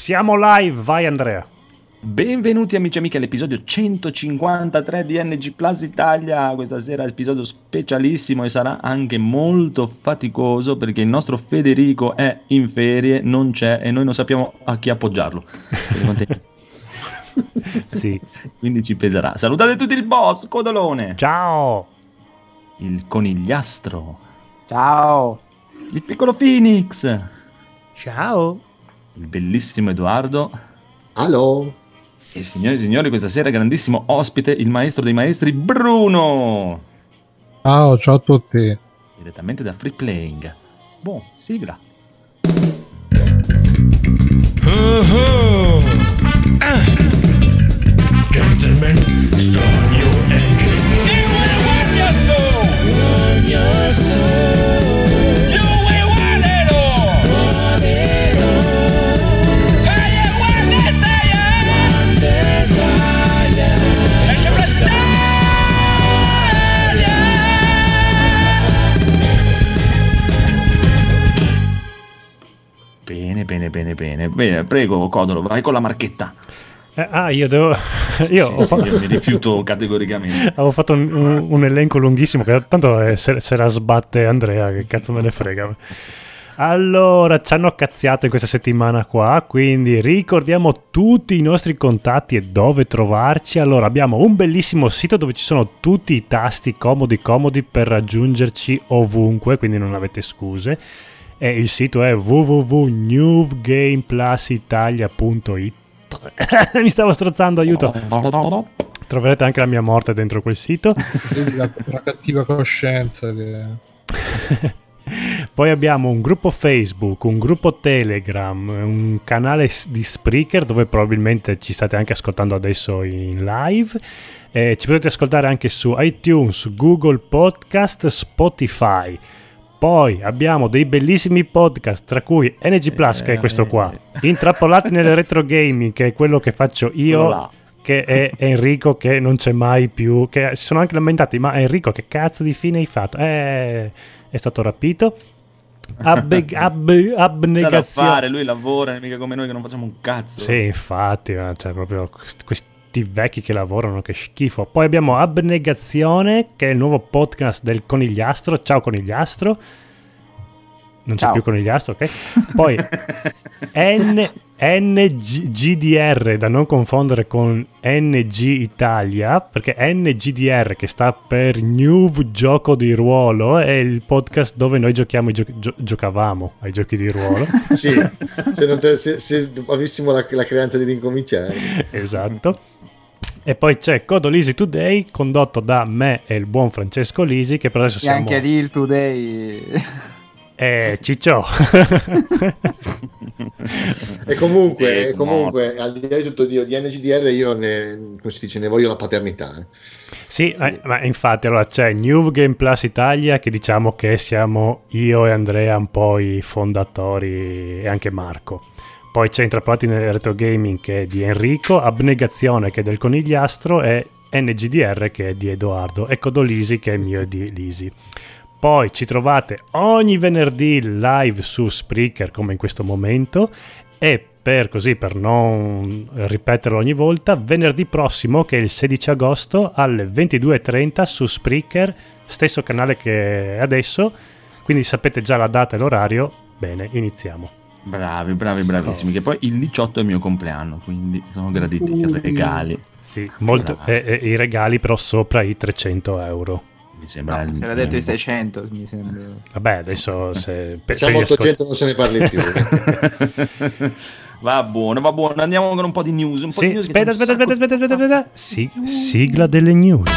Siamo live, vai Andrea. Benvenuti amici e amiche all'episodio 153 di NG Plus Italia. Questa sera episodio specialissimo e sarà anche molto faticoso perché il nostro Federico è in ferie, non c'è e noi non sappiamo a chi appoggiarlo. Sì. Quindi ci peserà. Salutate tutti il boss, Codolone. Ciao. Il conigliastro. Ciao. Il piccolo Phoenix. Ciao. Il bellissimo Edoardo. Allo. E signori e signori, questa sera grandissimo ospite, il maestro dei maestri Bruno. Ciao, ciao a tutti. Direttamente da Free Playing. Buon, sigla. Oh. Gentlemen, start your engine. You will want your soul. Want your soul. Bene, bene, bene, bene. Prego, Codolo, vai con la marchetta. Eh, ah, io devo. Io, Sì, ho, fa- io mi rifiuto categoricamente. avevo fatto un, un- un elenco lunghissimo. Che tanto eh, se, se la sbatte Andrea, che cazzo me ne frega. Allora, ci hanno cazziato in questa settimana qua, quindi ricordiamo tutti i nostri contatti e dove trovarci. Allora, abbiamo un bellissimo sito dove ci sono tutti i tasti comodi comodi per raggiungerci ovunque, quindi non avete scuse. E il sito è www.newgameplusitalia.it Mi stavo strozzando, aiuto. Troverete anche la mia morte dentro quel sito. La, la cattiva coscienza. Che... Poi abbiamo un gruppo Facebook, un gruppo Telegram, un canale di Spreaker dove probabilmente ci state anche ascoltando adesso in live. Eh, ci potete ascoltare anche su iTunes, Google Podcast, Spotify. Poi abbiamo dei bellissimi podcast, tra cui NG Plus, che è questo qua, Intrappolati nel retro gaming, che è quello che faccio io, che è Enrico, che non c'è mai più. Che si sono anche lamentati, ma Enrico, che cazzo di fine hai fatto? Eh, è stato rapito. Abbe- abbe- C'è da abnegazione. fare, lui lavora, mica come noi che non facciamo un cazzo. Sì, infatti, cioè proprio quest- questi vecchi che lavorano, che schifo. Poi abbiamo Abnegazione, che è il nuovo podcast del Conigliastro. Ciao Conigliastro. Non c'è Ciao. più Conigliastro, ok? Poi N- NGDR, da non confondere con NG Italia, perché NGDR, che sta per New Gioco di Ruolo, è il podcast dove noi giochiamo gio- gio- giocavamo ai giochi di ruolo. Sì, se, non te- se- se avessimo la, la creanza di ricominciare. esatto. E poi c'è Codolisi Today condotto da me e il buon Francesco Lisi che per adesso E siamo anche Real Today. eh, Ciccio. E comunque, Eh, e comunque al di là di tutto Dio, di NGDR io ne, come si dice, ne voglio la paternità. eh. sì, eh, ma infatti allora c'è New Game Plus Italia che diciamo che siamo io e Andrea un po' i fondatori e anche Marco. Poi c'è Intrappolati nel Retro Gaming che è di Enrico, Abnegazione che è del Conigliastro e NGDR che è di Edoardo e Codolisi che è mio e di Lisi. Poi ci trovate ogni venerdì live su Spreaker come in questo momento e per così per non ripeterlo ogni volta, venerdì prossimo che è il 16 agosto alle 22:30 su Spreaker, stesso canale che adesso, quindi sapete già la data e l'orario. Bene, iniziamo. Bravi, bravi, bravissimi. Che poi il 18 è il mio compleanno, quindi sono graditi i regali. Sì, molto, e- e i regali però sopra i 300 euro. Mi sembra il- Si era detto i 600, mi sembra. Vabbè, adesso se per, Facciamo per gli ascol- 800 non se ne parli più. va buono, va buono. Andiamo con un po' di news. Un po' di Sì, news che aspetta, aspetta, aspetta, sacco- aspetta, aspetta, aspetta. Sig- sigla delle news.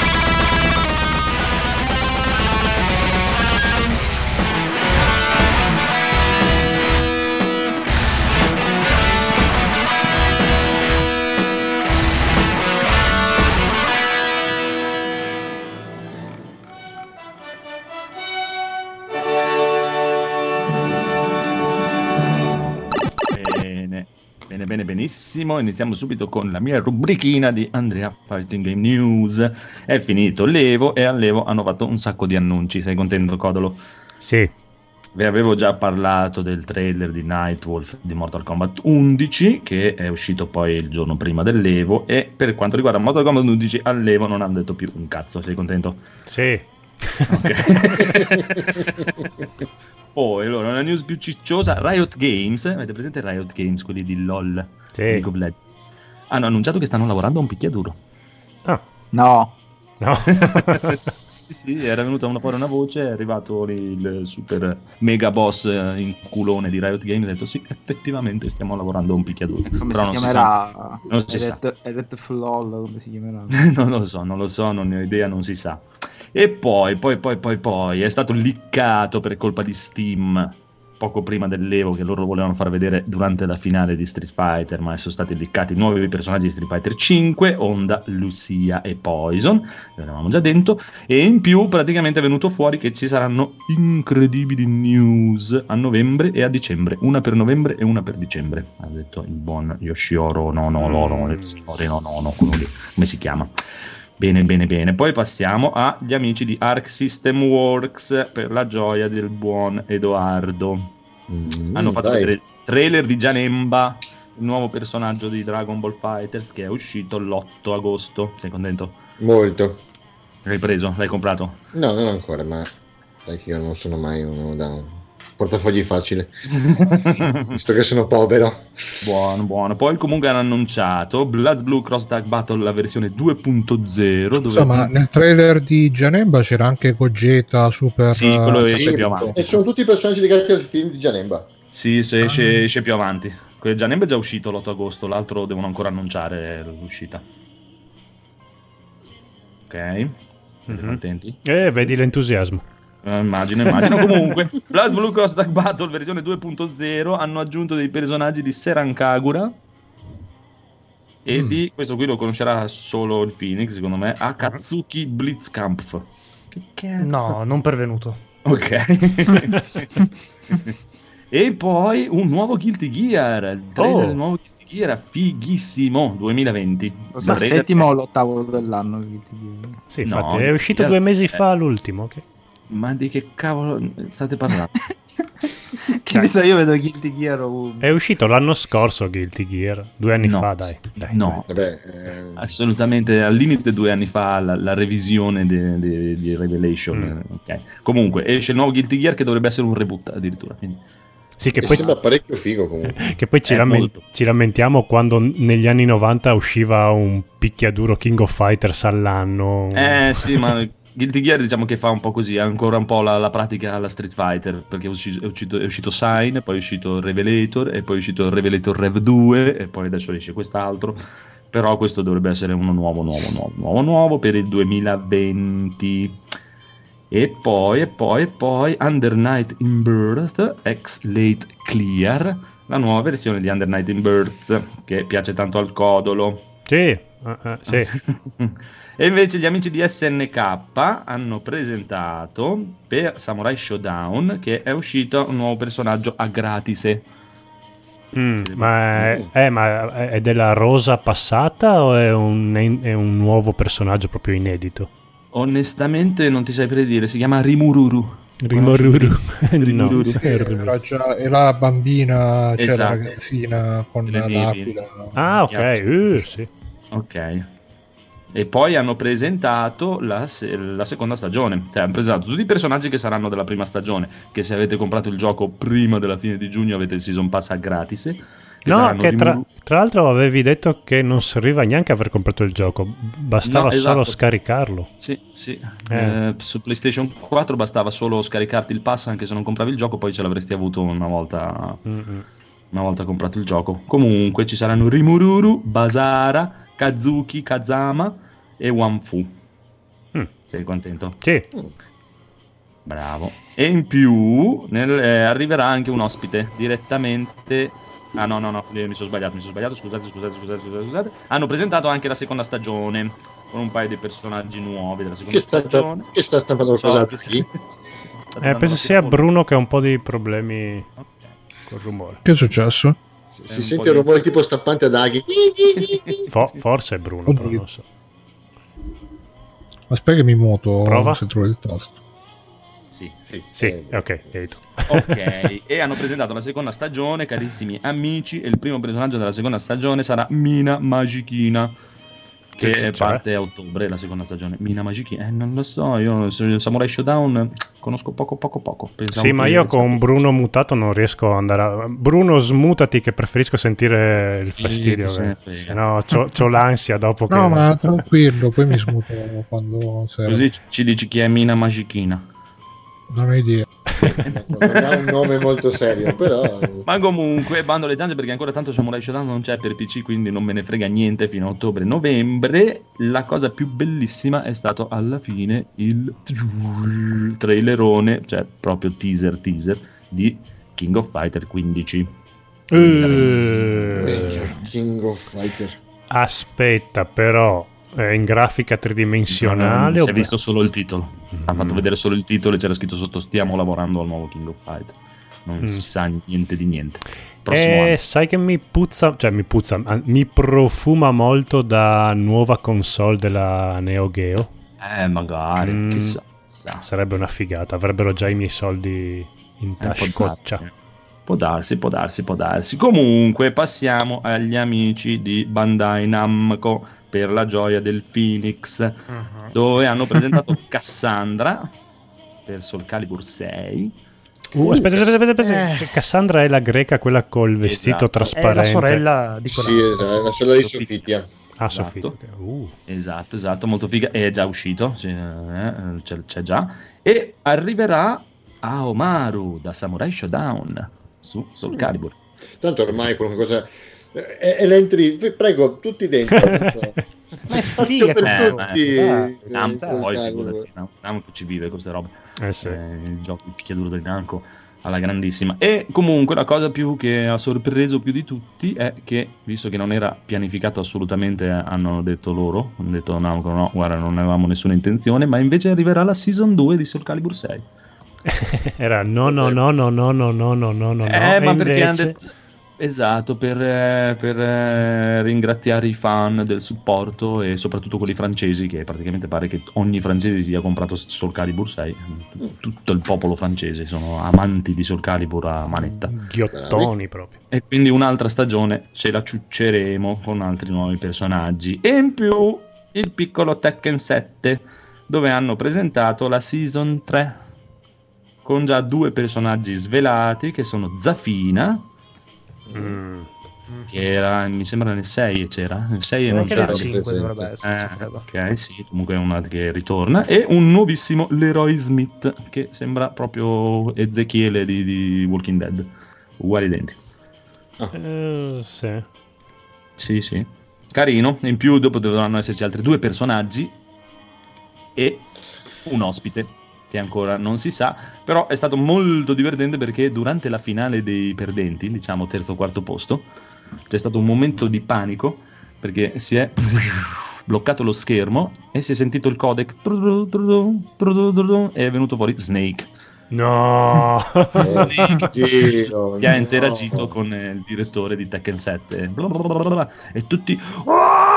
Benissimo. Iniziamo subito con la mia rubrichina di Andrea Fighting Game News. È finito l'Evo e all'Evo hanno fatto un sacco di annunci. Sei contento, Codolo? Sì, Vi avevo già parlato del trailer di Nightwolf di Mortal Kombat 11 che è uscito poi il giorno prima dell'Evo e per quanto riguarda Mortal Kombat 11 all'Evo non hanno detto più un cazzo, sei contento? Sì. Ok. Poi allora una news più cicciosa, Riot Games, avete presente Riot Games, quelli di LOL, Sì. League of Legends? Hanno annunciato che stanno lavorando a un picchiaduro. Ah, No. no. sì, sì, era venuta una, fuori una voce, è arrivato lì il super mega boss eh, in culone di Riot Games e ha detto sì, effettivamente stiamo lavorando a un picchiaduro. Come Però si non chiamerà? Non si sa. Eret- Eret Flol, come si chiamerà? non lo so, non lo so, non ne ho idea, non si sa. E poi, poi, poi, poi, poi, è stato liccato per colpa di Steam poco prima dell'Evo che loro volevano far vedere durante la finale di Street Fighter, ma sono stati liccati nuovi personaggi di Street Fighter 5, Honda, Lucia e Poison, li avevamo già detto, e in più praticamente è venuto fuori che ci saranno incredibili news a novembre e a dicembre, una per novembre e una per dicembre, ha detto il buon Yoshioro, no, no, loro, Mm. il signore, no, no, no, quello lì, come si chiama? Bene, bene, bene. Poi passiamo agli amici di Arc System Works per la gioia del buon Edoardo. Mm, Hanno fatto dai. vedere il trailer di Janemba, il nuovo personaggio di Dragon Ball Fighters che è uscito l'8 agosto. Sei contento? Molto. L'hai preso? L'hai comprato? No, non ancora, ma dai che io non sono mai uno da portafogli facile, visto che sono povero. buono, buono. Poi comunque hanno annunciato Bloods Blue Cross Tag Battle la versione 2.0 dove Insomma, nel trailer di Janemba c'era anche Gogeta Super. Sì, quello eh, esce Sì, più avanti. E sono tutti i personaggi legati al film di Janemba. Sì, se Ah. esce, esce più avanti. Quel Janemba è già uscito l'8 agosto, l'altro devono ancora annunciare l'uscita. Ok, Mhm. contenti? Eh, vedi l'entusiasmo. Eh, immagino, immagino. Comunque, Blast Blue Cross Tag Battle versione 2.0 hanno aggiunto dei personaggi di Seran Kagura e Mm. di, questo qui lo conoscerà solo il Phoenix, secondo me, Akatsuki Blitzkampf. Che cazzo? No, non pervenuto. Ok. e poi un nuovo Guilty Gear, il trailer Oh. del nuovo Guilty Gear, fighissimo, 2020. Lo sa, Il settimo o l'ottavo dell'anno? Sì, No, infatti, è uscito due mesi fa l'ultimo. che- Ma di che cavolo state parlando? che ne so, io vedo Guilty Gear ovunque. È uscito l'anno scorso Guilty Gear, due anni No. fa, dai. dai. No, Vabbè, eh, assolutamente al limite due anni fa la, la revisione di Revelation. Mm. eh, ok. Comunque esce il nuovo Guilty Gear che dovrebbe essere un reboot addirittura. quindi- Sì, che e poi, sembra parecchio figo comunque. che poi ci, Eh, lamen- molto. ci lamentiamo quando negli anni 90 usciva un picchiaduro King of Fighters all'anno. Eh sì, ma Guilty Gear diciamo che fa un po' così, ha ancora un po' la, la pratica alla Street Fighter, perché è uscito, è uscito, è uscito Sign, poi è uscito Revelator, e poi è uscito Revelator Rev 2, e poi adesso esce quest'altro. Però questo dovrebbe essere uno nuovo, nuovo, nuovo, nuovo, nuovo per il 2020. E poi, e poi, e poi Under Night in Birth, X Late Clear, la nuova versione di Under Night in Birth, che piace tanto al codolo. Sì, eh, eh, sì. e invece gli amici di SNK hanno presentato per Samurai Showdown che è uscito un nuovo personaggio a gratise. Mm, Sì, ma, è, eh, ma è della rosa passata o è un, è un nuovo personaggio proprio inedito? Onestamente non ti sai predire, si chiama Rimururu. Rimoruru. no. Rimururu. Era già, e la bambina, cioè Esatto. la ragazzina con l'aquila. Ah, ok. eh, sì. Ok. E poi hanno presentato la, se- la seconda stagione. Cioè, hanno presentato tutti i personaggi che saranno della prima stagione. Che se avete comprato il gioco prima della fine di giugno avete il season pass a gratis. Che No, che tra, tra l'altro avevi detto che non serviva neanche aver comprato il gioco, bastava No, esatto. solo scaricarlo. Sì, sì. Eh. Eh, su PlayStation 4 bastava solo scaricarti il pass anche se non compravi il gioco, poi ce l'avresti avuto una volta, Mm-mm. una volta comprato il gioco. Comunque ci saranno Rimururu, Basara, Kazuki, Kazama e Wanfu. Mm. Sei contento? Sì, Bravo. E in più nel- eh, arriverà anche un ospite direttamente. Ah no, no, no, eh, mi sono sbagliato, mi sono sbagliato, scusate, scusate, scusate, scusate, scusate. Hanno presentato anche la seconda stagione con un paio di personaggi nuovi della seconda Che sta, stagione. che sta stampando qualcosa So? State eh, penso sia Bruno che ha un po' di problemi Ok. col rumore. Che è successo? Si, si un sente po' il di- rumore tipo stampante ad aghi. Fo- forse è Bruno, però non so. Aspetta che mi muoto Prova. se trovo il tasto. Sì. Sì, Sì, eh, ok, tu. Ok, e hanno presentato la seconda stagione, carissimi amici, e il primo personaggio della seconda stagione sarà Mina Magichina, che Che- che parte a ottobre la seconda stagione. Mina Magichina, eh, non lo so, io Samurai Showdown conosco poco poco poco. Pensavo Sì, ma che- io con Bruno mutato non riesco ad andare a... Bruno smutati che preferisco sentire il Sì, fastidio, che se ne eh. se no c'ho, c'ho l'ansia dopo che... No, ma tranquillo, poi mi smuto quando serve. Così ci dici chi è Mina Magichina. Non ho idea. Non ha un nome molto serio, però Ma comunque, bando alle ciance perché ancora tanto Samurai Shodown non c'è per PC, quindi non me ne frega niente fino a ottobre-novembre. La cosa più bellissima è stato alla fine il trailerone, cioè proprio teaser teaser di King of Fighter 15. Eh, King of Fighter. aspetta, però è in grafica tridimensionale si è visto solo il titolo. Ha Mm. fatto vedere solo il titolo e c'era scritto sotto stiamo lavorando al nuovo King of Fighter. Non Mm. si sa niente di niente. Eh, sai che mi puzza, cioè mi puzza, ah, mi profuma molto da nuova console della Neo Geo. Eh, magari, Mm. chissà. chissà. Sarebbe una figata, avrebbero già i miei soldi in Eh, tascoccia. darsi. Può darsi, può darsi, può darsi. Comunque passiamo agli amici di Bandai Namco per la gioia del Phoenix, dove hanno presentato Cassandra per Soul Calibur 6. Uh, aspetta, aspetta, aspetta, aspetta, Eh. Cassandra è la greca, quella col vestito Esatto. È trasparente. la sorella di Sì, Konami. esatto, è la sorella di Sofitia. Ah, Esatto. Sofia. Uh. Esatto, esatto, molto figa. È già uscito, c'è, eh, c'è, c'è già. E arriverà a Omaru da Samurai Shodown su Soul Calibur. Tanto ormai qualunque eh, è l'entry, prego, tutti dentro. Ma Spazio per eh, tutti. eh, Namco, poi figurati, Namco ci vive queste robe. Eh sì. Eh, il gioco il picchiaduro del Namco alla grandissima. E comunque la cosa più che ha sorpreso più di tutti è che, visto che non era pianificato assolutamente, hanno detto loro, hanno detto Namco no, guarda, non avevamo nessuna intenzione, ma invece arriverà la season 2 di Soul Calibur 6. Era no, no, no, no, no, no, no, no, no, no. eh, e ma perché hanno invece- detto... Esatto, per, eh, per, eh, ringraziare i fan del supporto e soprattutto quelli francesi, che praticamente pare che ogni francese sia comprato Soul Calibur 6. Tut- Tutto il popolo francese sono amanti di Soul Calibur a manetta. Ghiottoni proprio. E quindi un'altra stagione ce la ciucceremo con altri nuovi personaggi. E in più il piccolo Tekken 7, dove hanno presentato la Season 3, con già due personaggi svelati, che sono Zafina, Mm. che era, mi sembra nel 6 c'era, nel 6 e non nel c'era. sì, 5 presente. dovrebbe essere. Eh, ok, sì, comunque è una che ritorna. E un nuovissimo Leroy Smith, che sembra proprio Ezechiele di, di Walking Dead. Uguali identici. Eh, sì. Sì, sì. Carino. In più dopo dovranno esserci altri due personaggi e un ospite che ancora non si sa, però è stato molto divertente perché durante la finale dei perdenti, diciamo terzo o quarto posto, c'è stato un momento di panico perché si è bloccato lo schermo e si è sentito il codec e è venuto fuori Snake No. Dio, che ha no. interagito con eh, il direttore di Tekken 7 Blablabla. e tutti oh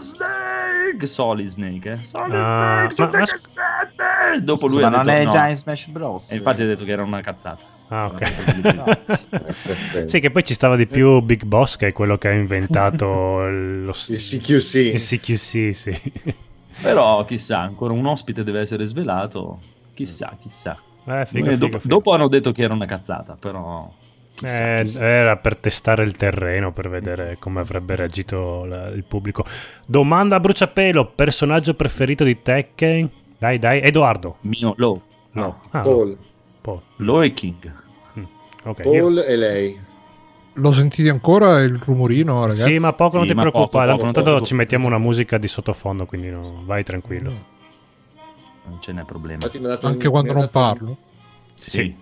Snake Solid Snake eh? Solid Ah, Snake ma- ma Tekken 7 dopo lui ma ha non detto è no. già in Smash Bros. e infatti ha detto che era una cazzata Ah, ok. Sì, che poi ci stava di più Big Boss, che è quello che ha inventato il- lo Il CQC. il CQC, sì. però chissà ancora un ospite deve essere svelato chissà chissà Eh, figo, Eh, figo, dopo, figo. dopo hanno detto che era una cazzata però chissà, Eh, chissà. era per testare il terreno, per vedere come avrebbe reagito la- il pubblico. Domanda a bruciapelo, personaggio preferito di Tekken? Dai, dai, Edoardo. mio Low No. Ah, Paul, Paul. Low e King Ok, io- Paul e lei. Lo sentite ancora il rumorino, ragazzi? Sì, ma poco non Sì, ti preoccupare, poco, tanto, poco, tanto poco. ci mettiamo una musica di sottofondo, quindi no, vai tranquillo. non ce n'è problema dato un- Anche quando non parlo? sì.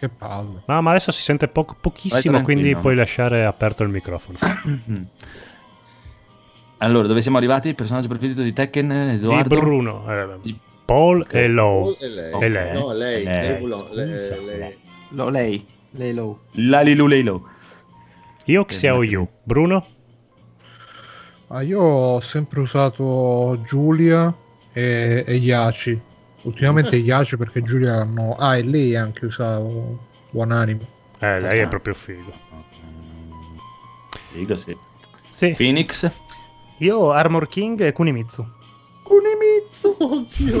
Che palle. No, ma adesso si sente poco- pochissimo, Vai quindi puoi lasciare aperto il microfono. Allora, dove siamo arrivati? Il personaggio preferito di Tekken, Di Edoardo? Bruno, eh, Di- Paul e Low. Paul e lei. E lei? No, lei. Lei. lei, lei, lei. Lo- lei, lei low. Lalilu Leilo. Io Xiao Yu. Bruno? Ah, io ho sempre usato Giulia e, e Yaci. Ultimamente gli piace perché Giulia hanno... Ah, e lei anche usa One Anime. Eh, lei è proprio figo. Figo, sì. Sì. Phoenix. Io Armor King e Kunimitsu. Oddio,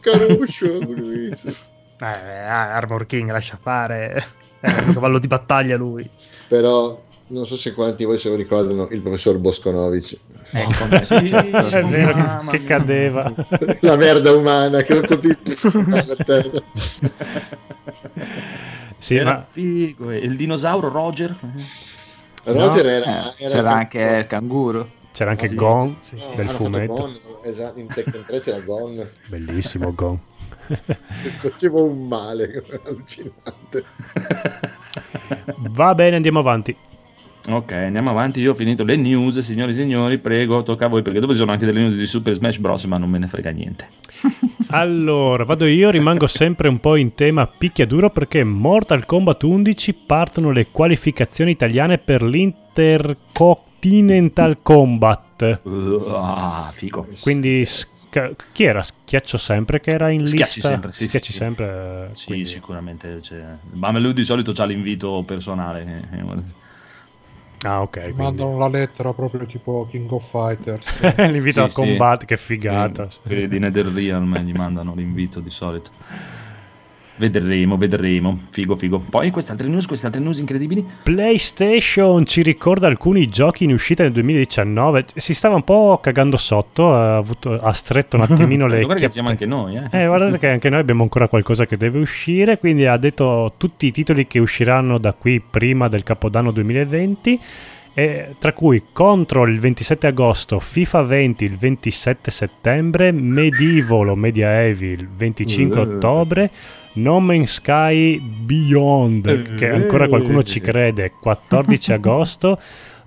Caruccio, Luigi. Eh, Armor King, lascia fare. È un cavallo di battaglia lui. Però non so se quanti di voi se lo ricordano il professor Bosconovic. Ecco, Sì, È vero che- che mia. cadeva. La merda umana che lo colpì per terra. Sì, Era ma figo. E il dinosauro Roger. Roger Eh, era, era c'era anche il canguro. c'era anche Sì, Gon sì. No, del hanno fatto fumetto. Gon, esatto, in Tekken 3 c'era Gon. Bellissimo Gon. Facevo un male allucinante. Va bene, andiamo avanti. Ok, andiamo avanti. Io ho finito le news, signori e signori. Prego, tocca a voi perché dopo ci sono anche delle news di Super Smash Bros. Ma non me ne frega niente. Allora, vado io, rimango sempre un po' in tema picchiaduro perché Mortal Kombat 11 partono le qualificazioni italiane per l'Intercontinental Combat. Ah, figo. Quindi sca- chi era? Schiaccio sempre che era in Schiacci lista? sempre, sì, Schiacci sì, sempre. eh, Sì, quindi- sicuramente. Cioè, ma lui di solito ha l'invito personale. Ah, ok. quindi- Mandano la lettera proprio tipo King of Fighters. L'invito Sì, a combattere, che figata. Sì, quelli di NetherRealm gli mandano l'invito di solito. Vedremo, vedremo. Figo, figo. Poi queste altre news, queste altre news incredibili. PlayStation ci ricorda alcuni giochi in uscita nel 2019. Si stava un po' cagando sotto, ha, avuto- ha stretto un attimino le Guarda che siamo anche noi, eh. Eh, guardate che anche noi abbiamo ancora qualcosa che deve uscire, quindi ha detto tutti i titoli che usciranno da qui prima del Capodanno 2020, e tra cui Control il 27 agosto, FIFA 20 il 27 settembre, Medieval o Mediaevi il 25 Eh. ottobre, No Man's Sky Beyond, che ancora qualcuno ci crede, 14 agosto,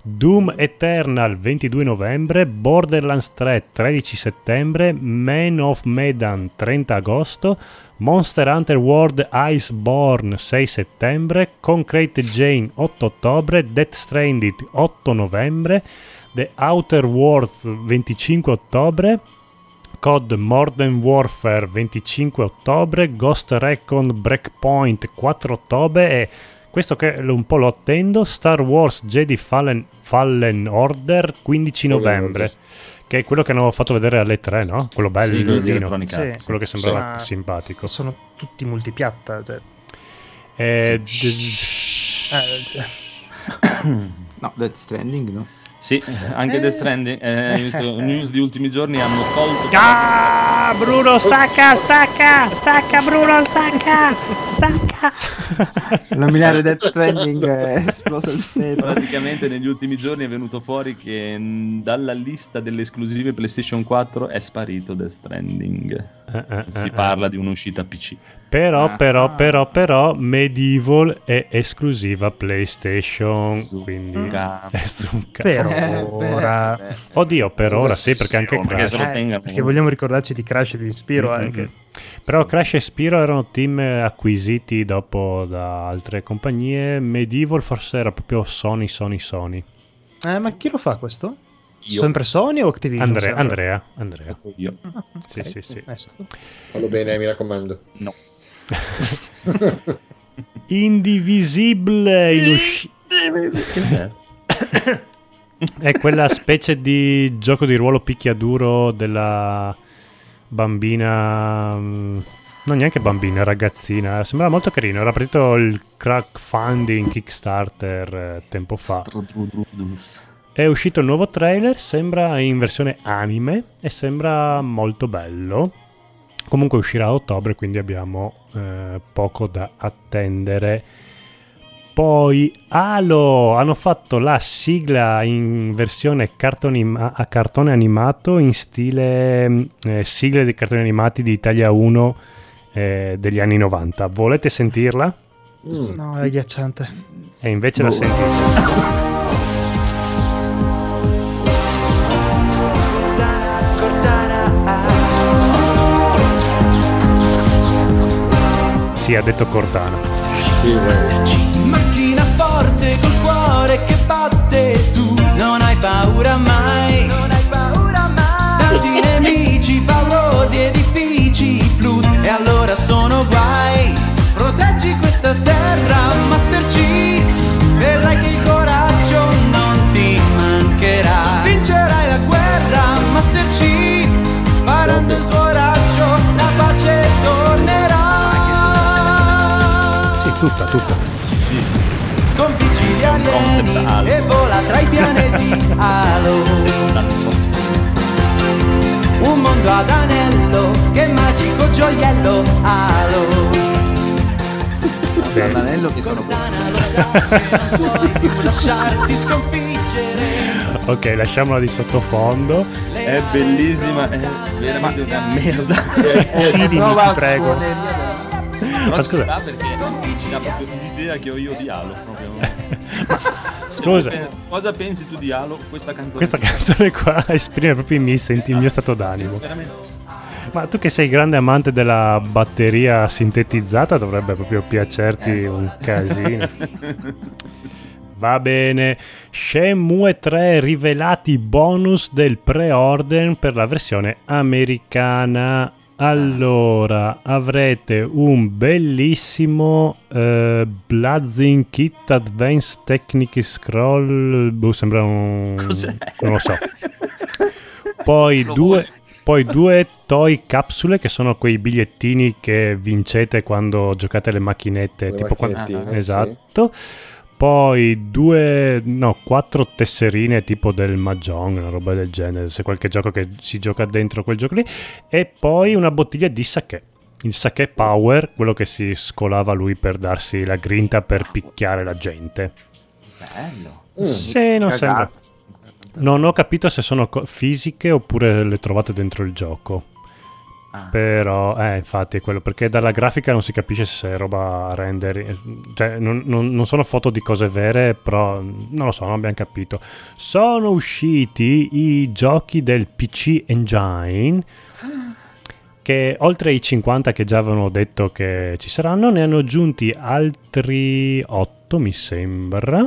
Doom Eternal 22 novembre, Borderlands 3 13 settembre, Man of Medan 30 agosto, Monster Hunter World Iceborne 6 settembre, Concrete Jane 8 ottobre, Death Stranded 8 novembre, The Outer Worlds 25 ottobre, COD Modern Warfare 25 ottobre, Ghost Recon Breakpoint 4 ottobre e questo che un po' lo attendo, Star Wars Jedi Fallen, Fallen Order 15 Fallen novembre, che è quello che hanno fatto vedere alle 3, no? Quello bello, Sì, quello Sì. Quello che sembrava Sì. simpatico. Sono tutti multipiatta. Cioè. Eh, Eh, No, Death Stranding, no? Sì, anche Death Stranding. Eh, visto- news di ultimi giorni hanno tolto. Ah, Bruno, stacca, stacca, stacca, Bruno, stacca, stacca. Nominare Death Stranding è esploso il feto. Praticamente negli ultimi giorni è venuto fuori che mh, dalla lista delle esclusive PlayStation 4 è sparito Death Stranding. Eh, eh, Si eh, parla di un'uscita PC. Però, Ah. però, però, però, Medieval è esclusiva PlayStation, Zucca. quindi è zucca. Per Eh, ora. Oddio, per ora sì, perché anche Perché Crash. se lo Eh, tengano. perché vogliamo ricordarci di Crash e di Spiro Mm, mm, anche. Però Crash e Spiro erano team acquisiti dopo da altre compagnie. Medieval forse era proprio Sony, Sony, Sony. Eh, ma chi lo fa questo? Io. Sempre Sony o Activision? Andrea? Andrea, Andrea. Io. Ah, Sì, ok, sì, sì. onesto. Fallo bene, mi raccomando. No. Indivisible in uscita. È quella specie di gioco di ruolo picchiaduro della bambina. mm, Non neanche bambina, ragazzina. Sembrava molto carino. Era partito il crowdfunding Kickstarter eh, tempo fa. È uscito il nuovo trailer. Sembra in versione anime e sembra molto bello. Comunque uscirà a ottobre, quindi abbiamo eh, poco da attendere. Poi Halo hanno fatto la sigla in versione cartoni- a cartone animato in stile mh, eh, sigle dei cartoni animati di Italia 1 eh, degli anni 90. Volete sentirla? Mm. No, è agghiacciante. E invece la Boh. sentite. Sì, ha detto Cortana. Sì. Eh. Macchina forte col cuore che batte, tu non hai paura mai. Non hai paura mai. Tanti nemici paurosi edifici, difficili, e allora sono guai. Proteggi questa terra, Master Chief. Sì, tutta, tutta. Sconfiggi gli alieni. E vola tra i pianeti Halo un mondo ad anello, che magico gioiello Halo L'anello che sono puoi lasciarti sconfiggere Ok, lasciamola di sottofondo. È bellissima, è veramente una merda. Prova ti prego. suoneria Però Ma scusa. sta perché dà proprio l'idea che ho io di Halo. Proprio. Scusa, Cosa pensi tu di Halo? Questa canzone. questa canzone qua esprime proprio i miei senti, il mio stato d'animo. Ma tu che sei grande amante della batteria sintetizzata dovrebbe proprio piacerti un casino. Va bene, Shenmue 3 rivelati bonus del pre-order per la versione americana. Allora, avrete un bellissimo eh, Blazing Kit Advanced Technique Scroll. Boh, sembra un. Cos'è? Non lo so. Poi due, poi due toy capsule che sono quei bigliettini che vincete quando giocate alle macchinette. Le tipo quando- Ah, esatto. Poi due, no, quattro tesserine tipo del Mahjong, una roba del genere, se qualche gioco che si gioca dentro quel gioco lì. E poi una bottiglia di sake. Il sake power, quello che si scolava lui per darsi la grinta per picchiare la gente. Bello. Mm. Se non sembra. Non ho capito se sono fisiche oppure le trovate dentro il gioco. Ah. Però, eh, infatti è quello, perché dalla grafica non si capisce se è roba render, cioè non, non- non sono foto di cose vere, però non lo so, non abbiamo capito. Sono usciti i giochi del PC Engine, che oltre ai 50 che già avevano detto che ci saranno, ne hanno aggiunti altri 8, mi sembra,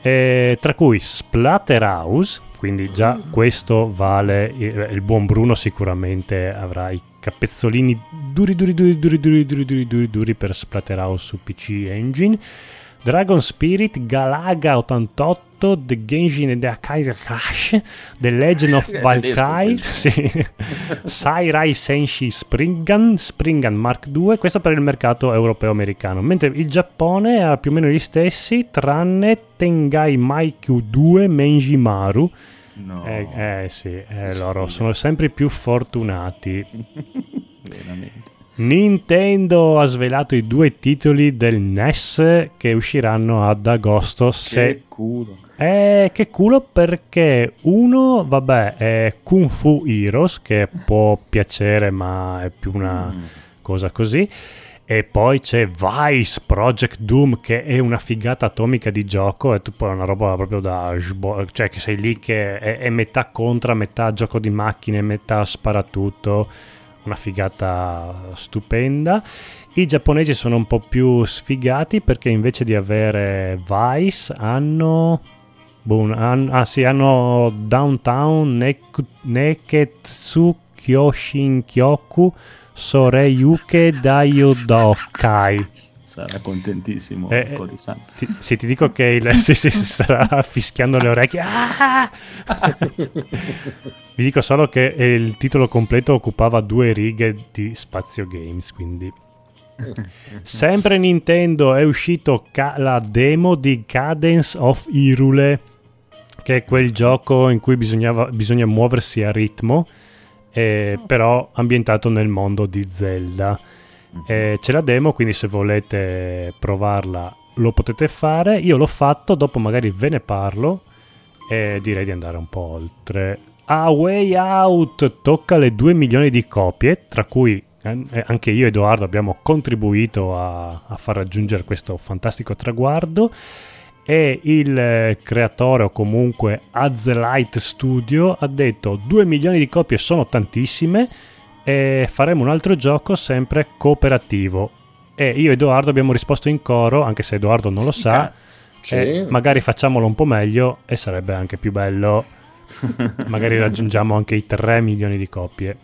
eh, tra cui Splatterhouse, quindi già questo vale, il, il buon Bruno sicuramente avrà i capezzolini duri duri duri duri duri duri duri duri duri per Splatterhouse su PC Engine, Dragon Spirit, Galaga 88, The Genshin e The Akai Crash, The Legend of Valkyrie, sì. Sairai Senshi Springan, Springan Mark II, questo per il mercato europeo-americano, mentre il Giappone ha più o meno gli stessi, tranne Tengai Maikyu 2 Menjimaru. No. Eh, eh, sì, eh, loro sono sempre più fortunati. Veramente. Nintendo ha svelato i due titoli del NES che usciranno ad agosto. Se... Che culo. Eh, che culo perché uno, vabbè, è Kung Fu Heroes che può piacere ma è più una Mm. cosa così. E poi c'è Vice Project Doom che è una figata atomica di gioco, è tipo una roba proprio da cioè che sei lì che è, è metà contra, metà gioco di macchine, metà sparatutto, una figata stupenda. I giapponesi sono un po' più sfigati perché invece di avere Vice hanno boh, un- han- ah sì, hanno Downtown Neketsu Kyoshin Kyoku Soreyuke Daiodokai. Sarà contentissimo. Eh. Ti, sì, ti dico che il, sì, si starà fischiando le orecchie. Ah! Vi dico solo che il titolo completo occupava due righe di Spazio Games, quindi... Sempre Nintendo è uscito ca- la demo di Cadence of Hyrule, che è quel gioco in cui bisognava- bisogna muoversi a ritmo, eh, però ambientato nel mondo di Zelda. Eh, c'è la demo, quindi se volete provarla lo potete fare. Io l'ho fatto, dopo magari ve ne parlo e direi di andare un po' oltre. A Way Out tocca le 2 milioni di copie, tra cui eh, anche io e Edoardo abbiamo contribuito a, a far raggiungere questo fantastico traguardo. E il eh, creatore o comunque Azlight Studio ha detto 2 milioni di copie sono tantissime e faremo un altro gioco sempre cooperativo. E io e Edoardo abbiamo risposto in coro, anche se Edoardo non lo sa, Sì. e magari facciamolo un po' meglio e sarebbe anche più bello. magari raggiungiamo anche i 3 milioni di copie.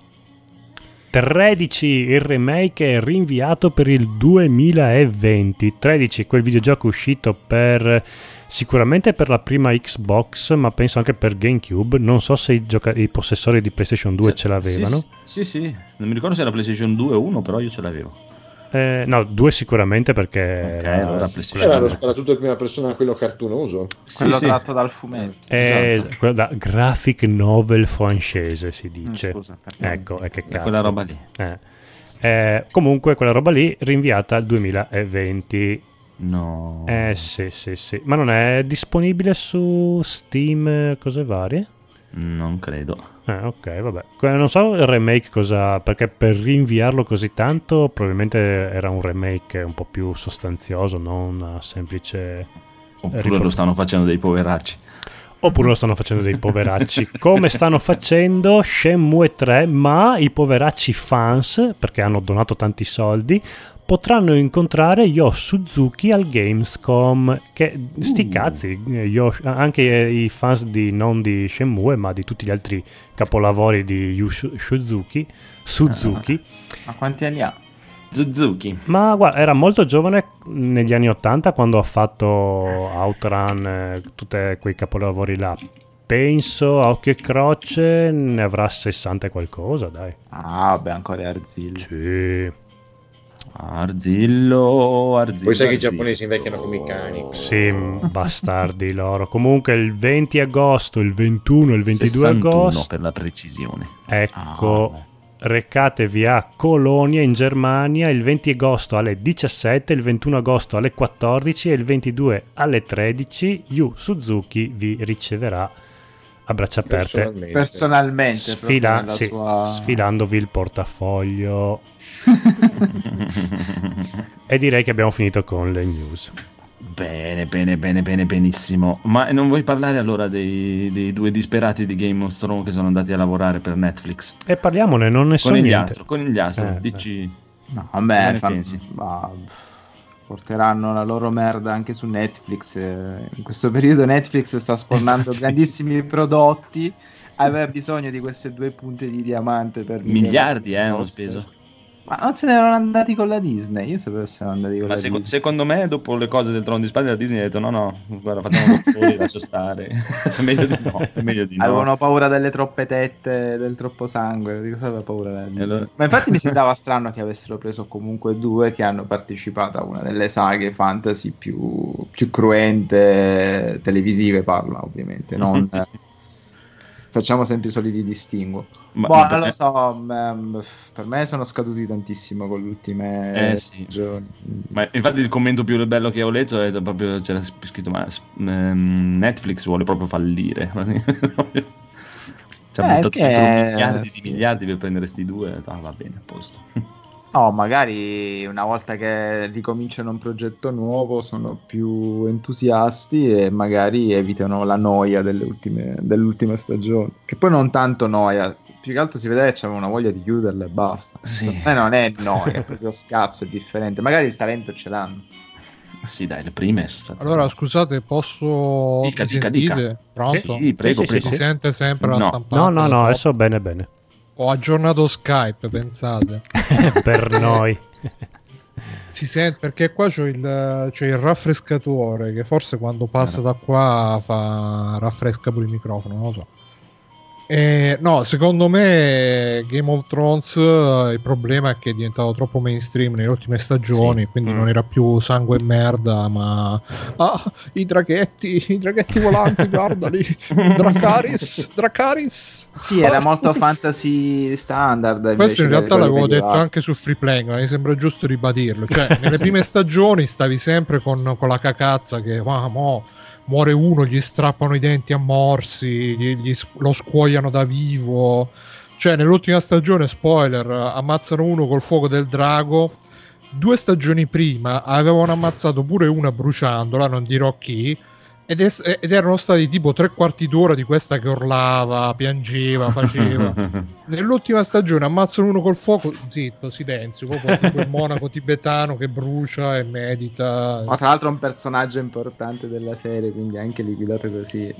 13 il remake è rinviato per il 2020. 13 quel videogioco uscito per sicuramente per la prima Xbox, ma penso anche per GameCube. Non so se i, gioca- i possessori di PlayStation 2 Cioè, ce l'avevano. Sì, sì, sì. Non mi ricordo se era PlayStation 2 o 1, però io ce l'avevo. Eh, no, 2 sicuramente perché Ok, era- allora Era lo due. sparatutto in prima persona, quello cartunoso. Quello sì. tratto dal fumetto. è esatto. quello da graphic novel francese si Mm, dice. Scusa, perché- Ecco, e che È cazzo. quella roba lì. Eh. Eh, comunque quella roba lì rinviata al 2020. No. Eh sì, sì, sì. Ma non è disponibile su Steam, eh, cose varie? Non credo. Eh, ok, vabbè. Non so il remake cosa... Perché per rinviarlo così tanto probabilmente era un remake un po' più sostanzioso, non una semplice... Oppure Ripor- lo stanno facendo dei poveracci. Oppure lo stanno facendo dei poveracci, come stanno facendo Shenmue 3, ma i poveracci fans, perché hanno donato tanti soldi, potranno incontrare Yo Suzuki al Gamescom. Che sti cazzi, eh, Yo- anche i fans di, non di Shenmue, ma di tutti gli altri capolavori di Yu Su- Suzuki, Suzuki. Ma quanti anni ha? Suzuki. Ma guarda, era molto giovane negli anni 80 quando ha fatto Outrun, eh, tutti quei capolavori là. Penso a occhio e croce ne avrà 60 e qualcosa, dai. Ah, vabbè, ancora Arzillo. Sì, Arzillo, Arzillo. Poi sai che i giapponesi invecchiano come i cani. sì, bastardi loro. Comunque il 20 agosto, il 21 e il 22 61 agosto, per la precisione. ecco, Ah, recatevi a Colonia in Germania il 20 agosto alle 17, il 21 agosto alle 14 e il 22 alle 13. Yu Suzuki vi riceverà a braccia aperte. Personalmente. Personalmente, nella sì, sua... sfilandovi il portafoglio. e direi che abbiamo finito con le news. Bene, bene, bene, bene, benissimo. Ma non vuoi parlare allora dei, dei due disperati di Game of Thrones che sono andati a lavorare per Netflix? E parliamone, non ne so Con niente. astro, con il astro, Eh, dici... No, vabbè, pensi? ma, porteranno la loro merda anche su Netflix. eh. In questo periodo Netflix sta spornando grandissimi prodotti. Aveva bisogno di queste due punte di diamante per Miliardi, eh, hanno nostre. speso. Ma non se ne erano andati con la Disney. Io sapevo se erano andati con Ma la seco- Disney. secondo me, dopo le cose del trono di spade, la Disney ha detto: No, no, guarda, facciamo fuori, lascia stare. è meglio di no. Meglio di no. Avevano paura delle troppe tette, del troppo sangue. Di cosa aveva paura la Disney? allora- Ma infatti mi sembrava strano che avessero preso comunque due che hanno partecipato a una delle saghe fantasy più, più cruente, televisive parla ovviamente, non... Facciamo sempre i soliti distinguo. Ma- boh, non per lo me- so, m- per me sono scaduti tantissimo con le ultime Eh, sì. stagioni. Ma infatti il commento più bello che ho letto è proprio c'era scritto: Ma ehm, Netflix vuole proprio fallire. Ci ha Eh, buttato che- miliardi sì. di miliardi per prendere sti due. Ah, va bene, a posto. No, magari una volta che ricominciano un progetto nuovo sono più entusiasti e magari evitano la noia delle ultime, dell'ultima stagione. Che poi non tanto noia, più che altro si vede che c'aveva una voglia di chiuderla e basta. Sì. Secondo me non è noia, è proprio scazzo, è differente. Magari il talento ce l'hanno. Ma sì, dai, le prime sono state. Allora, scusate, posso... Dica, dica, dica. Pronto? Sì, prego, Sì, sì, prego. Si sente sempre la No. stampata? No, no, no, adesso bene, bene. Ho aggiornato Skype, pensate. per noi. Si sente perché qua c'ho il, c'è il raffrescatore che forse quando passa da qua fa raffresca pure il microfono, non lo so. Eh, no, secondo me Game of Thrones eh, il problema è che è diventato troppo mainstream nelle ultime stagioni, Sì. quindi Mm. non era più sangue e merda, ma ah, i draghetti, i draghetti volanti, guardali, Dracaris, Dracaris. Sì, era molto fantasy standard. Questo in realtà l'avevo detto medievale. anche su Free Playing, ma mi sembra giusto ribadirlo. Cioè, nelle prime stagioni stavi sempre con, con la cacazza che "Ah, mo, muore uno, gli strappano i denti a morsi, gli- gli lo scuoiano da vivo. Cioè, nell'ultima stagione, spoiler, ammazzano uno col fuoco del drago. Due stagioni prima avevano ammazzato pure una bruciandola, non dirò chi. Ed, es- ed erano stati tipo tre quarti d'ora di questa che urlava, piangeva, faceva. Nell'ultima stagione ammazzano uno col fuoco, zitto, silenzio, proprio il monaco tibetano che brucia e medita. Ma tra l'altro è un personaggio importante della serie, quindi anche liquidato così.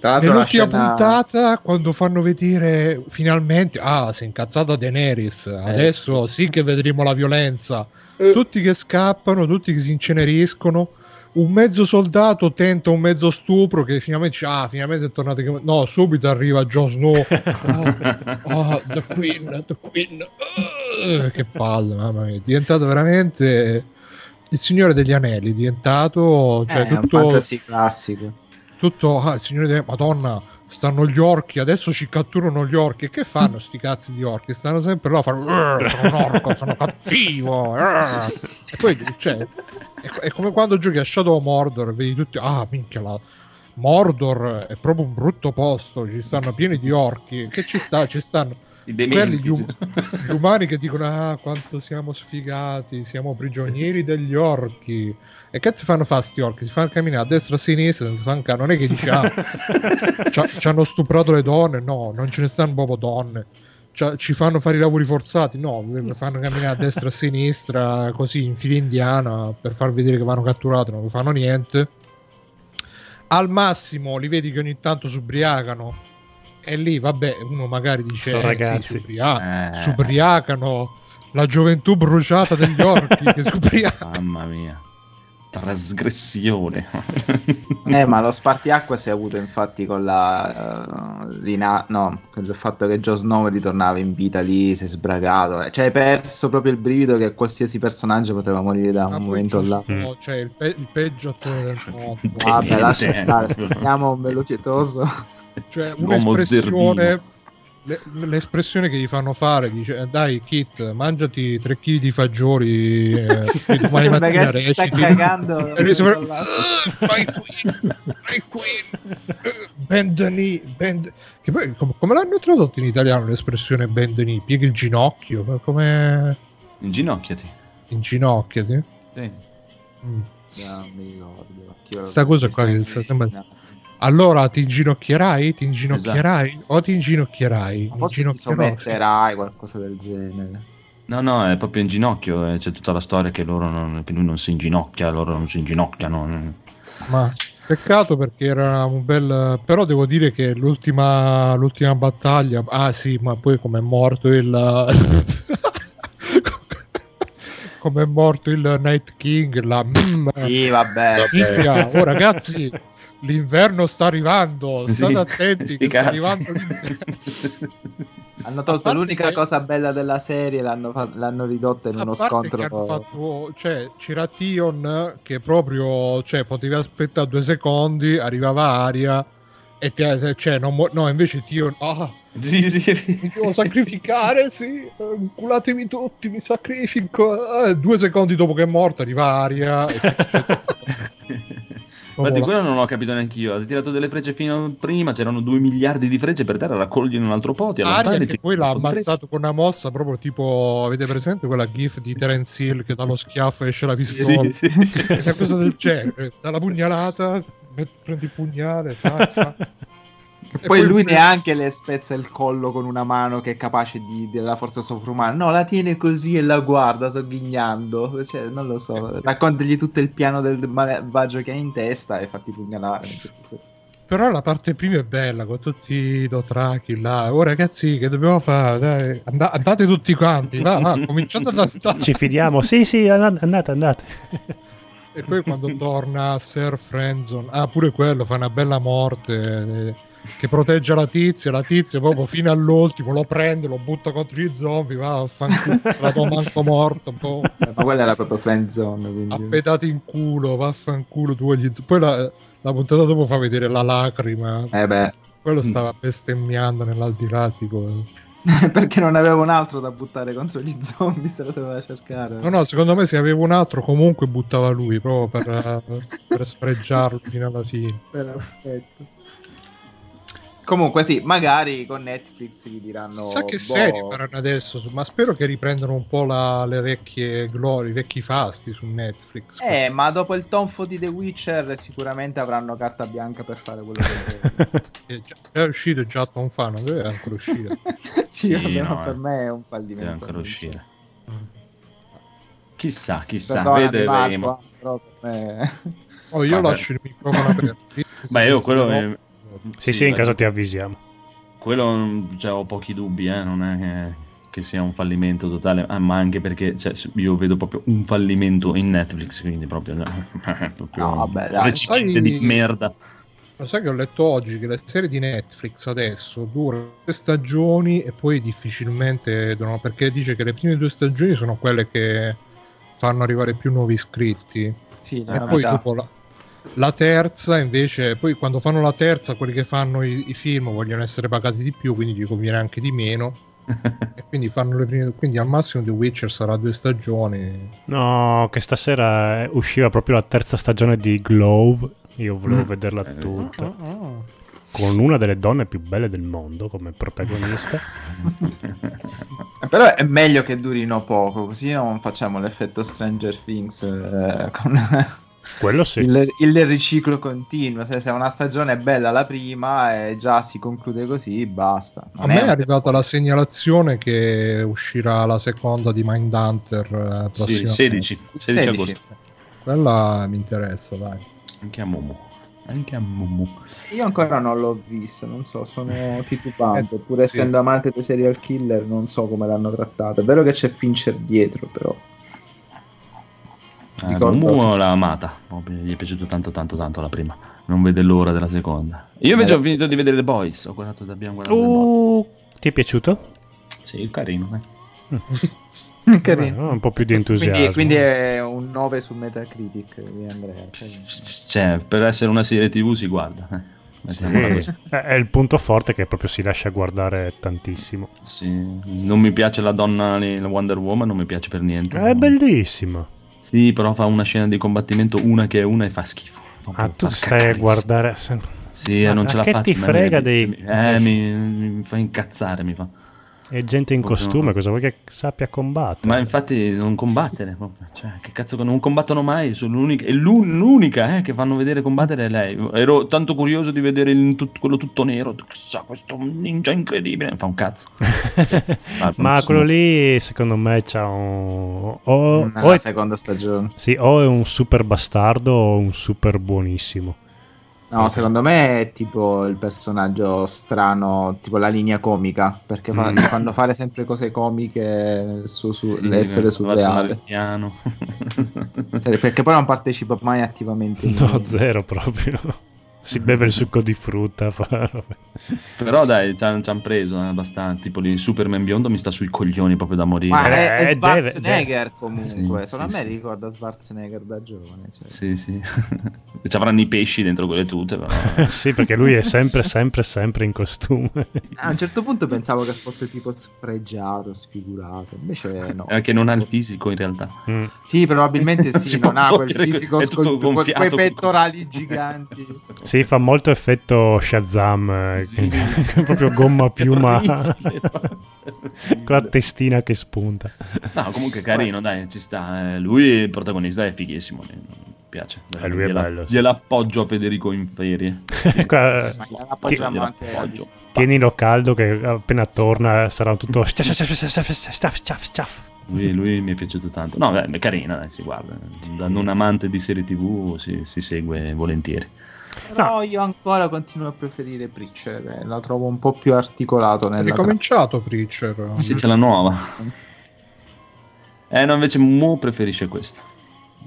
Tra l'altro la Nell'ultima scena... puntata, quando fanno vedere finalmente, ah, si è incazzata Daenerys. Adesso sì che vedremo la violenza. Tutti che scappano, tutti che si inceneriscono. Un mezzo soldato tenta un mezzo stupro che finalmente dice, ah, finalmente è tornato. No, subito arriva Jon Snow. Ah, ah, the Queen, the Queen. Ah, che palle, mamma mia. È diventato veramente il Signore degli Anelli. È diventato cioè, Eh, è un tutto fantasy classico. tutto ah, il signore delle Madonna stanno gli orchi adesso ci catturano gli orchi. E che fanno sti cazzi di orchi? Stanno sempre là a fare "Eh, sono un orco sono cattivo eh". e poi cioè è, è come quando giochi a Shadow of Mordor e vedi tutti ah minchia la Mordor è proprio un brutto posto ci stanno pieni di orchi. Che ci sta? Ci stanno I quelli gli, um- gli umani che dicono ah quanto siamo sfigati siamo prigionieri degli orchi e che ti fanno fare sti orchi? Si fanno camminare a destra e a sinistra senza fare un ca- Non è che dici, ah, c'ha- ci hanno stuprato le donne. No, non ce ne stanno proprio donne. C'ha- ci fanno fare i lavori forzati. No, fanno camminare a destra e a sinistra, così in fila indiana, per far vedere che vanno catturati. Non fanno niente. Al massimo li vedi che ogni tanto si ubriacano. E lì, vabbè, uno magari dice, Sono eh, sì, ragazzi. si Eh. si ubriacano. La gioventù bruciata degli orchi che si ubriacano. Mamma mia. Trasgressione. Eh, ma lo spartiacque si è avuto infatti con la eh, rina- no, con il fatto che Joe Snow ritornava in vita lì, si è sbragato. eh. Cioè, hai perso proprio il brivido che qualsiasi personaggio poteva morire da Ma un momento là. Snow, cioè il, pe- il peggio attore del mondo. Vabbè, lascia stare, stiamo un bello pietoso. Cioè un'espressione le- l'espressione che gli fanno fare dice eh, dai Kit mangiati 3 kg di fagioli eh, e domani mattina che si sta cagando. e lui sembra "Ah, vai qui vai qui bend the knee bend che poi com- come l'hanno tradotto in italiano l'espressione bend the knee piega il ginocchio Ma come Inginocchiati. inginocchiati Sì. Mm. Non mi ricordo. Chi lo- Sta cosa qua che sembra- allora ti inginocchierai ti inginocchierai o ti inginocchierai Ma Forse ti sommetterai, qualcosa del genere. No, no, è proprio in ginocchio. eh, C'è tutta la storia che, loro non, che lui non si inginocchia, loro non si inginocchiano. Ma peccato perché era un bel. Però devo dire che l'ultima, l'ultima battaglia. Ah, sì, ma poi come è morto il. come è morto il Night King. La. Sì, vabbè. minchia. Oh, ragazzi, l'inverno sta arrivando. Sì, State attenti, che sta arrivando l'inverno. Hanno tolto l'unica che- cosa bella della serie, l'hanno, fa- l'hanno ridotta in A uno parte scontro. fatto, cioè, c'era Tion che proprio, cioè, potevi aspettare due secondi, arrivava Aria e te, cioè, non mu- no, invece Tion, ah, sì, sì. mi devo sacrificare, sì, culatemi tutti, mi sacrifico. Eh, due secondi dopo che è morto arriva Aria. E Infatti, Proprio quello non l'ho capito neanche io. Ha tirato delle frecce fino a prima. C'erano due miliardi di frecce per terra. Raccogli in un altro po'. Ti Aria che poi l'ha ammazzato con una mossa proprio tipo, avete presente quella gif di Terence Hill che dallo schiaffo esce la pistola? Sì, sì. È una cosa del genere, dalla pugnalata, prendi il pugnale, fa, fa. E Poi lui il- neanche le spezza il collo con una mano che è capace di, della forza sovrumana. No, la tiene così e la guarda sogghignando. Cioè, non lo so. Raccontegli tutto il piano del malvagio che ha in testa e fatti pugnalare. Però la parte prima è bella con tutti i dotraki là. Oh ragazzi, che dobbiamo fare? Dai, and- andate tutti quanti, va, va, cominciate ad andare. Ci fidiamo. Sì, sì, and- andate, andate. E poi quando torna Sir Friendzone, ah pure quello fa una bella morte eh, che protegge la tizia, la tizia proprio fino all'ultimo lo prende, lo butta contro i zombie, va a fanculo, la tua manco morto, boh, Ma quella era proprio friend zone. Quindi... appedati in culo, vaffanculo tu gli... Poi la, la puntata dopo fa vedere la lacrima, Eh beh, quello stava bestemmiando nell'aldilà, tipo... perché non aveva un altro da buttare contro gli zombie, se lo doveva cercare. No, no, secondo me se aveva un altro comunque buttava lui, proprio per, eh, per sfregiarlo fino alla fine. Perfetto. Comunque sì, magari con Netflix gli diranno... Chissà che boh, serie faranno adesso, ma spero che riprendano un po' la- le vecchie glorie, i vecchi fasti su Netflix. Eh, ma dopo il tonfo di The Witcher sicuramente avranno carta bianca per fare quello che vogliono. È, già- è uscito già Tom Fa, non deve ancora uscire. sì, Sì, vabbè, no, per eh. me è un Deve fallimento. ancora uscire. Chissà, chissà. Perdonami, Marco, Vedremo. però per me- Oh, io Vabbè. lascio il microfono aperto. Beh, io quello è- Sì, sì, in dai. caso ti avvisiamo. Quello cioè, ho pochi dubbi, eh, non è che, che sia un fallimento totale, ah, ma anche perché cioè, io vedo proprio un fallimento in Netflix, quindi proprio, proprio No, vabbè, un dai, recipiente sai- di merda. Lo sai che ho letto oggi che le serie di Netflix adesso durano due stagioni e poi difficilmente durano perché dice che le prime due stagioni sono quelle che fanno arrivare più nuovi iscritti Sì, e poi dopo la, la terza invece poi quando fanno la terza quelli che fanno i, i film vogliono essere pagati di più quindi gli conviene anche di meno e quindi fanno le prime quindi al massimo The Witcher sarà due stagioni No, che stasera eh, usciva proprio la terza stagione di Glove. Io volevo Mm. vederla Eh, tutta. Con una delle donne più belle del mondo come protagonista. Però è meglio che durino poco, così non facciamo l'effetto Stranger Things eh, con Quello sì. il, il riciclo continuo. Se, se una stagione è bella la prima e già si conclude così, basta. a Non me è arrivata la segnalazione che uscirà la seconda di Mindhunter eh, Sì, prossima 16, 16 16. agosto. quella mi interessa dai Anche a Momo. Anche a Momo. Io ancora non l'ho vista, non so, sono titubante. Eh, Pur sì. essendo amante dei serial killer, non so come l'hanno trattata. È vero che c'è Fincher dietro, però. Eh, Ricordo- Momo l'ha amata, proprio, gli è piaciuto tanto tanto tanto la prima. Non vede l'ora della seconda. Io invece Eh. ho finito di vedere The Boys. Ho guardato, abbiamo guardato. Uh, ti è piaciuto? Sì, carino. eh. Carino. Eh, un po' più di entusiasmo. Quindi, quindi è un 9 su Metacritic di Andrea. Cioè, per essere una serie TV si guarda. eh. Sì, è il punto forte che proprio si lascia guardare tantissimo. Sì, Non mi piace la donna, la Wonder Woman, non mi piace per niente. È bellissima. Sì, però fa una scena di combattimento una che è una e fa schifo. Proprio Ah, tu stai a caccarissimo. guardare. Sì, Ma- eh, non ma ce la che faccio. ti ma frega mi- dei- Eh, mi, mi fa incazzare, mi fa. È gente in costume, cosa vuoi che sappia combattere? Ma infatti non combattere, cioè, che cazzo non combattono mai, sono l'unica, e l'un- l'unica eh, che fanno vedere combattere è lei. Ero tanto curioso di vedere il tut- quello tutto nero, chissà, questo ninja incredibile, fa un cazzo. Ah, Ma quello lì, secondo me, c'ha un. O, o è, seconda stagione. sì, o è un super bastardo o un super buonissimo. No, secondo me è tipo il personaggio strano, tipo la linea comica, perché Mm. fanno fare sempre cose comiche su, su Sì, l'essere surreale. piano. Perché poi non partecipa mai attivamente. No, zero proprio. Si beve il succo di frutta. fa- Però dai, ci hanno preso eh, abbastanza. Tipo lì Superman biondo mi sta sui coglioni proprio da morire. Ma è, è Eh, deve- Schwarzenegger deve- comunque, Sì, solo sì, a me sì. ricorda Schwarzenegger da giovane. cioè. Sì, sì. Ci avranno i pesci dentro quelle tute, però. sì, perché lui è sempre, sempre, sempre in costume. A un certo punto pensavo che fosse tipo sfregiato, sfigurato, invece no. Eh, che non ha il fisico in realtà. Mm. Sì, probabilmente Non sì, si non può ha quel fisico è gonfiato quei con- pettorali giganti. Sì, fa molto effetto Shazam. eh, Sì. proprio gomma piuma con la testina che spunta. No, comunque carino, dai, ci sta. eh, Lui, il protagonista, è fighissimo. Mi piace. Eh, lui è Gliela- bello, sì. Gliel'appoggio a Federico in ferie. Qua, gliela anche appoggio. Tienilo caldo che appena torna sarà tutto... Lui, lui mi è piaciuto tanto. No, beh, è carina, dai, si guarda. Da non amante di serie tv si, si segue volentieri. Però io ancora continuo a preferire Preacher, eh, la trovo un po' più articolato È nella ricominciato Preacher. Sì, c'è la nuova. Eh, no, invece Mu preferisce questa.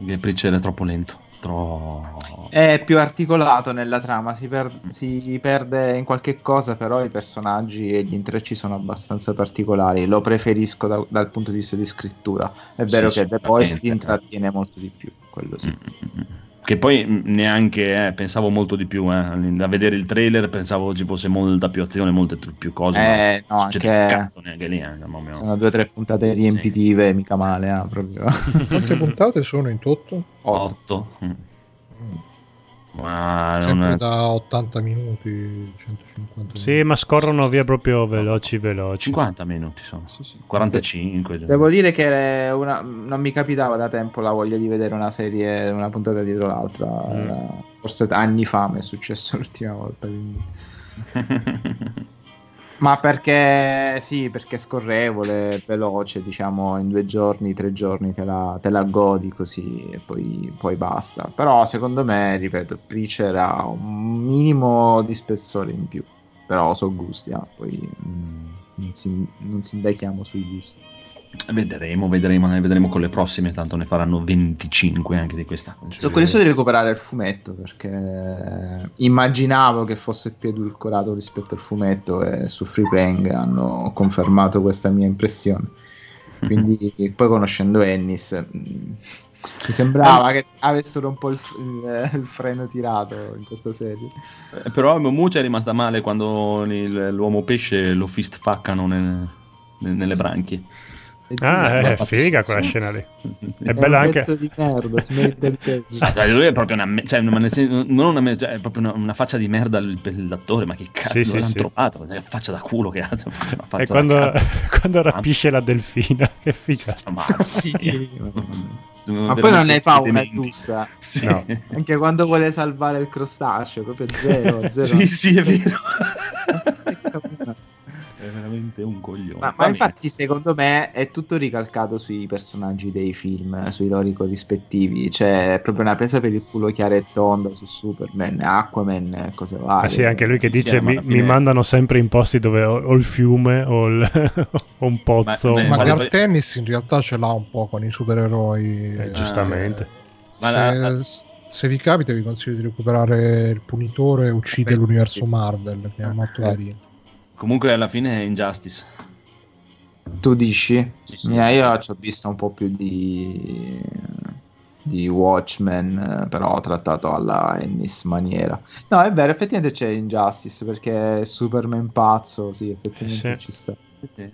Che Preacher è troppo lento. Troppo... È più articolato nella trama, si, per- si perde in qualche cosa, però i personaggi e gli intrecci sono abbastanza particolari. Lo preferisco da- dal punto di vista di scrittura. È vero Sì, che The Boys ti sicuramente. intrattiene molto di più, quello sì. Mm, Che poi mh, neanche eh, pensavo molto di più. Eh. A vedere il trailer pensavo ci fosse molta più azione, molte più cose. Eh, ma no, anche- cazzo neanche lì. Eh, mamma mia. Sono due o tre puntate riempitive, mica male, ah, proprio. Quante puntate sono in tutto? Otto. Mm. Ma non Sempre è... da 80 minuti, 150 Sì, ma scorrono via proprio veloci veloci. 50 minuti sono. 45. già. Devo dire che una- non mi capitava da tempo la voglia di vedere una serie, una puntata dietro l'altra. Mm. Forse anni fa mi è successo l'ultima volta. Quindi. Ma perché sì, perché è scorrevole, veloce, diciamo in due giorni, tre giorni te la, te la godi così e poi, poi basta. Però secondo me, ripeto, Preacher ha un minimo di spessore in più. Però so gusti, ah, poi mm, non, si, si indaghiamo sui gusti. Vedremo, vedremo, ne vedremo con le prossime, tanto ne faranno 25 anche di questa. Sono curioso di recuperare il fumetto perché immaginavo che fosse più edulcorato rispetto al fumetto e su Freeplaying hanno confermato questa mia impressione. Quindi poi conoscendo Ennis mh, mi sembrava che avessero un po' il, il- il freno tirato in questa serie. Eh, Però Muccia è rimasta male quando il- l'uomo pesce lo fist faccano nel- nel- nelle branchie. Ah, è ma- figa quella scena lì. È È bella un anche. di merda, il peggio. Ah, cioè, lui è proprio una, cioè, non una, cioè, è proprio una, una faccia di merda l'attore, ma che cazzo Sì, sì, l'hanno sì. trovato? Cioè, faccia da culo che ha, cioè, E quando, quando rapisce la delfina, che figa. Ma Sì. Ma poi non ne fa una giusta. Sì. No. Anche quando vuole salvare il crostaceo, proprio zero, zero. sì, sì, è vero. Ma, è veramente un coglione. ma bene. infatti secondo me è tutto ricalcato sui personaggi dei film, sui loro corrispettivi. C'è proprio una presa per il culo chiara e tonda su Superman, Aquaman, e cose varie. Ah sì, anche lui che dice ma mi, mi mandano sempre in posti dove ho, ho il fiume o, il- o un pozzo. Ma- Ma ma- Gar Tennis in realtà ce l'ha un po' con i supereroi. Eh, giustamente. Ma se, la- se vi capita vi consiglio di recuperare il punitore uccide Beh, l'universo sì. Marvel che è molto Eh. carino Comunque alla fine è Injustice. Tu dici? Sì, sì. Eh, io ci ho visto un po' più di, di Watchmen, eh, però trattato alla Ennis maniera. No, è vero, effettivamente c'è Injustice perché è Superman pazzo, sì, effettivamente Sì. ci sta. Sì.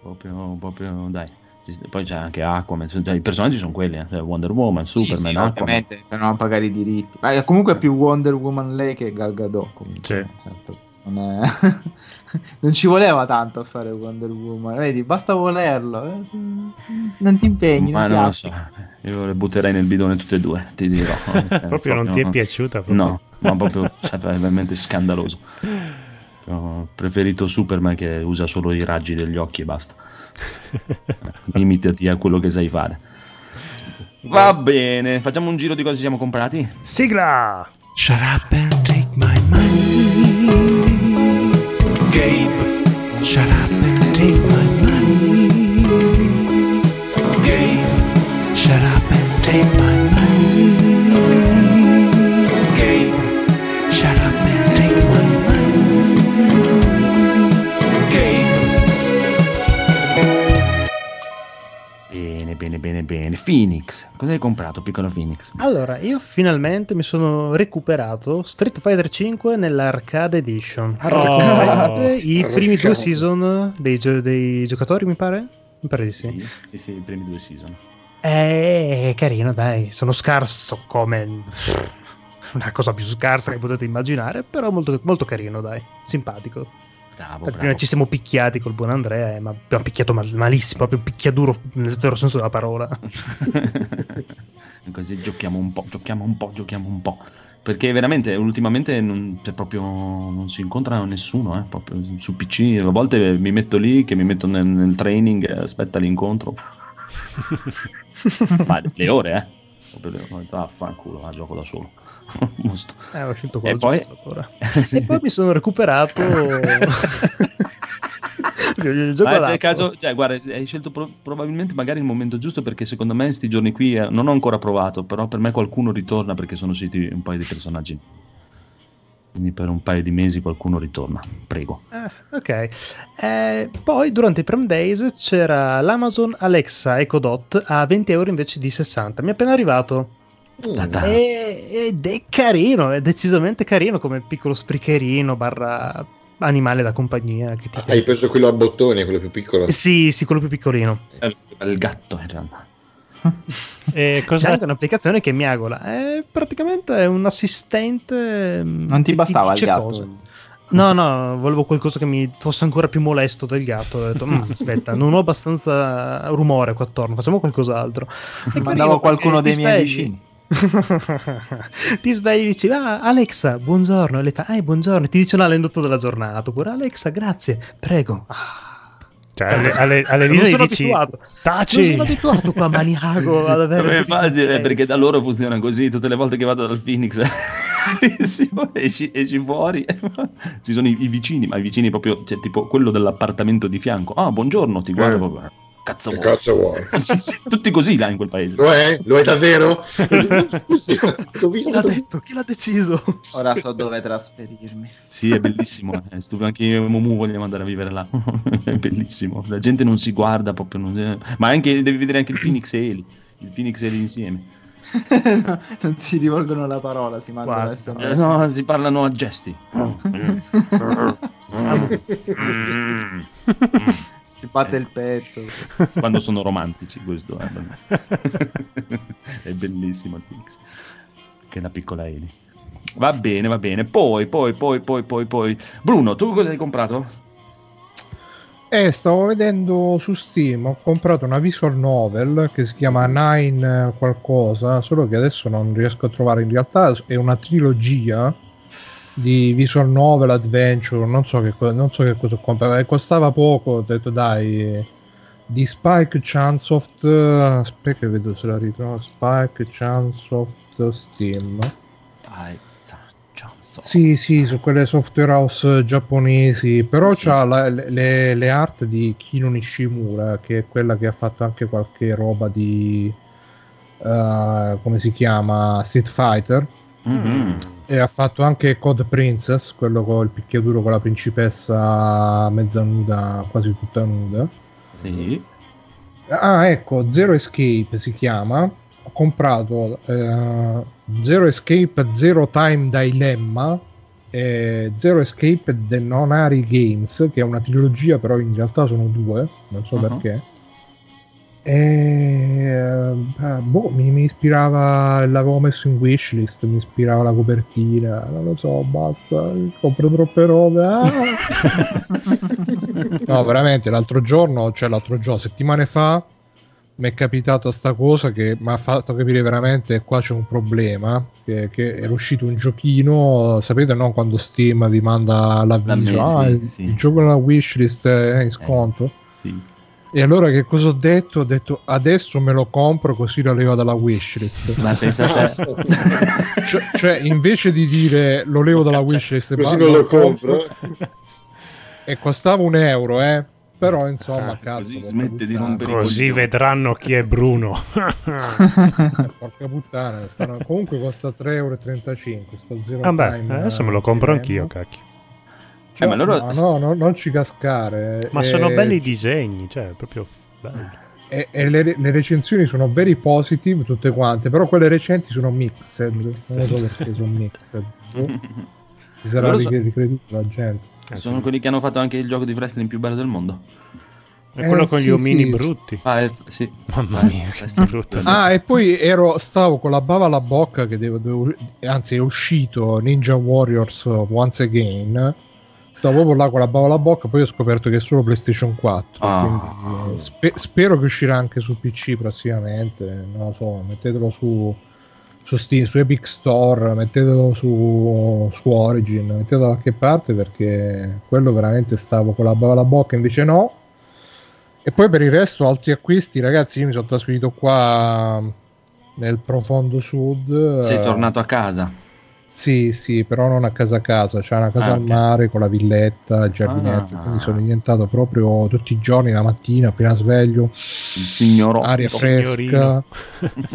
Proprio, proprio, dai. Poi c'è anche Aquaman, cioè, i personaggi sono quelli, eh, cioè Wonder Woman, Superman, sì, sì, Aquaman. ovviamente per non pagare i diritti. Ma è comunque più Wonder Woman lei che Gal Gadot. Comunque, Sì. certo. non, è- non ci voleva tanto a fare Wonder Woman, vedi, basta volerlo. eh, Non ti impegni. Ma non non lo so, io le butterei nel bidone tutte e due, ti dirò. Proprio non ti è piaciuta? proprio? No, ma proprio cioè, è veramente scandaloso. Ho preferito Superman che usa solo i raggi degli occhi e basta. Limitati a quello che sai fare. Va bene, facciamo un giro di cosa siamo comprati? Sigla! Shut up and take my money. Gabe. Shut up Bene. Phoenix, cosa hai comprato, piccolo Phoenix? Allora, io finalmente mi sono recuperato Street Fighter 5 nell'Arcade Edition. Arcade, i Oh, primi due arcade. season dei, gio- dei giocatori, mi pare? Mi pare di sì. Sì, sì, sì, i primi due season. È carino, dai. Sono scarso come una cosa più scarsa che potete immaginare, però molto, molto carino, dai. Simpatico. Bravo, Prima bravo. ci siamo picchiati col buon Andrea, eh, ma abbiamo picchiato mal- malissimo, proprio picchiaduro nel vero senso della parola. Così giochiamo un po', giochiamo un po', giochiamo un po'. Perché veramente ultimamente non, cioè, proprio, non si incontra nessuno, eh, proprio su PC. A volte mi metto lì, che mi metto nel, nel training, eh, aspetta l'incontro. Fa le ore, eh. Proprio. Vaffanculo, ah, gioco da solo. Giusto. Eh, ho scelto qua E poi- ora. E poi mi sono recuperato c'è adatto. caso, cioè, guarda, hai scelto pro- probabilmente magari il momento giusto perché secondo me in sti giorni qui eh, non ho ancora provato, però per me qualcuno ritorna perché sono usciti un paio di personaggi. Quindi per un paio di mesi qualcuno ritorna, prego. Ah, ok. Eh, poi durante i Prime Days c'era l'Amazon Alexa Echo Dot a 20 euro invece di 60. Mi è appena arrivato. E- Ed è carino, è decisamente carino come piccolo spricherino barra animale da compagnia. Che ti Hai preso quello a bottoni, quello più piccolo. Sì, sì, quello più piccolino. È il- è il gatto in realtà. E C'è cosa... anche un'applicazione che mi agola. È praticamente è un assistente. mm, Non ti bastava il gatto? cose. No, no, volevo qualcosa che mi fosse ancora più molesto del gatto. Ho detto, "Mm, aspetta, non ho abbastanza rumore qua attorno, facciamo qualcos'altro. È Mandavo qualcuno dei miei vicini. ti svegli e dici ah Alexa buongiorno e lei fa ah buongiorno e ti dice un aneddoto della giornata oppure Alexa grazie prego ah. Cioè, alle, alle, alle Non sono dici abituato. taci. non sono abituato qua maniaco ad avere Come fai? geni. Eh, perché da loro funziona così tutte le volte che vado dal Phoenix esci, esci fuori ci sono i, i vicini ma i vicini proprio cioè, tipo quello dell'appartamento di fianco ah buongiorno ti guardo Eh. Cazzo Che vuoi cazzo vuoi? Tutti così là in quel paese Lo è? Lo è davvero? Chi l'ha detto chi l'ha deciso Ora so dove trasferirmi. sì è bellissimo eh. Anche io e Mumu vogliamo andare a vivere là è bellissimo la gente non si guarda proprio non- ma anche devi vedere anche il Phoenix e Eli il Phoenix e Eli insieme No, non si rivolgono la parola, si mandano. Eh, no si parlano a gesti Si batte il petto. quando sono romantici questo è, è bellissimo il Phoenix che è la piccola Eli. Va bene va bene. Poi poi poi poi poi poi. Bruno tu cosa hai comprato? Eh, stavo vedendo su Steam, ho comprato una visual novel che si chiama Nine qualcosa, solo che adesso non riesco a trovare, in realtà è una trilogia di visual novel, adventure, non so che, non so che cosa ho comprato, e costava poco, ho detto dai, di Spike Chunsoft, aspetta che vedo se la ritrovo, Spike Chunsoft Steam. Dai, Johnson. Sì, sì, su quelle software house giapponesi, però c'ha la- le, le art di Kino Nishimura, che è quella che ha fatto anche qualche roba di eh, come si chiama Street Fighter Mhm. e ha fatto anche Code Princess, quello con il picchiaduro con la principessa mezza nuda, quasi tutta nuda. Sì. Ah, ecco, Zero Escape si chiama. Ho comprato eh, Zero Escape Zero Time Dilemma e Zero Escape The Nonary Games, che è una trilogia, però in realtà sono due, non so Uh-huh. perché. E eh, boh, mi, mi ispirava, l'avevo messo in wishlist, mi ispirava la copertina, non lo so, basta, compro troppe robe. ah. no, veramente, l'altro giorno, cioè l'altro giorno, settimane fa, mi è capitato sta cosa che mi ha fatto capire veramente che qua c'è un problema, che, che era uscito un giochino, sapete no, quando Steam vi manda l'avviso, L'avviso, ah, sì, il, gioco nella wishlist è in sconto. sì. E allora che cosa ho detto? Ho detto adesso me lo compro così lo levo dalla wishlist. Ma pensa a te. cioè, cioè, invece di dire lo levo dalla wishlist e Così non lo compro. e costava un euro, eh. Però insomma, Ah, cazzo. così smette di rompere Così vedranno chi è Bruno. Porca puttana, stanno- comunque costa 3,35 euro. Sto zero Vabbè, time, adesso me lo eh, compro di anch'io, cacchio. Eh, ma loro- no, no, no, non ci cascare. Ma eh, sono belli i disegni, cioè, proprio belli. E, e le, le recensioni sono very positive tutte quante, però quelle recenti sono mixed. Non so perché sono mixed. Si sarà Loro ricre- ricreduto la gente. Eh, sono quelli che hanno fatto anche il gioco di wrestling più bello del mondo È quello Eh, con gli sì, omini sì. brutti. ah, eh, sì Mamma mia, che brutto. Ah, e poi ero, stavo con la bava alla bocca che devo, devo- anzi è uscito Ninja Warriors Once Again. Stavo proprio là con la bava alla bocca, poi ho scoperto che è solo PlayStation 4. Ah. quindi, eh, spe- spero che uscirà anche su PC prossimamente. Non lo so, mettetelo su, su Steam, su Epic Store, mettetelo su, su Origin, mettetelo da qualche parte perché quello veramente stavo con la bava alla bocca, invece no. E poi per il resto, altri acquisti, ragazzi, io mi sono trasferito qua nel profondo sud. sei eh, tornato a casa Sì, sì, però non a casa a casa, c'è una casa Ah, al ok. mare con la villetta, il giardinetto, Ah. quindi sono diventato proprio tutti i giorni, la mattina, appena sveglio, il signor aria fresca. signorino.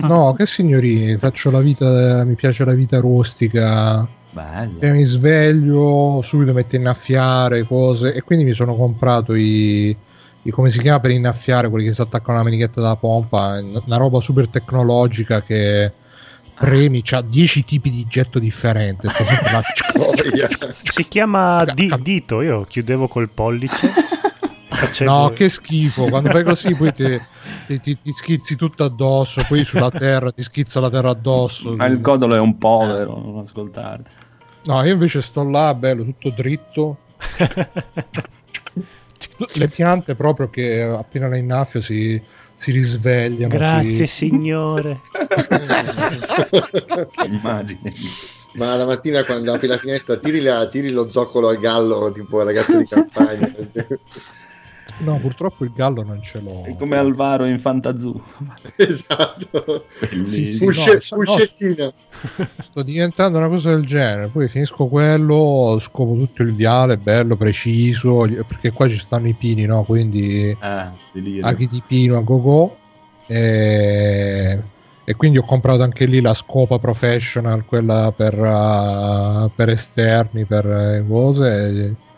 No, che signorini, faccio la vita, mi piace la vita rustica. bello mi sveglio, subito metto a innaffiare cose e quindi mi sono comprato i, i- come si chiama per innaffiare, quelli che si attaccano alla manichetta della pompa, una roba super tecnologica che premi, c'ha 10 tipi di getto. Boia. Si chiama di- dito, io chiudevo col pollice. facevo- No, che schifo, quando fai così poi ti, ti- ti- ti schizzi tutto addosso, poi sulla terra ti schizza la terra addosso. ma il codolo è un povero non ascoltare No, io invece sto là, bello, tutto dritto. Le piante proprio che appena le innaffio si si risvegliano. Grazie si- signore. Che immagine. Ma la mattina quando apri la finestra tiri, la- tiri lo zoccolo al gallo, tipo ragazzo di campagna. No, purtroppo il gallo non ce l'ho. È come Alvaro in Fantazoo. esatto. Sì, sì, Pusce- no, no. Sto diventando una cosa del genere. Poi finisco quello, scopo tutto il viale, bello, preciso. Perché qua ci stanno i pini, no? Quindi Ah, aghi di pino a go-go. E... e quindi ho comprato anche lì la scopa professional, quella per, uh, per esterni, per eh, cose. I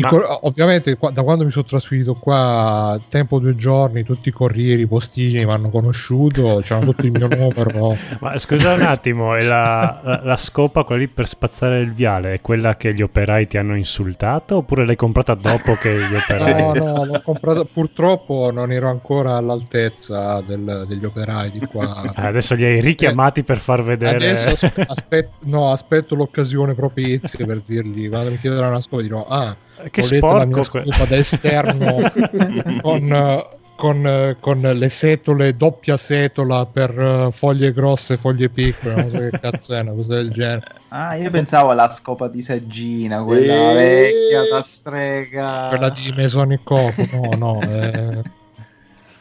Ma- cor- ovviamente qua- da quando mi sono trasferito qua, tempo due giorni, tutti i corrieri, i postini mi hanno conosciuto, c'hanno tutto il mio numero. Ma scusa un attimo, è la, la- la scopa, quella lì per spazzare il viale, è quella che gli operai ti hanno insultato oppure l'hai comprata dopo che gli operai... No, no, l'ho comprato. Purtroppo non ero ancora all'altezza del- degli operai di qua. Ah, Adesso li hai richiamati per far vedere... Aspet- no, aspetto l'occasione propizia per dirgli quando mi chiederanno una scopa dirò ah Che volete la mia sporco que- scopa da esterno con, con, con le setole doppia setola per eh, foglie grosse e foglie piccole non so che cazzo è una cosa del genere Ah, io pensavo alla scopa di Saggina, quella Eh. vecchia da strega. quella di Masonic Coop no no eh,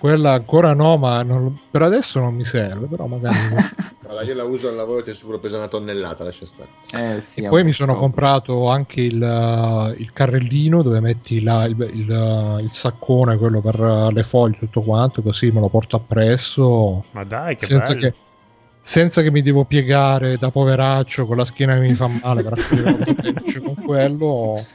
quella ancora no ma non- per adesso non mi serve però magari Guarda, io la uso al lavoro e ti assicuro pesa una tonnellata, lascia stare. Eh, sì, E è poi mi sono scopa. comprato anche il, uh, il carrellino dove metti la- il, il, uh, il saccone, quello per uh, le foglie, tutto quanto, così me lo porto appresso Ma dai, che senza bello. che, senza che mi devo piegare da poveraccio con la schiena che mi fa male per bottiglia con quello.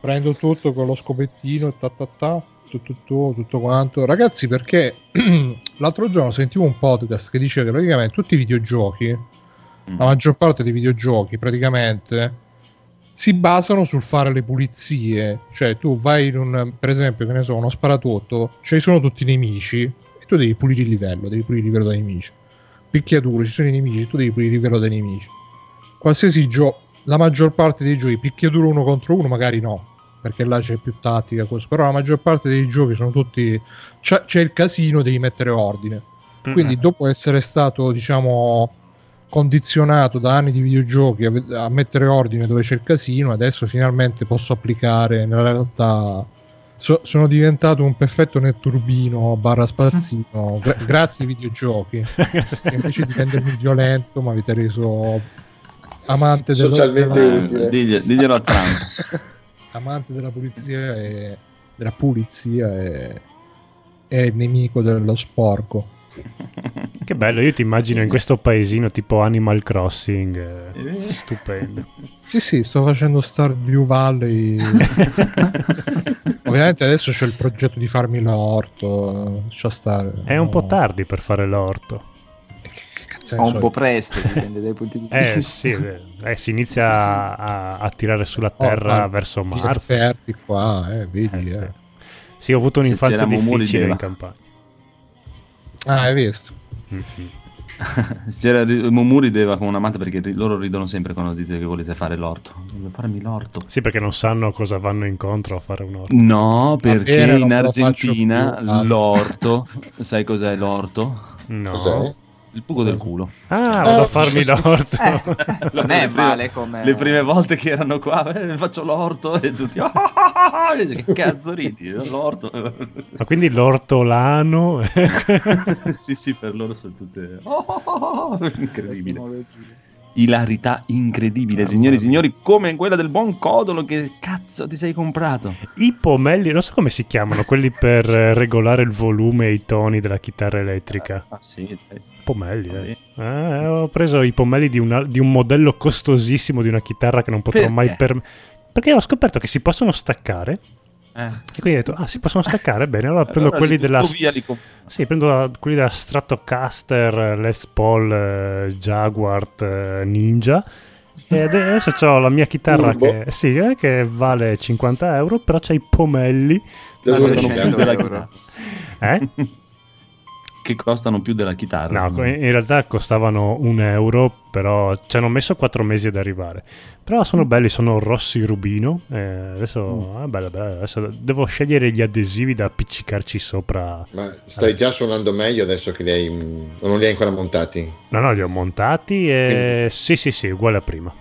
Prendo tutto con lo scopettino, ta ta ta, tu, tu, tu, tutto quanto. Ragazzi, perché l'altro giorno sentivo un podcast che dice che praticamente tutti i videogiochi la maggior parte dei videogiochi praticamente si basano sul fare le pulizie. Cioè, tu vai in un, per esempio, che ne so, uno sparatutto, ci sono tutti i nemici e tu devi pulire il livello, devi pulire il livello dei nemici. Picchiature, ci sono i nemici, tu devi pulire il livello dei nemici. Qualsiasi gioco, la maggior parte dei giochi, picchiature uno contro uno, magari no, perché là c'è più tattica, questo. però la maggior parte dei giochi sono tutti. C'è, c'è il casino, devi mettere ordine. Quindi, dopo essere stato, diciamo, condizionato da anni di videogiochi a, a mettere ordine dove c'è il casino, adesso finalmente posso applicare nella realtà. so- sono diventato un perfetto netturbino barra spazzino gra- grazie ai videogiochi. invece di rendermi violento, mi avete reso amante dello- Socialmente della, utile. Digli- diglielo a Trump. amante della pulizia e della pulizia e, e nemico dello sporco. Che bello, io ti immagino in questo paesino tipo Animal Crossing. eh, Stupendo. Sì, sì, sto facendo Stardew Valley. Ovviamente adesso c'è il progetto di farmi l'orto. eh, Lascia stare. È un po' tardi per fare l'orto. Che cazzo O ne un po' presto, dipende dai punti di Eh vista. sì, eh, eh, si inizia a, a tirare sulla Oh, terra guarda, verso marzo. esperti qua, eh, vedi. Eh, eh. Sì, ho avuto un'infanzia difficile in campagna. Ah, hai visto? Mhm. C'era Mumu rideva come un amante perché loro ridono sempre quando dite che volete fare l'orto. Voglio farmi l'orto. Sì, perché non sanno cosa vanno incontro a fare un orto. No, perché in Argentina l'orto, sai cos'è l'orto? No. Cos'è? Il buco del culo. Ah, vado a Oh. farmi l'orto. Eh, non è Le prime- male come... Le prime volte che erano qua, eh, faccio l'orto e tutti... "Ah, ah, ah, ah", che cazzo ridi? L'orto. Ma quindi l'ortolano... sì, sì, per loro sono tutte... "Oh, oh, oh, oh", Incredibile. Ilarità incredibile, signori e signori, come quella del buon Codolo che cazzo ti sei comprato. I pomelli, non so come si chiamano, quelli per regolare il volume e i toni della chitarra elettrica. Ah sì, dai. Pomelli, eh. Eh, ho preso i pomelli di, una- di un modello costosissimo di una chitarra che non potrò Perché? mai per... Perché ho scoperto che si possono staccare. Eh. E quindi ho detto, ah, si possono staccare? Bene, allora prendo Allora quelli li della... via, li comp- Sì, prendo la- quelli della Stratocaster, Les Paul, eh, Jaguar, eh, Ninja. E ade- adesso ho la mia chitarra che, sì, eh, che vale 50 euro, però c'ha i pomelli. Dove si più della euro. chitarra. Eh? Che costano più della chitarra. No, in realtà costavano un euro, però ci hanno messo quattro mesi ad arrivare. Però sono belli, sono rossi rubino. eh, adesso, ah, bello, bello, adesso devo scegliere gli adesivi da appiccicarci sopra. Ma stai già suonando meglio adesso che li hai. o non li hai ancora montati? No, no, li ho montati e sì, sì, sì, uguale a prima.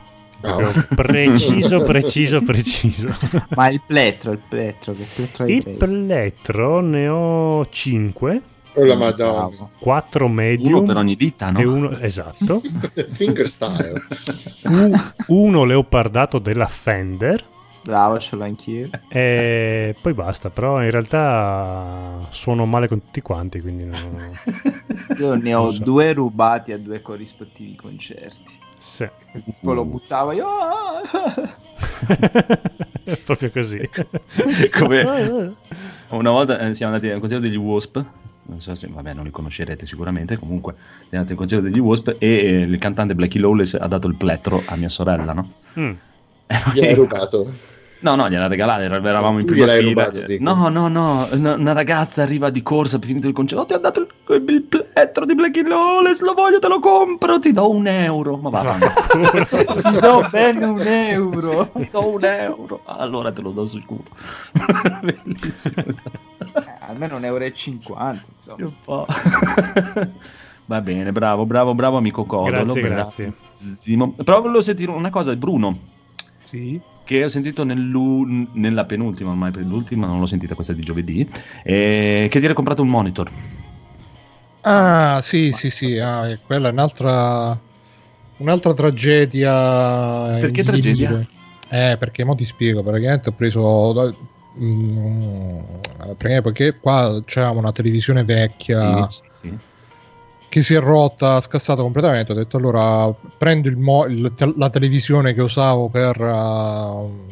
Proprio preciso, preciso, preciso. Ma il plettro, il plettro, che plettro hai Il preso? plettro ne ho 5, Oh la madonna. Bravo. 4 medium Uno per ogni dita, no? e uno esatto. Fingerstyle. U- uno leopardato della Fender Bravo, ce l'ho anch'io. e poi basta, però in realtà suono male con tutti quanti, quindi no- Io ne ho Non so. due rubati a due corrispettivi concerti. sì. Poi lo buttavo io. ah! proprio così. Come- Una volta eh, siamo andati al concerto degli Wasp. Non so se, vabbè, non li conoscerete sicuramente. Comunque, siamo andati al concerto degli Wasp e eh, il cantante Blackie Lawless ha dato il plettro a mia sorella, no? Mm. E noi- Gliel'hai rubato. No, no, gliela regalata, eravamo in prima fila. rubato, no, no, no, una, ragazza arriva di corsa per finito il concerto. "Oh, ti ha dato il, il plettro di Blackie Lawless, lo voglio, te lo compro, ti do un euro. Ma va, ti do bene un euro, ti do un euro. Allora te lo do sicuro. Bellissimo. Eh, almeno un euro e cinquanta, insomma. Che po'. Va bene, bravo, bravo, bravo amico Codolo. Grazie, grazie. Però volevo sentire una cosa, Bruno, Sì. Che ho sentito nella penultima, ormai per l'ultima, non l'ho sentita questa di giovedì, eh, che ti hai comprato un monitor. Ah, sì, sì, sì, ah, quella è un'altra, un'altra tragedia. Perché tragedia? Eh, perché mo ti spiego, praticamente ho preso... da- mm, perché, qua c'avevamo una televisione vecchia Sì, sì. Che si è rotta, scassata completamente. Ho detto allora prendo mo- il te- la televisione che usavo per, uh,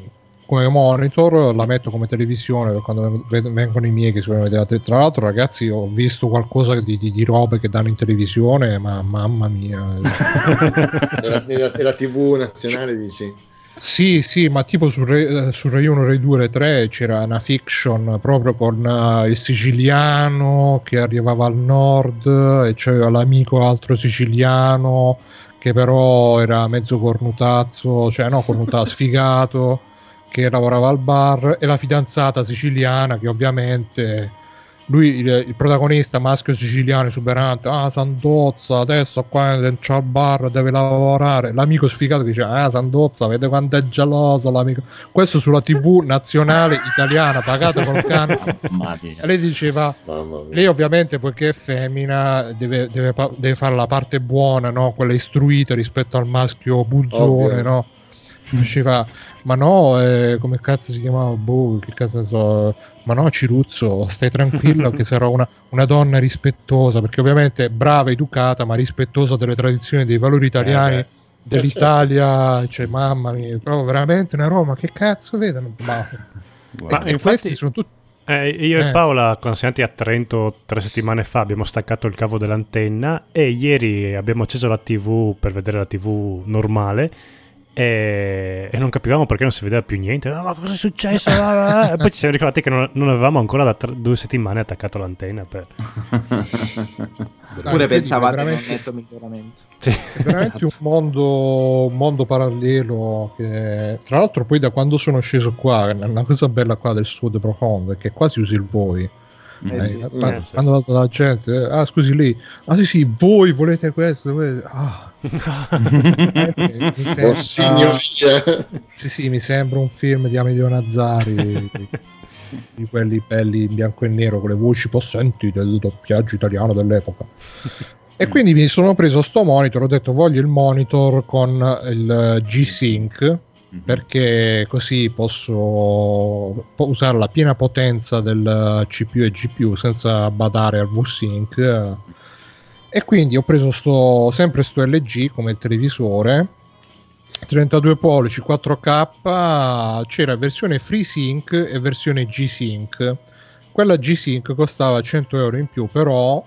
come monitor, la metto come televisione per quando ven- vengono i miei che si vogliono vedere la tele- Tra l'altro, ragazzi, ho visto qualcosa di, di- di robe che danno in televisione, ma mamma mia. Nella, nella- nella TV nazionale dici? Sì, sì, ma tipo su Rai, su Rai 1, Rai 2, Rai 3 c'era una fiction proprio con eh, il siciliano che arrivava al nord e c'aveva l'amico altro siciliano che però era mezzo cornutazzo, cioè no, cornutazzo, sfigato, che lavorava al bar e la fidanzata siciliana che ovviamente lui il, il protagonista maschio siciliano esuberante ah Sandozza adesso qua dentro al bar deve lavorare. L'amico sfigato dice ah Sandozza vede quanto è geloso l'amico. Questo sulla tv nazionale italiana pagata col cane. Lei diceva lei ovviamente poiché è femmina deve, deve deve fare la parte buona no? quella istruita rispetto al maschio buzzone no? diceva ma no eh, come cazzo si chiamava? Boh, che cazzo so. Ma no Ciruzzo stai tranquillo che sarò una, una donna rispettosa perché ovviamente brava educata ma rispettosa delle tradizioni dei valori italiani Eh, dell'Italia. Cioè mamma mia proprio veramente una Roma che cazzo vedono? Ma, Ma e infatti- questi sono tutti Eh, io e Eh. Paola, quando siamo andati a Trento tre settimane fa, abbiamo staccato il cavo dell'antenna e ieri abbiamo acceso la TV per vedere la TV normale e, e non capivamo perché non si vedeva più niente. "Ah, ma cosa è successo? Ah, ah", e poi ci siamo ricordati che non, non avevamo ancora da tre- due settimane attaccato l'antenna. Per... Dai, Pure pensavate a un veramente- netto miglioramento. Sì, È veramente un mondo, un mondo parallelo che tra l'altro poi da quando sono sceso qua una cosa bella qua del sud profondo è che qua si usa il voi Eh Eh, sì. qua- Eh, sì. quando vado dalla gente eh, ah scusi lì ah sì sì voi volete questo voi- ah. Eh, mi Oh, sembra, signoria. sì, sì, mi sembra un film di Amedeo Nazzari di, di quelli belli in bianco e nero con le voci possenti del doppiaggio italiano dell'epoca e quindi mi sono preso sto monitor ho detto voglio il monitor con il G-Sync perché così posso po- usare la piena potenza del CPU e GPU senza badare al V-Sync e quindi ho preso sto, sempre sto LG come televisore 32 pollici 4K c'era versione FreeSync e versione G-Sync quella G-Sync costava 100 euro in più però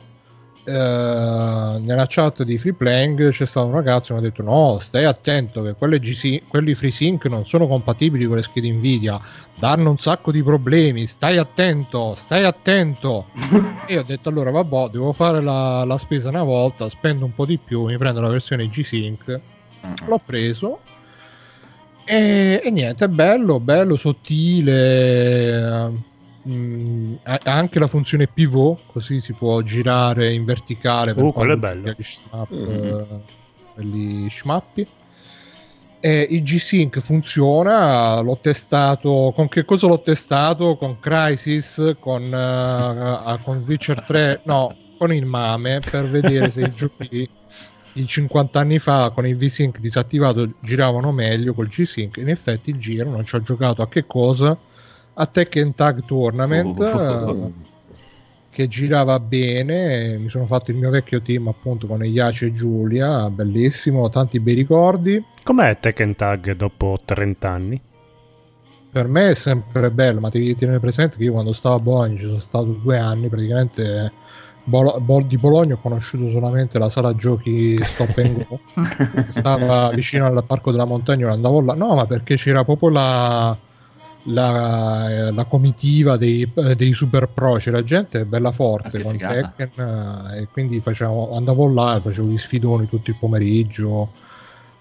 eh, nella chat di Free Playing c'è stato un ragazzo che mi ha detto no stai attento che quelle GC quelli FreeSync non sono compatibili con le schede Nvidia. Danno un sacco di problemi. Stai attento stai attento. E io ho detto allora vabbè devo fare la, la spesa una volta spendo un po' di più mi prendo la versione G-Sync l'ho preso. E, e niente, è bello, bello, sottile. Mm, ha anche la funzione pivot, così si può girare in verticale. Uh, quello è bello. si ha gli eh, quelli schmappi. E il G-Sync funziona, l'ho testato, con che cosa l'ho testato? Con Crisis, con, eh, ah, con Witcher 3, no, con il Mame, per vedere se i giochi di 50 anni fa con il V-Sync disattivato giravano meglio col G-Sync. In effetti girano, non ci ho giocato a che cosa? A Tekken Tag Tournament. Che girava bene, mi sono fatto il mio vecchio team appunto con Iaci e Giulia, bellissimo, tanti bei ricordi. Com'è Tekken Tag dopo 30 anni? Per me è sempre bello, ma devi tenere presente che io quando stavo a Bologna ci sono stato due anni, praticamente Bolo- Bol- di Bologna ho conosciuto solamente la sala giochi Stop and Go, stava vicino al Parco della Montagna, andavo là, no ma perché c'era proprio la, la, eh, la comitiva dei, eh, dei super pro, c'era gente bella Ah, forte che con. Tekken eh, e quindi facevo, andavo là e facevo gli sfidoni tutto il pomeriggio.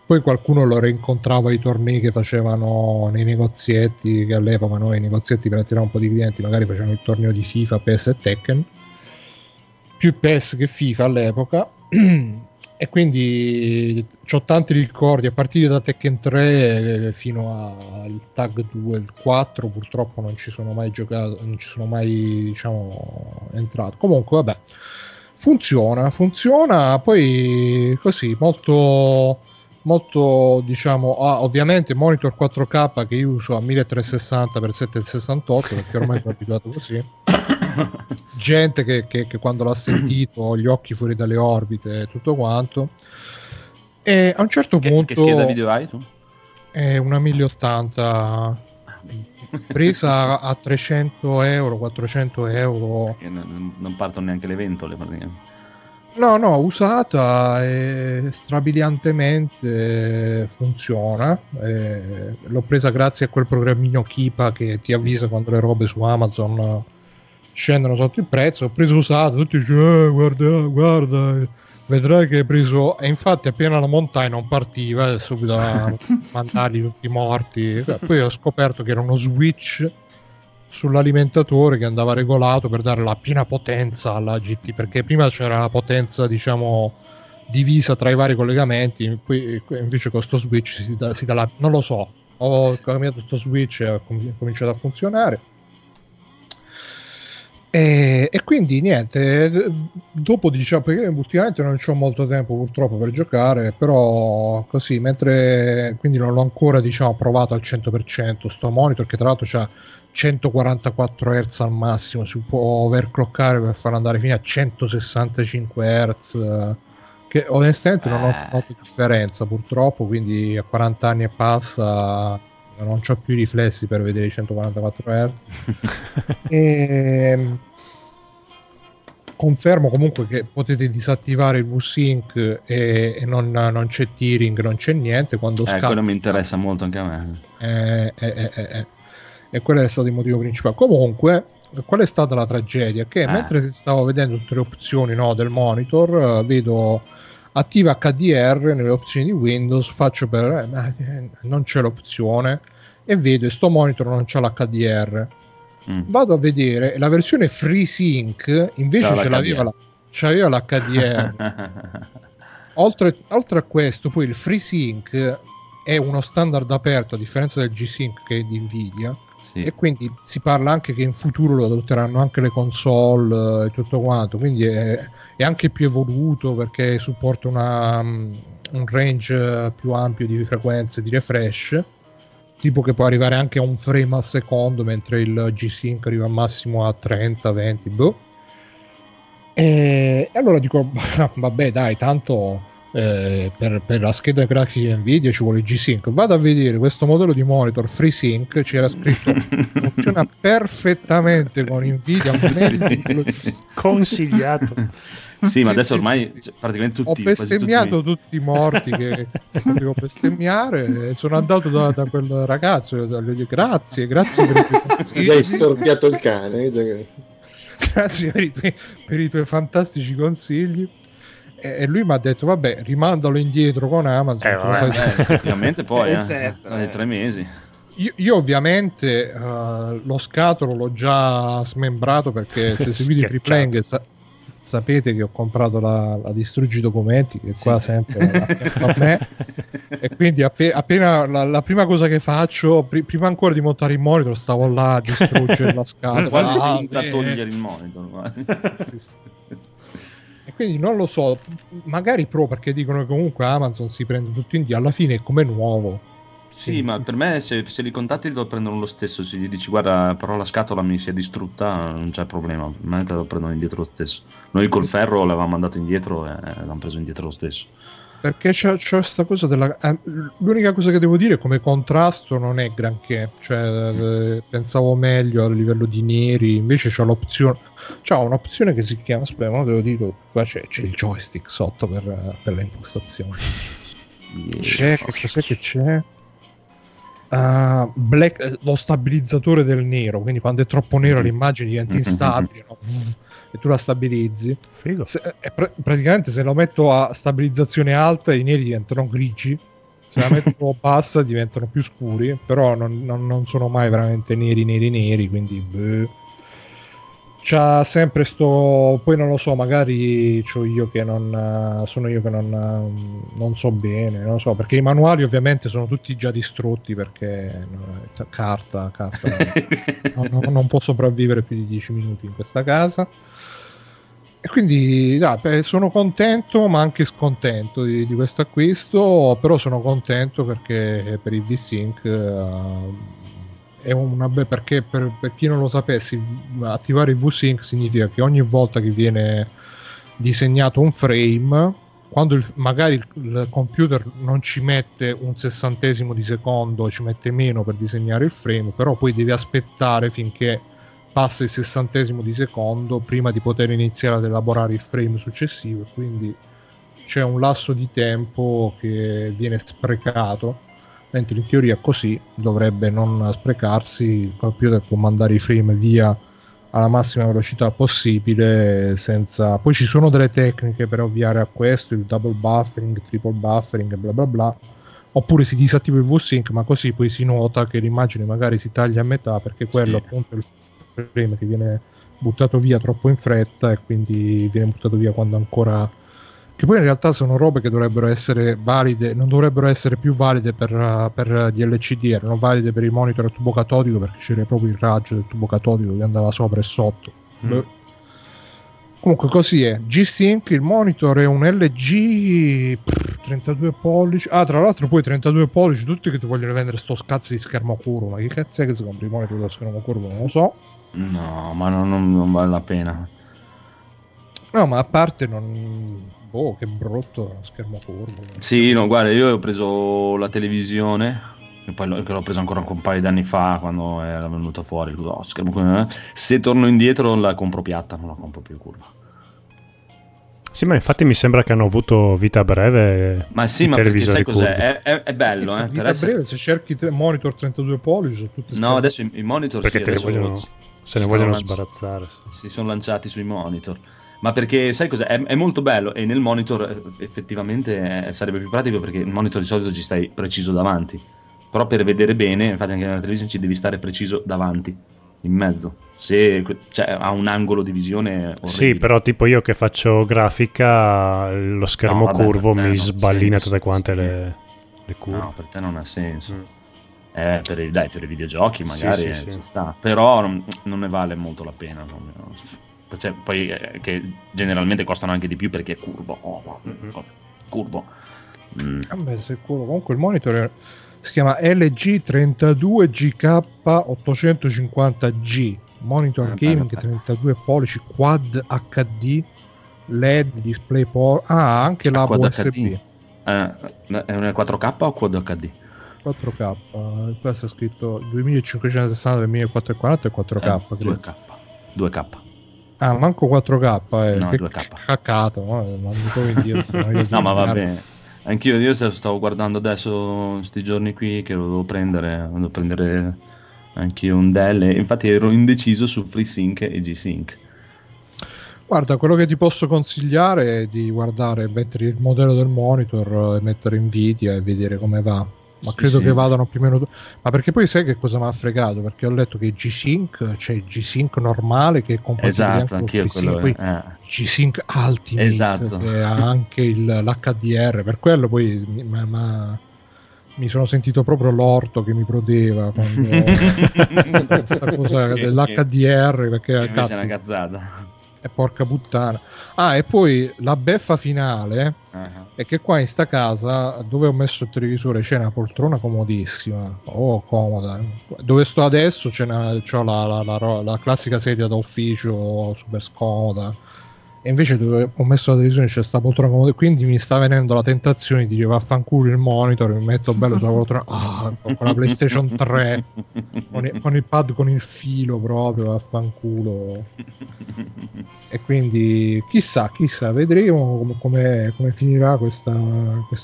Poi qualcuno lo rincontrava ai tornei che facevano nei negozietti che all'epoca noi i negozietti per attirare un po' di clienti magari facevano il torneo di FIFA, PES e Tekken. Più PES che FIFA all'epoca e quindi ho tanti ricordi a partire da Tekken 3 eh, fino al Tag 2 il 4 purtroppo non ci sono mai giocato non ci sono mai diciamo entrato. Comunque vabbè funziona funziona poi così molto molto diciamo ah, ovviamente monitor 4K che io uso a 1360x768 perché ormai sono abituato così gente che, che- che quando l'ha sentito gli occhi fuori dalle orbite e tutto quanto e a un certo Che, punto che scheda video hai tu? è una 1080 presa a 300 euro 400 euro non, non partono neanche le ventole praticamente. No, no, usata e strabiliantemente funziona. Eh, l'ho presa grazie a quel programmino Kipa che ti avvisa quando le robe su Amazon scendono sotto il prezzo. Ho preso usata, tutti dicono, eh, guarda, guarda, vedrai che hai preso... E infatti appena la montai non partiva, e subito a mandarli tutti morti. Poi ho scoperto che era uno switch sull'alimentatore che andava regolato per dare la piena potenza alla GT perché prima c'era la potenza diciamo divisa tra i vari collegamenti qui qui invece con sto switch si dà, si dà la non lo so ho cambiato sto switch e ha com- cominciato a funzionare e, e quindi niente eh, dopo diciamo perché ultimamente non c'ho molto tempo purtroppo per giocare però così mentre quindi non l'ho ancora diciamo provato al 100% sto monitor che tra l'altro c'ha 144 Hz al massimo, si può overclockare per far andare fino a 165 Hz. Che onestamente non ho Eh. fatto differenza purtroppo, quindi a 40 anni e passa non ho più i riflessi per vedere i 144 Hz. e confermo comunque che potete disattivare il VSync e, e non, non c'è tearing, non c'è niente quando Eh, scatta quello mi interessa molto anche a me. eh, eh, eh, eh, eh. E quello è stato il motivo principale. Comunque, qual è stata la tragedia? Che Eh. mentre stavo vedendo tutte le opzioni no, del monitor, vedo attiva HDR nelle opzioni di Windows, faccio per... eh, ma, eh, non c'è l'opzione e vedo e sto monitor non c'ha l'HDR. Mm. Vado a vedere la versione FreeSync invece ce l'aveva, la, c'aveva l'HDR. oltre, oltre a questo, poi il FreeSync è uno standard aperto a differenza del G-Sync che è di Nvidia sì. e quindi si parla anche che in futuro lo adotteranno anche le console eh, e tutto quanto quindi è, è anche più evoluto perché supporta una, mm, un range eh, più ampio di frequenze di refresh tipo che può arrivare anche a un frame al secondo mentre il G-Sync arriva al massimo a 30 20 boh. E, e allora dico vabbè dai tanto eh, per, per la scheda grafica Nvidia ci vuole G-Sync. Vado a vedere questo modello di monitor FreeSync c'era scritto funziona perfettamente con Nvidia di di- Consigliato. Sì, ma adesso ormai cioè, praticamente Ho tutti, quasi tutti bestemmiato tutti i morti che potevo bestemmiare e sono andato da, da quel ragazzo e gli ho detto grazie, grazie per i tuoi hai consigli, storpiato il cane. grazie per i, tuoi, per i tuoi fantastici consigli. E, lui mi ha detto vabbè rimandalo indietro con Amazon. Eh, vabbè. fai- Eh, effettivamente poi, Eh, eh, certo, sono eh. tre mesi. Io, io ovviamente eh, lo scatolo l'ho già smembrato perché se seguite. Triplang sa- sapete che ho comprato la, la Distruggi Documenti che Sì, qua sì. sempre a me e quindi appe- appena la, la prima cosa che faccio pri- prima ancora di montare il monitor stavo là a distruggere la scatola Quasi Ah, senza beh. togliere il monitor. Sì, sì. e quindi non lo so magari pro perché dicono che comunque Amazon si prende tutto in D alla fine è come nuovo Sì, ma per me se, se li contatti lo prendono lo stesso. Se gli dici guarda, però la scatola mi si è distrutta, non c'è problema. Per me te lo prendono indietro lo stesso. Noi col ferro l'avevamo mandato indietro e l'hanno preso indietro lo stesso. Perché c'è, questa cosa della. eh, l'unica cosa che devo dire come contrasto non è granché. Cioè, eh, pensavo meglio a livello di neri. Invece c'è l'opzione. C'è un'opzione che si chiama. Aspetta, ma te lo dico. Qua c'è, c'è il joystick sotto per, per le impostazioni. C'è, che cos'è che c'è? Ah, black- eh, lo stabilizzatore del nero. Quindi quando è troppo nero Mhm. l'immagine diventa Mhm. instabile. no? E tu la stabilizzi. Figo. Se- eh, pra- praticamente se lo metto a stabilizzazione alta i neri diventano grigi se la metto bassa diventano più scuri però non, non- non sono mai veramente neri neri neri quindi beh. C'ha sempre sto poi non lo so magari c'ho io che non sono io che non, non so bene non lo so perché i manuali ovviamente sono tutti già distrutti perché no, carta carta no, no, non può sopravvivere più di 10 minuti in questa casa. E quindi dai, beh, sono contento ma anche scontento di, di questo acquisto però sono contento perché per il V-Sync eh, è una be- perché per, per chi non lo sapesse attivare il V-Sync significa che ogni volta che viene disegnato un frame quando il- magari il, il computer non ci mette un sessantesimo di secondo ci mette meno per disegnare il frame però poi devi aspettare finché passa il sessantesimo di secondo prima di poter iniziare ad elaborare il frame successivo quindi c'è un lasso di tempo che viene sprecato mentre in teoria così dovrebbe non sprecarsi il computer può mandare i frame via alla massima velocità possibile senza poi ci sono delle tecniche per ovviare a questo il double buffering triple buffering bla bla bla oppure si disattiva il VSync ma così poi si nota che l'immagine magari si taglia a metà perché quello Sì. appunto è il frame che viene buttato via troppo in fretta e quindi viene buttato via quando ancora che poi in realtà sono robe che dovrebbero essere valide non dovrebbero essere più valide per, uh, per gli LCD erano valide per il monitor a tubo catodico perché c'era proprio il raggio del tubo catodico che andava sopra e sotto Mm. Beh. comunque così è G-Sync il monitor è un LG pff, 32 pollici ah tra l'altro poi 32 pollici tutti che ti vogliono vendere sto scazzo di schermo curvo ma che cazzo è che si compra i monitor da schermo curvo non lo so No, ma non, non- non vale la pena. no ma a parte non boh che brutto schermo curvo Sì, no, guarda, io ho preso la televisione, che poi l'ho, che l'ho preso ancora un paio di anni fa quando era venuta fuori. lo schermo eh. Se torno indietro la compro piatta, non la compro più curva. Sì, ma infatti mi sembra che hanno avuto vita breve. Ma sì, ma perché sai cos'è? È, è- è bello, eh, vita essere- breve, se cerchi te- monitor 32 pollici sono tutti No, adesso i, i monitor Perché sì, te vogliono- si se ne vogliono lanci- sbarazzare. sì. si sono lanciati sui monitor. Ma perché sai cos'è? È, è molto bello e nel monitor eh, effettivamente eh, sarebbe più pratico perché il monitor di solito ci stai preciso davanti. Però per vedere bene, infatti anche nella televisione ci devi stare preciso davanti, in mezzo. Se cioè, ha un angolo di visione orribile. Sì, però tipo io che faccio grafica, lo schermo No, vabbè, curvo mi sballina senso. tutte quante Sì. le, le curve. No, per te non ha senso. Mm. Eh, per, dai, per i videogiochi magari sì, eh, sì. ci sta. Però non, non ne vale molto la pena. non- cioè, poi eh, che generalmente costano anche di più perché è curvo. Oh, Mhm. curvo. Mm. Vabbè, sicuro. Comunque il monitor è- si chiama LG 32GK 850G. Monitor Ah, gaming bello. 32 pollici quad HD LED display por Ah, anche la Quad USB. Eh, è una 4K o Quad HD? 4K. eh, Qua sta scritto 2560 2440 e 4K. Eh, credo. 2K. 2K. Ah, manco 4K, eh. No, che 2K. caccato, eh, non voglio No, ma va bene. Anch'io io st- stavo guardando adesso sti giorni qui che lo devo prendere, devo prendere anch'io un Dell. Infatti ero indeciso su FreeSync e G-Sync. Guarda, quello che ti posso consigliare è di guardare, mettere il modello del monitor e mettere Nvidia e vedere come va. Ma Sì, credo sì. che vadano più o meno. Ma perché poi sai che cosa mi ha fregato? Perché ho letto che G-Sync c'è il G-Sync normale che è compatibile Esatto, anche con quello. poi eh. G-Sync Ultimate Esatto. che ha anche il- l'HDR. Per quello poi mi, ma- ma- mi sono sentito proprio l'orto che mi prodeva quando questa cosa dell'HDR perché cazzo, è una cazzata. E porca puttana. Ah, e poi la beffa finale Ah, è che qua in sta casa dove ho messo il televisore c'è una poltrona comodissima. Oh, comoda. Dove sto adesso c'è una, la, la- la la classica sedia da ufficio super scomoda. E invece dove ho messo la televisione c'è sta poltrona comoda. Quindi mi sta venendo la tentazione di dire vaffanculo il monitor, mi metto bello sulla poltrona. Ah, con la PlayStation 3 con il, con il pad con il filo proprio vaffanculo e quindi chissà chissà vedremo come, come- finirà questa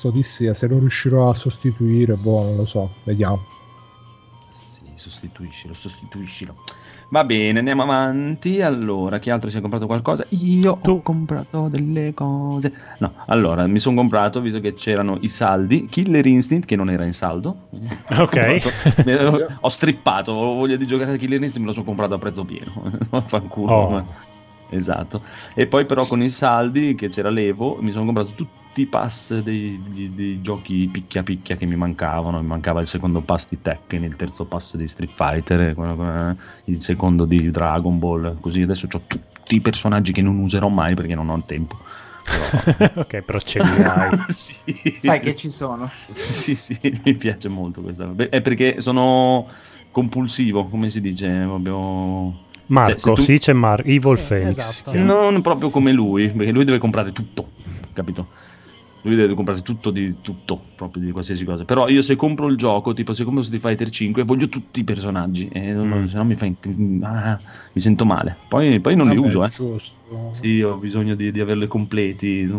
odissea se lo riuscirò a sostituire boh non lo so vediamo Sì, sostituiscilo, sostituiscilo. Va bene, andiamo avanti. Allora, chi altro si è comprato qualcosa? Io Tu. ho comprato delle cose. No, allora, mi sono comprato, visto che c'erano i saldi, Killer Instinct, che non era in saldo. Ok. Ho, comprato- ho- ho strippato, ho voglia di giocare a Killer Instinct, me lo sono comprato a prezzo pieno. Fanculo. Oh. Esatto. E poi però con i saldi, che c'era l'Evo, mi sono comprato tutti i pass dei, dei- dei giochi picchia picchia che mi mancavano. Mi mancava il secondo pass di Tekken, il terzo pass di Street Fighter, eh, eh, il secondo di Dragon Ball. Così adesso ho tutti i personaggi che non userò mai perché non ho il tempo. Però- ok, però ce li hai. sì. Sai che ci sono. Sì, sì, mi piace molto questa. È perché sono compulsivo, come si dice? Proprio... Marco, Cioè, tu- sì c'è Mar- Evil Sì, Phoenix. esatto. Non proprio come lui, perché lui deve comprare tutto, capito? Lui deve comprare tutto di tutto, proprio di qualsiasi cosa. Però io se compro il gioco, tipo se compro Street Fighter 5, voglio tutti i personaggi, e Mm. se no mi, fa in- ah, mi sento male. Poi, poi non li Vabbè, uso, eh. giusto Sì, ho bisogno di, di averli completi.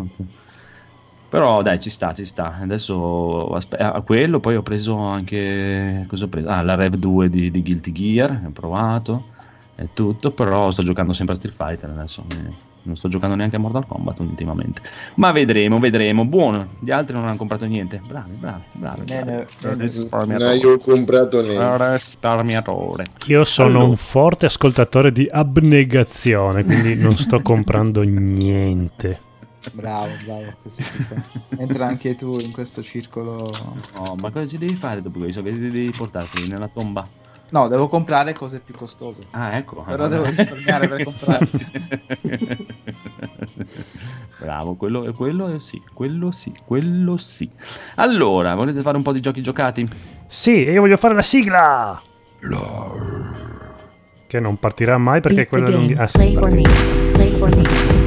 Però dai, ci sta, ci sta. Adesso aspe- a quello, poi ho preso anche. Cosa ho preso? Ah, la Rev 2 di, di Guilty Gear, ho provato. E tutto, però sto giocando sempre a Street Fighter adesso. eh, Non sto giocando neanche a Mortal Kombat ultimamente. Ma vedremo, vedremo. Buono, gli altri non hanno comprato niente. Bravi, bravi, bravi. Bene, bravi. bene. Risparmiatore. No, io ho comprato niente. Risparmiatore. Io sono Allora. un forte ascoltatore di abnegazione, quindi non sto comprando niente. Bravo, bravo, così si fa. Entra anche tu in questo circolo. No, ma cosa ci devi fare dopo questo? Che devi portarti nella tomba? No, devo comprare cose più costose. Ah, ecco. Però devo risparmiare per comprare. Bravo, quello, quello sì, quello sì, quello sì. Allora, volete fare un po' di giochi giocati? Sì, e io voglio fare la sigla! Che non partirà mai perché Beat the quella lunga... Ah, sì. Play for me. Play for me.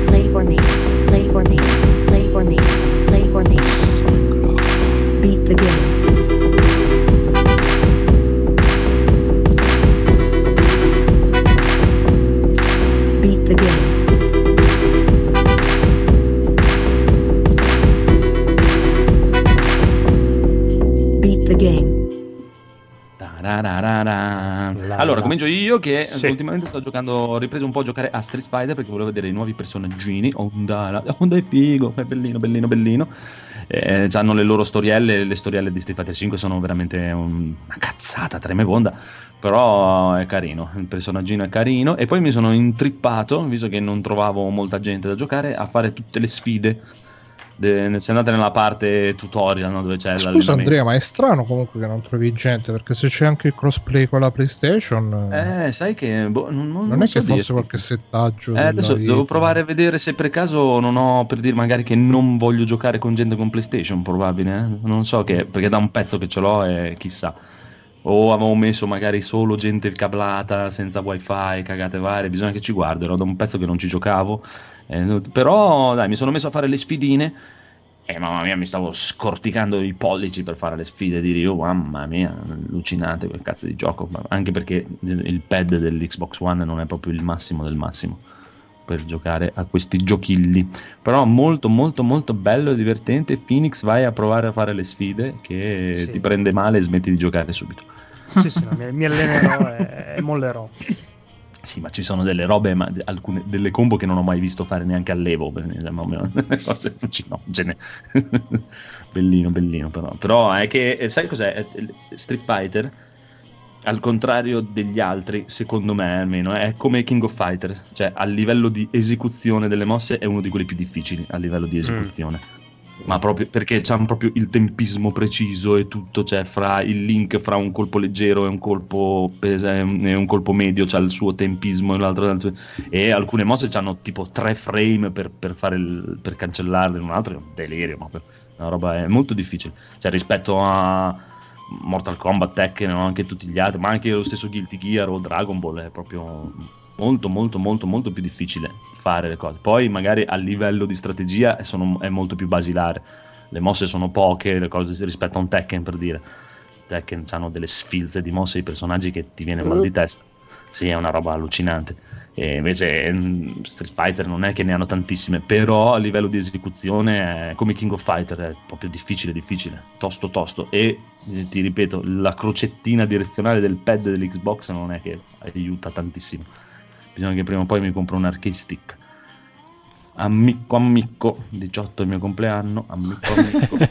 La, Allora, comincio io che Sì. ultimamente sto giocando, ho ripreso un po' a giocare a Street Fighter perché volevo vedere i nuovi personaggini. Honda, Honda è figo, è bellino, bellino, bellino. Eh, hanno le loro storielle, le storielle di Street Fighter 5 sono veramente un- una cazzata tremegonda, però è carino, il personaggino è carino e poi mi sono intrippato, visto che non trovavo molta gente da giocare, a fare tutte le sfide. De- se andate nella parte tutorial no, dove c'è scusa l'allenamento. Andrea ma è strano comunque che non trovi gente perché se c'è anche il crossplay con la PlayStation Eh, sai che boh, non, non- non è so che fosse dirti. qualche settaggio Eh, adesso vita. devo provare a vedere se per caso non ho per dire magari che non voglio giocare con gente con PlayStation, probabile. eh. Non so che, perché da un pezzo che ce l'ho e chissà. O avevo messo magari solo gente cablata, senza wifi, cagate varie, bisogna che ci guardo, era da un pezzo che non ci giocavo. Eh, però dai, mi sono messo a fare le sfidine e mamma mia mi stavo scorticando i pollici per fare le sfide di Rio, mamma mia, allucinante quel cazzo di gioco, anche perché il pad dell'Xbox One non è proprio il massimo del massimo. per giocare a questi giochilli. Però molto molto molto bello e divertente. Phoenix vai a provare a fare le sfide che Sì. ti prende male e smetti di giocare subito. Sì, sì, no, mi, mi allenerò e, e mollerò. Sì, ma ci sono delle robe, ma alcune, delle combo che non ho mai visto fare neanche all'Evo, cose allucinogene. bellino, bellino però. Però è che, eh, sai cos'è? Street Fighter, al contrario degli altri, secondo me almeno, è come King of Fighters. Cioè, a livello di esecuzione delle mosse è uno di quelli più difficili a livello di esecuzione. Ma proprio perché c'ha proprio il tempismo preciso e tutto, cioè fra il link fra un colpo leggero e un colpo, pesa- e un colpo medio, c'ha il suo tempismo e l'altro, l'altro- e alcune mosse hanno tipo 3 frame per, per, il- per cancellarle, un altro è un delirio, ma per- una roba è molto difficile. Cioè rispetto a Mortal Kombat, Tekken anche tutti gli altri, ma anche lo stesso Guilty Gear o Dragon Ball è proprio molto molto molto molto più difficile fare le cose. Poi magari a livello di strategia è, sono- è molto più basilare. Le mosse sono poche le cose, rispetto a un Tekken per dire. Tekken hanno delle sfilze di mosse i personaggi che ti viene mal di testa. Sì, è una roba allucinante. E invece mm, Street Fighter non è che ne hanno tantissime, però a livello di esecuzione come King of Fighter è proprio difficile, difficile, tosto, tosto. E eh, ti ripeto, la crocettina direzionale del pad dell'Xbox non è che aiuta tantissimo. Bisogna che prima o poi mi compro un arcade stick. Amico, amico, 18 è il mio compleanno. Amico, amico.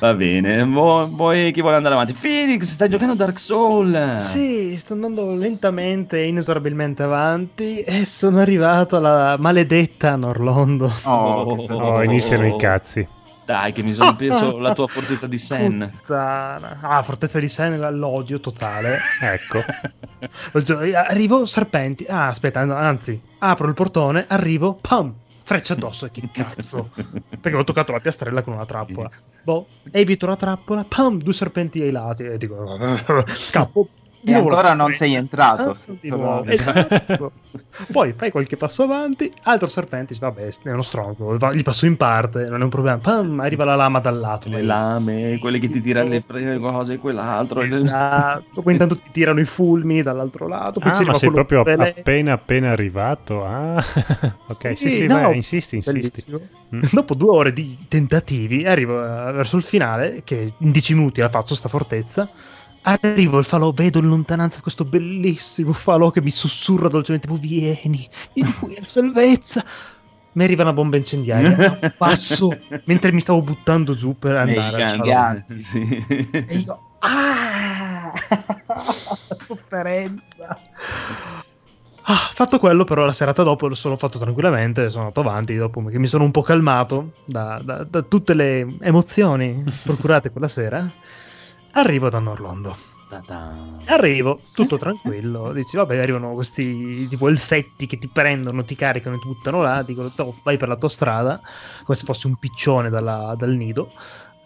Va bene, vo- poi chi vuole andare avanti? Phoenix, stai giocando Dark Soul. Sì, sto andando lentamente e inesorabilmente avanti e sono arrivato alla maledetta Norlondo. Oh, che Oh, senso. iniziano i cazzi. Dai, che mi sono preso la tua fortezza di Sen. Puttana. Ah, Fortezza di Sen, l'odio totale. Ecco. Arrivo, serpenti. Ah, aspetta, anzi, apro il portone, arrivo, pam, freccia addosso. E che cazzo? Perché ho toccato la piastrella con una trappola. Boh, evito la trappola, pam, due serpenti ai lati. E dico, scappo. E nuovo ancora non sei entrato. Ah, nuovo. Esatto. Poi fai qualche passo avanti, altro serpente, dici, vabbè, è uno stronzo, gli passo in parte, non è un problema. Pam, arriva la lama dal lato. Le lame, quelle che ti tirano le prime cose e quell'altro. Esatto, poi intanto ti tirano i fulmini dall'altro lato. Poi Ah, ma sei proprio vele- appena appena arrivato. Ah. ok, sì, sì, no, vai, insisti, insisti. Mm. Dopo due ore di tentativi, arrivo eh, verso il finale, che in dieci minuti la faccio sta fortezza. Arrivo il falò, vedo in lontananza questo bellissimo falò che mi sussurra dolcemente: "Oh, Vieni, vieni qui a salvezza. Mi arriva una bomba incendiaria. Passo mentre mi stavo buttando giù per andare al falò. Sì. E io, ah! Sofferenza. Ah, fatto quello, però la serata dopo lo sono fatto tranquillamente, sono andato avanti dopo che mi sono un po' calmato da, da- da tutte le emozioni procurate quella sera. Arrivo da Norlondo. Ta-ta. Arrivo, tutto tranquillo. Dici, vabbè, arrivano questi tipo elfetti che ti prendono, ti caricano e ti buttano là. Dicono, "Toh, vai per la tua strada, come se fossi un piccione dalla- dal nido.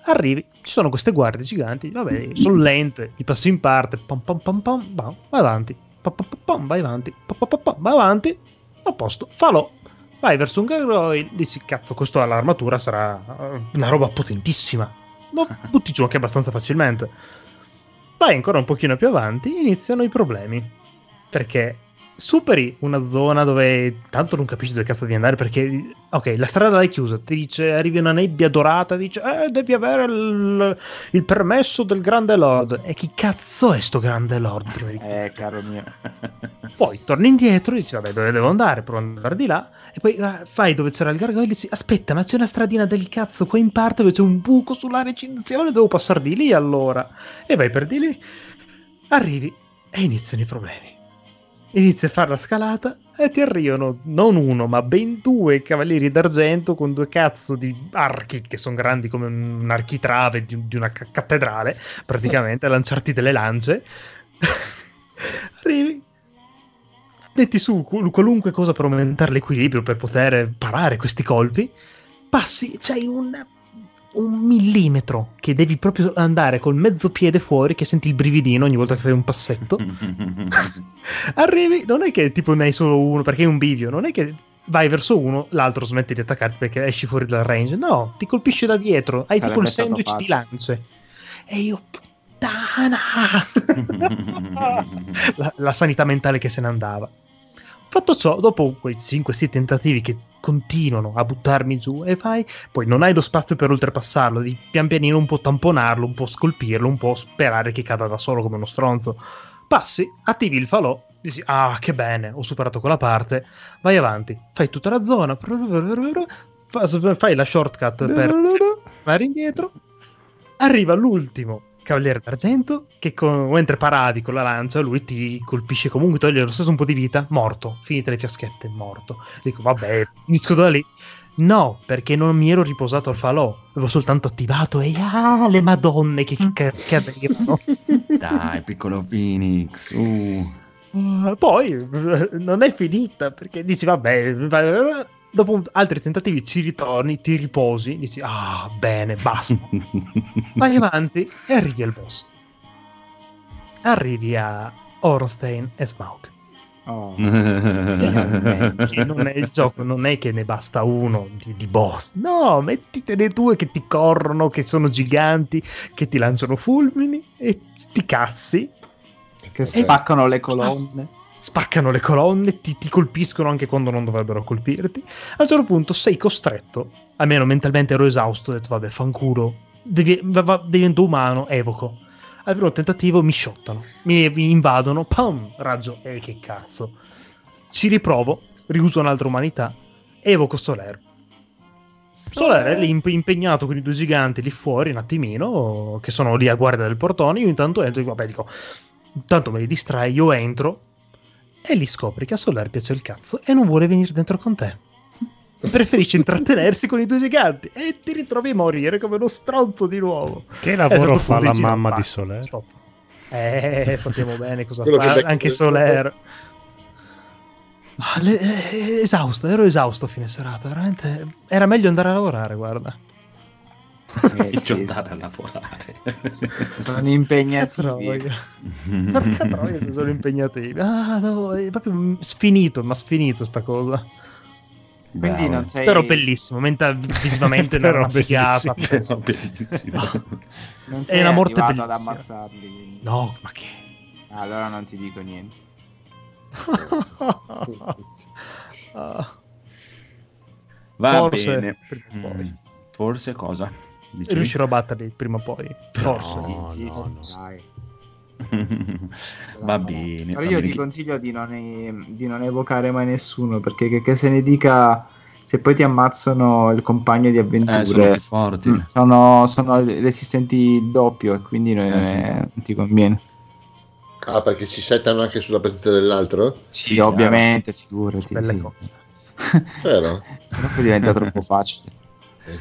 Arrivi, ci sono queste guardie giganti. Vabbè, sono lente, li passi in parte. Pam pam pam pam, bam, vai avanti. Pam pam pam vai avanti. Pam pam pam vai avanti. A posto, falò. Vai verso un gargoyle, dici, cazzo, questo all'armatura sarà eh, una roba potentissima. Lo butti giù anche abbastanza facilmente. Vai ancora un pochino più avanti, iniziano i problemi. Perché superi una zona dove tanto non capisci dove cazzo devi andare perché ok la strada l'hai chiusa ti dice arrivi una nebbia dorata dice eh, devi avere il, il permesso del grande lord. E chi cazzo è sto grande lord prima di Eh, caro mio. poi torni indietro e dici vabbè dove devo andare? Provo ad andare di là. E poi ah, fai dove c'era il gargoyle e dici aspetta ma c'è una stradina del cazzo qua in parte dove c'è un buco sulla recinzione devo passare di lì allora. E vai per di lì. Arrivi e iniziano i problemi inizi a fare la scalata e ti arrivano non uno ma ben due cavalieri d'argento con due cazzo di archi che sono grandi come un architrave di, di una ca- cattedrale praticamente a lanciarti delle lance. Arrivi metti su qual- qualunque cosa per aumentare l'equilibrio per poter parare questi colpi. Passi c'hai un un millimetro che devi proprio andare col mezzo piede fuori che senti il brividino ogni volta che fai un passetto arrivi, non è che tipo ne hai solo uno perché è un bivio, non è che vai verso uno, l'altro smette di attaccarti perché esci fuori dal range, no, ti colpisce da dietro, hai tipo Sarebbe il stato sandwich di lance. E io, puttana! la, la sanità mentale che se ne andava. Fatto ciò, dopo quei 5-6 tentativi che continuano a buttarmi giù e fai, poi non hai lo spazio per oltrepassarlo, devi pian pianino un po' tamponarlo, un po' scolpirlo, un po' sperare che cada da solo come uno stronzo. Passi, attivi il falò, dici ah che bene, ho superato quella parte, vai avanti, fai tutta la zona, fa- fai la shortcut per fare indietro, arriva l'ultimo cavaliere d'argento che con- mentre paravi con la lancia lui ti colpisce comunque, toglie lo stesso un po' di vita, morto, finite le fiaschette, morto. Dico vabbè, finisco da lì. No, perché non mi ero riposato al falò, avevo soltanto attivato e ah, le madonne che, che, che arrivano. Dai, piccolo Phoenix. Uh. Uh, Poi eh, non è finita perché dici vabbè, dopo un- altri tentativi ci ritorni, ti riposi, dici ah bene, basta. Vai avanti e arrivi al boss. Arrivi a Ornstein e Smaug. Oh. Che non è il gioco, non è che ne basta uno di, di boss. No, mettitene due che ti corrono, che sono giganti, che ti lanciano fulmini e sti cazzi. Che spaccano le colonne. Spaccano le colonne, ti, ti colpiscono anche quando non dovrebbero colpirti. A un certo punto sei costretto, almeno mentalmente ero esausto, ho detto vabbè fanculo, devi, va- va- divento umano, evoco. Al primo tentativo mi shottano, mi, mi invadono, pam, raggio, e che cazzo. Ci riprovo, riuso un'altra umanità, evoco Soler. Soler è lì imp- impegnato con i due giganti lì fuori un attimino, che sono lì a guardia del portone, io intanto entro e dico, vabbè dico, intanto me li distrai, io entro, e lì scopri che a Soler piace il cazzo e non vuole venire dentro con te. Preferisce intrattenersi con i due giganti e ti ritrovi a morire come uno stronzo di nuovo. Che lavoro fa la mamma di Soler? stop. Eh, sappiamo bene cosa fa anche Soler. Ah, le- eh, esausto, ero esausto a fine serata, veramente. Era meglio andare a lavorare, guarda. Eh, sì, andare a sì. lavorare. Sono Che impegnativi. Porca troia sono impegnativi. Ah, no, è proprio sfinito, ma sfinito sta cosa. Quindi non sei... Però bellissimo, mentre visivamente non era Però una figata. Però bellissimo. non È una morte arrivato ad bellissima. ammazzarli. quindi. No, ma che... Allora non ti dico niente. Ah, Va Forse, bene. Mm, Forse cosa? Dicevi? riuscirò a batterli prima o poi. Forse. No, Sì, no, sì, no. dai. Va bene. Però va io bene. ti consiglio di non, e- di non evocare mai nessuno perché che, che se ne dica se poi ti ammazzano il compagno di Eh, sono avventure forti. mm, sono, sono resistenti il doppio e quindi non, Eh, sì. non ti conviene. Ah, perché si settano anche sulla presenza dell'altro? Sì, chiaro. ovviamente, figurati. Belle sì. cose. Però poi diventa troppo facile.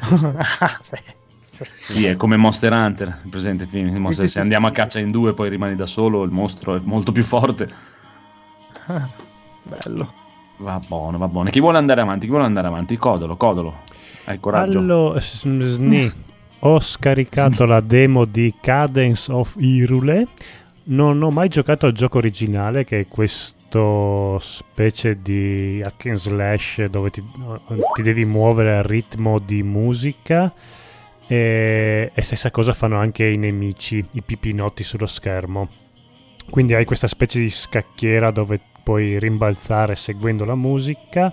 Sì, è come Monster Hunter, presente film. Monster- se andiamo a caccia in due, poi rimani da solo, il mostro è molto più forte. Bello. Va buono, va buono. Chi vuole andare avanti? Chi vuole andare avanti? Codolo, codolo. Hai coraggio. Allora, sni, ho scaricato la demo di Cadence of Hyrule. Non ho mai giocato al gioco originale, che è questo specie di hack and slash dove ti, ti devi muovere al ritmo di musica. E, e stessa cosa fanno anche i nemici, i pipinotti sullo schermo. Quindi hai questa specie di scacchiera dove puoi rimbalzare seguendo la musica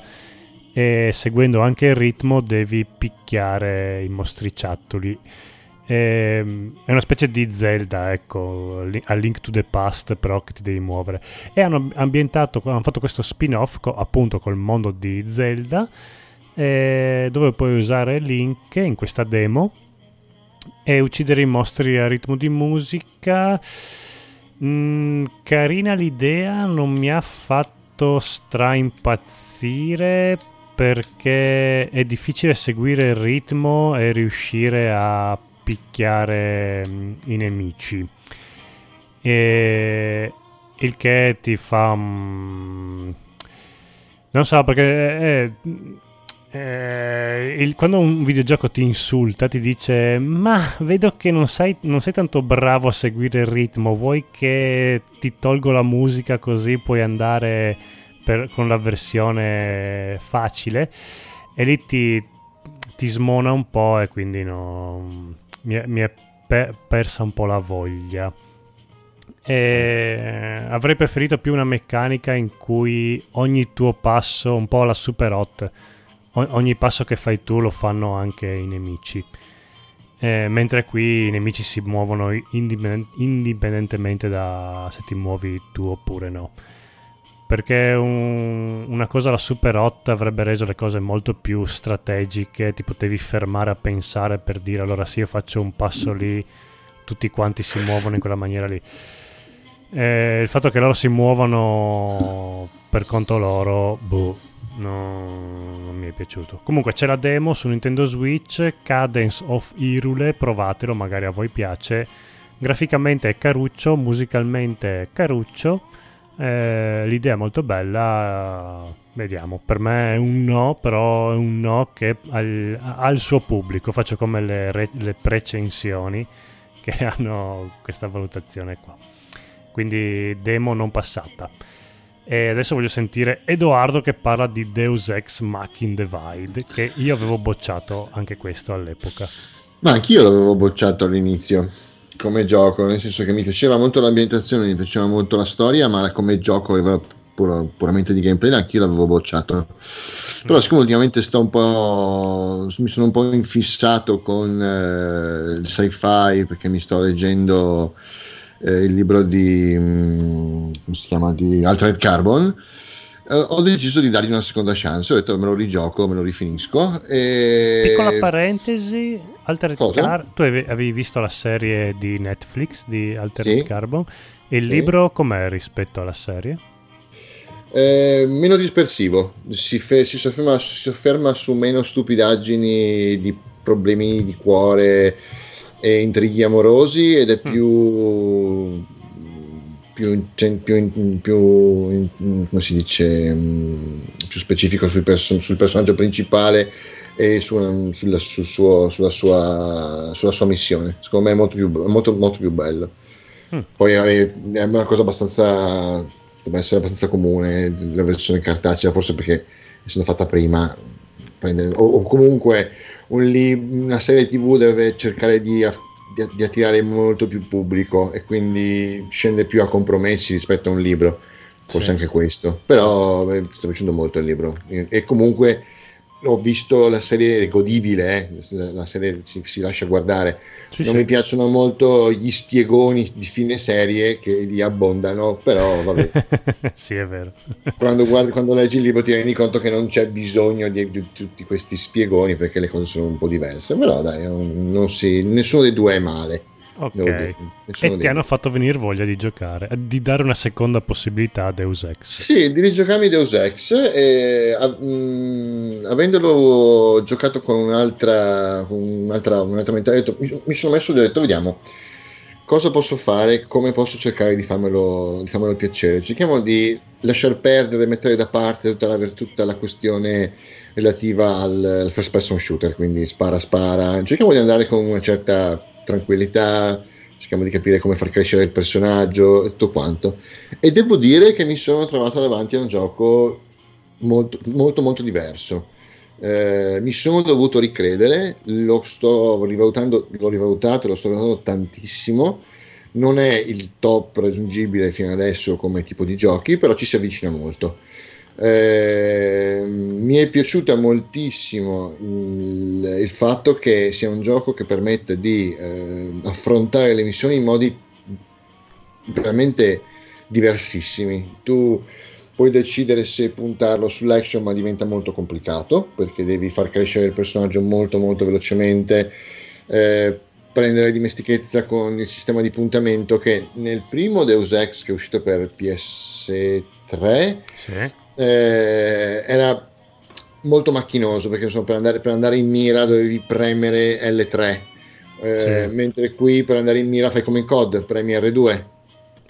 e seguendo anche il ritmo devi picchiare i mostriciattoli. Ehm, È una specie di Zelda, ecco, a Link to the Past, però che ti devi muovere. E hanno ambientato, hanno fatto questo spin-off co- appunto col mondo di Zelda, dove puoi usare Link in questa demo e uccidere i mostri a ritmo di musica. Mm, carina l'idea, non mi ha fatto stra impazzire perché è difficile seguire il ritmo e riuscire a picchiare mm, i nemici. E il che ti fa. mm, non so perché. eh, eh, il- quando un videogioco ti insulta, ti dice: Ma vedo che non sei, non sei tanto bravo a seguire il ritmo. Vuoi che ti tolgo la musica così puoi andare per- con la versione facile? E lì ti, ti smona un po' e quindi no, mi, mi è pe- persa un po' la voglia. E avrei preferito più una meccanica in cui ogni tuo passo, un po' alla super hot, ogni passo che fai tu lo fanno anche i nemici. Eh, mentre qui i nemici si muovono indipenden- indipendentemente da se ti muovi tu oppure no. Perché un- una cosa alla super hot avrebbe reso le cose molto più strategiche, ti potevi fermare a pensare per dire allora se io faccio un passo lì, tutti quanti si muovono in quella maniera lì. Eh, il fatto che loro si muovano per conto loro, boh, no, non mi è piaciuto. Comunque c'è la demo su Nintendo Switch, Cadence of Hyrule, provatelo, magari a voi piace. Graficamente è caruccio, musicalmente è caruccio. Eh, l'idea è molto bella, vediamo. Per me è un no, però è un no che ha il suo pubblico. Faccio come le, re- le precensioni che hanno questa valutazione qua. Quindi demo non passata. E adesso voglio sentire Edoardo che parla di Deus Ex Machine Divide, che io avevo bocciato anche questo all'epoca. Ma anch'io l'avevo bocciato all'inizio come gioco, nel senso che mi piaceva molto l'ambientazione, mi piaceva molto la storia, ma come gioco puro- puramente di gameplay anch'io l'avevo bocciato. Però siccome ultimamente sto un po', mi sono un po' infissato con eh, il sci-fi perché mi sto leggendo eh, il libro di, mm, come si chiama, di Altered Carbon, eh, ho deciso di dargli una seconda chance, ho detto me lo rigioco, me lo rifinisco. E... Piccola parentesi, Altered Cosa? Car- tu ave- avevi visto la serie di Netflix di Altered Sì. Carbon e il Sì. libro com'è rispetto alla serie? Eh, meno dispersivo, si, fe- si sofferma, si sofferma su meno stupidaggini di problemi di cuore e intrighi amorosi ed è più più, più, più in- come si dice mm, più specifico sul, perso- sul personaggio principale e su- sulla, sul suo- sulla, sua, sulla sua missione. Secondo me è molto più, molto, molto più bello. Mm. poi è è una cosa abbastanza deve essere abbastanza comune la versione cartacea forse perché essendo fatta prima prendere- o, o comunque un li- una serie tv deve cercare di, aff- di- di attirare molto più pubblico e quindi scende più a compromessi rispetto a un libro. Forse Sì. anche questo. Però beh, sto piacendo molto il libro. E comunque ho visto la serie godibile eh, la, la serie si, si lascia guardare Sì, non sì. mi piacciono molto gli spiegoni di fine serie che li abbondano però vabbè sì, è vero. quando, guardi, quando leggi il libro ti rendi conto che non c'è bisogno di, di tutti questi spiegoni perché le cose sono un po' diverse però dai non, non si- nessuno dei due è male Ok. E ti hanno fatto venire voglia di giocare, di dare una seconda possibilità a Deus Ex. sì di rigiocarmi Deus Ex e, a- mh, avendolo giocato con un'altra un'altra, un'altra mentalità mi, mi sono messo e ho detto vediamo cosa posso fare, come posso cercare di farmelo, di farmelo piacere. Cerchiamo di lasciar perdere, mettere da parte tutta la, tutta la questione relativa al, al first person shooter, quindi spara spara. Cerchiamo di andare con una certa tranquillità, cerchiamo di capire come far crescere il personaggio e tutto quanto. E devo dire che mi sono trovato davanti a un gioco molto molto, molto diverso. Eh, mi sono dovuto ricredere, lo sto rivalutando, l'ho rivalutato, lo sto valutando tantissimo. Non è il top raggiungibile fino adesso come tipo di giochi, però ci si avvicina molto. Eh, mi è piaciuta moltissimo il, il fatto che sia un gioco che permette di eh, affrontare le missioni in modi veramente diversissimi. Tu puoi decidere se puntarlo sull'action, ma diventa molto complicato perché devi far crescere il personaggio molto molto velocemente. eh, prendere dimestichezza con il sistema di puntamento che nel primo Deus Ex che è uscito per PS3 Sì. Eh, era molto macchinoso perché insomma, per, andare, per andare in mira dovevi premere L3 eh, Sì. mentre qui per andare in mira fai come in COD premi R2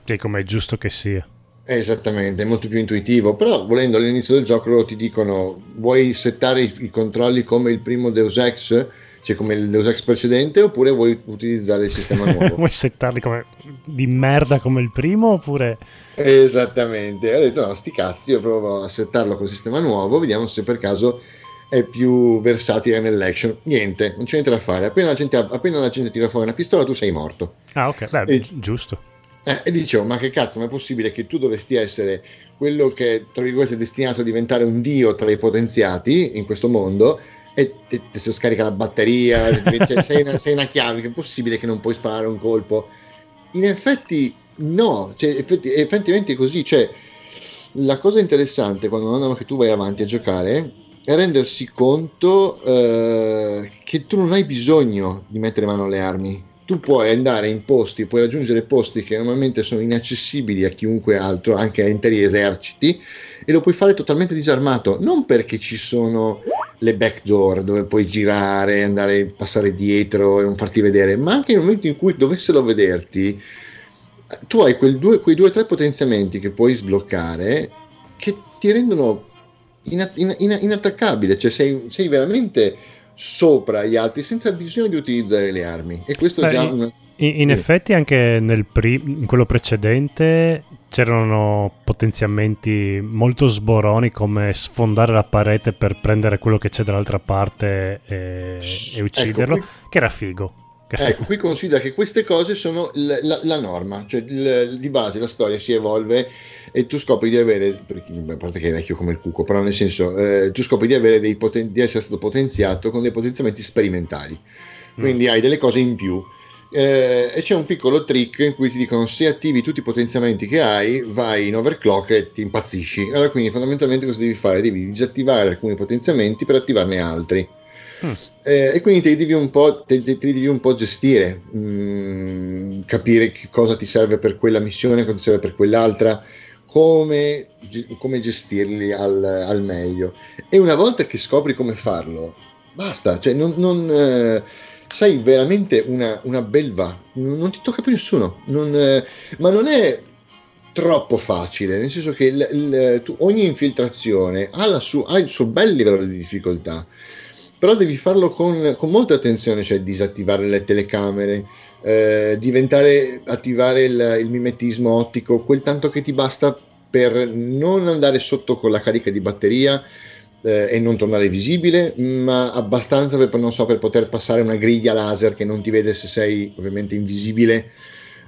Che come è giusto che sia. Esattamente, è molto più intuitivo, però volendo all'inizio del gioco loro ti dicono vuoi settare i, i controlli come il primo Deus Ex, cioè come il Deus Ex precedente, oppure vuoi utilizzare il sistema nuovo? Vuoi settarli come di merda come il primo oppure Esattamente, ho detto no, sti cazzi, io provo a settarlo col sistema nuovo, vediamo se per caso è più versatile nell'action. Niente, non c'è niente da fare. Appena la gente, appena la gente tira fuori una pistola, tu sei morto. Ah, ok, beh, E- giusto. Eh, e dicevo, ma che cazzo, ma è possibile che tu dovresti essere quello che, tra virgolette, è destinato a diventare un dio tra i potenziati in questo mondo e ti ti si scarica la batteria, cioè, sei, una, sei una chiave, che è possibile che non puoi sparare un colpo? In effetti no, cioè, effetti- effettivamente è così, cioè, la cosa interessante quando man mano che tu vai avanti a giocare è rendersi conto eh, che tu non hai bisogno di mettere mano alle armi. Tu puoi andare in posti, puoi raggiungere posti che normalmente sono inaccessibili a chiunque altro, anche a interi eserciti, e lo puoi fare totalmente disarmato. Non perché ci sono le backdoor dove puoi girare, andare, passare dietro e non farti vedere, ma anche nel momento in cui dovessero vederti, tu hai due- quei due o tre potenziamenti che puoi sbloccare che ti rendono ina- ina- ina- inattaccabile, cioè sei, sei veramente sopra gli altri senza bisogno di utilizzare le armi. E questo Beh, già in- una... In, in Sì. effetti anche nel pri- in quello precedente c'erano potenziamenti molto sboroni come sfondare la parete per prendere quello che c'è dall'altra parte e, e ucciderlo, Ecco, che era figo. Ecco, qui considera che queste cose sono l- la, la norma, cioè il- di base la storia si evolve e tu scopri di avere, a parte che è vecchio come il cuco, però nel senso, eh, tu scopri di, avere dei poten- di essere stato potenziato con dei potenziamenti sperimentali, quindi hai delle cose in più. Eh, e c'è un piccolo trick in cui ti dicono se attivi tutti i potenziamenti che hai vai in overclock e ti impazzisci allora quindi fondamentalmente cosa devi fare? devi disattivare alcuni potenziamenti per attivarne altri Mm. eh, e quindi te li devi un po', te, te- te li devi un po' gestire, mm, capire che cosa ti serve per quella missione, cosa ti serve per quell'altra, come, come gestirli al, al meglio. E una volta che scopri come farlo, basta, cioè non, non, eh, sei veramente una, una belva, non, ti tocca più nessuno, non, eh, ma non è troppo facile, nel senso che il- il- tu- ogni infiltrazione ha, su- ha il suo bel livello di difficoltà però devi farlo con, con molta attenzione, cioè disattivare le telecamere, eh, diventare, attivare il, il mimetismo ottico, quel tanto che ti basta per non andare sotto con la carica di batteria eh, e non tornare visibile, ma abbastanza per, so, per poter passare una griglia laser che non ti vede se sei ovviamente invisibile.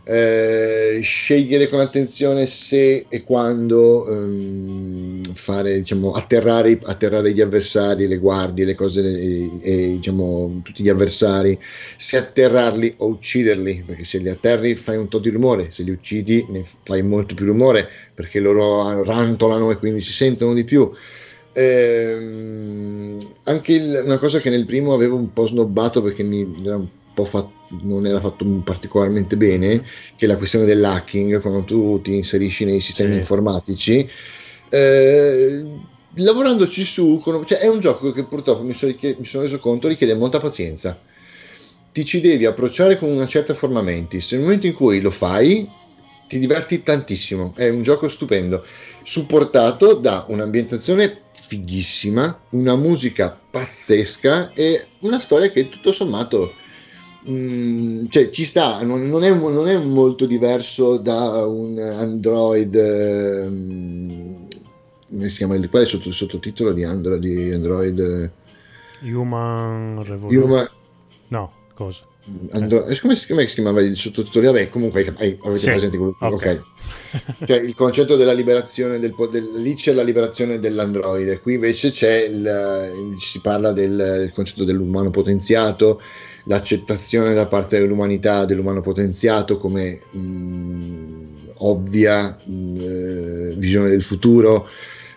Eh, scegliere con attenzione se e quando ehm, fare, diciamo, atterrare, atterrare gli avversari, le guardie, le cose, e, e, diciamo, tutti gli avversari, se atterrarli o ucciderli, perché se li atterri fai un tot di rumore, se li uccidi ne fai molto più rumore perché loro rantolano e quindi si sentono di più. Ehm, anche il- una cosa che nel primo avevo un po' snobbato perché mi era un po' fatto non era fatto particolarmente bene, che è la questione dell'hacking, quando tu ti inserisci nei sistemi Sì. informatici. Eh, lavorandoci su, con- cioè è un gioco che purtroppo mi sono, mi sono reso conto richiede molta pazienza. Ti ci devi approcciare con una certa forma mentis. Nel momento in cui lo fai, ti diverti tantissimo. È un gioco stupendo, supportato da un'ambientazione fighissima, una musica pazzesca e una storia che tutto sommato mm, cioè, ci sta, non, non è, non è molto diverso da un Android. ehm, come si chiama? il- Qual è il sotto- il sottotitolo di Android? Di Android Human Revolution. Human- No, cosa? Andro- eh, come, si- chiamava il sottotitolo? Vabbè, comunque hai- avete Sì. presente quello Ok. ok. Cioè il concetto della liberazione del, del- lì c'è la liberazione dell'androide, qui invece c'è il, si parla del, del concetto dell'umano potenziato, l'accettazione da parte dell'umanità dell'umano potenziato come mh, ovvia mh, eh, visione del futuro.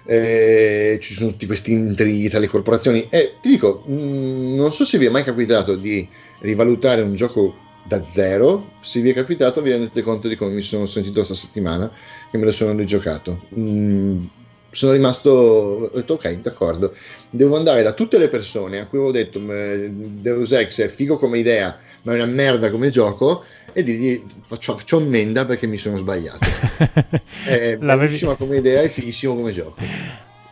eh, ci sono tutti questi intrighi tra le corporazioni e ti dico, mh, non so se vi è mai capitato di rivalutare un gioco da zero, se vi è capitato vi rendete conto di come mi sono sentito questa settimana che me lo sono rigiocato. Mm, sono rimasto, ho detto ok, d'accordo, devo andare da tutte le persone a cui avevo detto "M- Deus Ex è figo come idea, ma è una merda come gioco e dirgli faccio, faccio ammenda perché mi sono sbagliato. È bellissima come idea e fighissimo come gioco.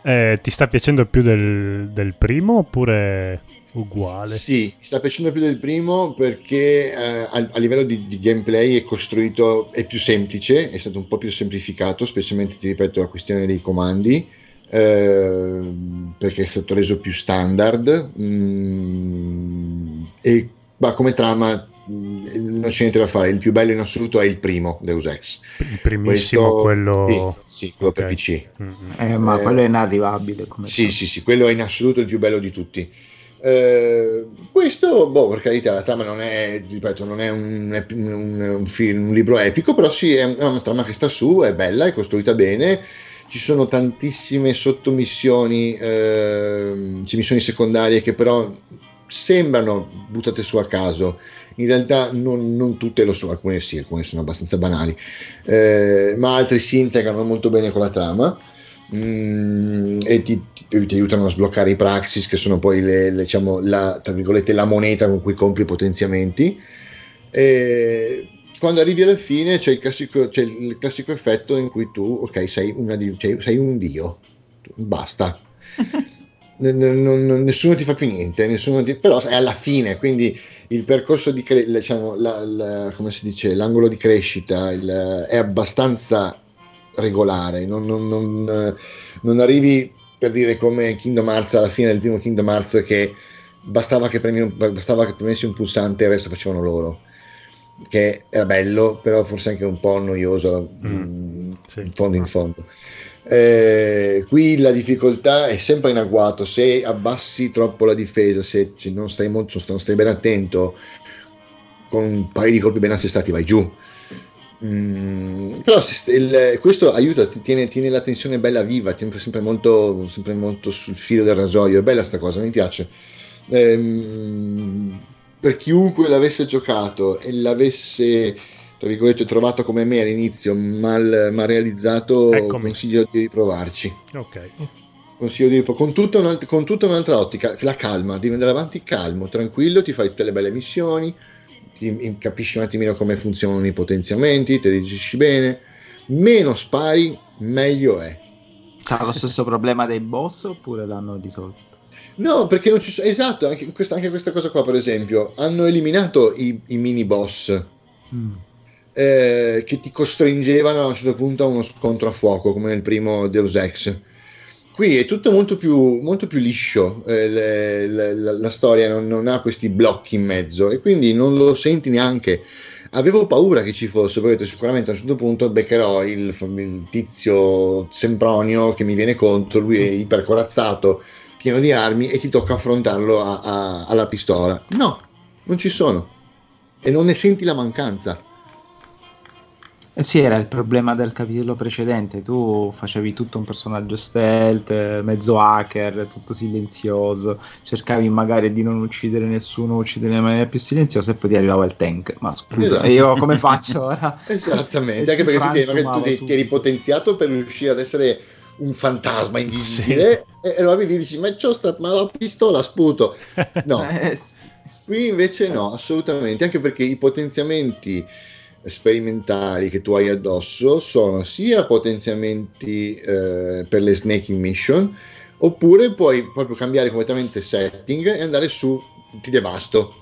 Eh, ti sta piacendo più del, del primo oppure uguale? Sì, mi sta piacendo più del primo perché eh, a, a livello di, di gameplay è costruito, è più semplice, è stato un po' più semplificato, specialmente ti ripeto la questione dei comandi. eh, perché è stato reso più standard mm, e ma come trama mm, non c'è niente da fare, il più bello in assoluto è il primo Deus Ex. Il primissimo, Questo- quello... Sì, sì, quello per Ok. PC. Mm, mm. Eh, ma Eh, quello è inarrivabile. Come Sì, sì, sì, quello è in assoluto il più bello di tutti. Eh, questo, boh, per carità, la trama non è, ripeto, non è un, un- un film, un libro epico, però sì, è una trama che sta su, è bella, è costruita bene. Ci sono tantissime sottomissioni, sì, missioni secondarie che però sembrano buttate su a caso. In realtà non, non tutte lo sono, alcune sì, alcune sono abbastanza banali, eh, ma altre si integrano molto bene con la trama. Mm, e ti, ti- ti aiutano a sbloccare i praxis che sono poi le, le, diciamo, la, tra virgolette, la moneta con cui compri i potenziamenti. E quando arrivi alla fine c'è il classico, c'è il classico effetto in cui tu ok sei, una cioè, sei un dio. Basta. Non- nessuno ti fa più niente ti- però è alla fine quindi il percorso di cre- diciamo, la- la- come si dice l'angolo di crescita il- è abbastanza regolare, non, non- non- non arrivi per dire come Kingdom Hearts alla fine del primo Kingdom Hearts che bastava che, premi un- bastava che premessi un pulsante e il resto facevano loro, che era bello, però forse anche un po' noioso Mm, mm, sì. in fondo in fondo. Eh, qui la difficoltà è sempre in agguato, se abbassi troppo la difesa, se, se non, stai molto, non stai ben attento, con un paio di colpi ben assestati vai giù. Mm, però il- questo aiuta, ti tiene, tiene la tensione bella viva, sempre, sempre, molto, sempre molto sul filo del rasoio. È bella sta cosa, mi piace. Ehm, per chiunque l'avesse giocato e l'avesse tra virgolette trovato come me all'inizio mal, mal realizzato Eccomi. consiglio di riprovarci Ok. consiglio di ripro- con tutta, un'alt- con tutta un'altra ottica la calma devi andare avanti calmo tranquillo ti fai tutte le belle missioni ti- capisci un attimino come funzionano i potenziamenti te gestisci bene meno spari meglio è C'ha lo stesso problema dei boss oppure l'hanno risolto? No, perché non ci sono. Esatto, anche questa, anche questa cosa qua, per esempio, hanno eliminato i, i mini boss eh, che ti costringevano a un certo punto a uno scontro a fuoco, come nel primo Deus Ex. Qui è tutto molto più, molto più liscio, eh, le- le- la, la storia non, non ha questi blocchi in mezzo e quindi non lo senti neanche. Avevo paura che ci fosse, detto, sicuramente a un certo punto beccherò il, il tizio Sempronio che mi viene contro, lui è ipercorazzato, pieno di armi e ti tocca affrontarlo a- a- alla pistola. No, non ci sono e non ne senti la mancanza. Eh sì, era il problema del capitolo precedente. Tu facevi tutto un personaggio stealth, mezzo hacker, tutto silenzioso. Cercavi magari di non uccidere nessuno, uccidere in maniera più silenziosa e poi ti arrivava il tank. Ma scusa, Esatto. io come faccio ora? Esattamente, anche perché tu, ti, magari tu ti, ti eri potenziato per riuscire ad essere un fantasma invisibile e, e allora lì dici ma, c'ho sta, ma la pistola sputo no Eh, sì. qui invece no assolutamente anche perché i potenziamenti sperimentali che tu hai addosso sono sia potenziamenti eh, per le snaking mission oppure puoi proprio cambiare completamente setting e andare su ti devasto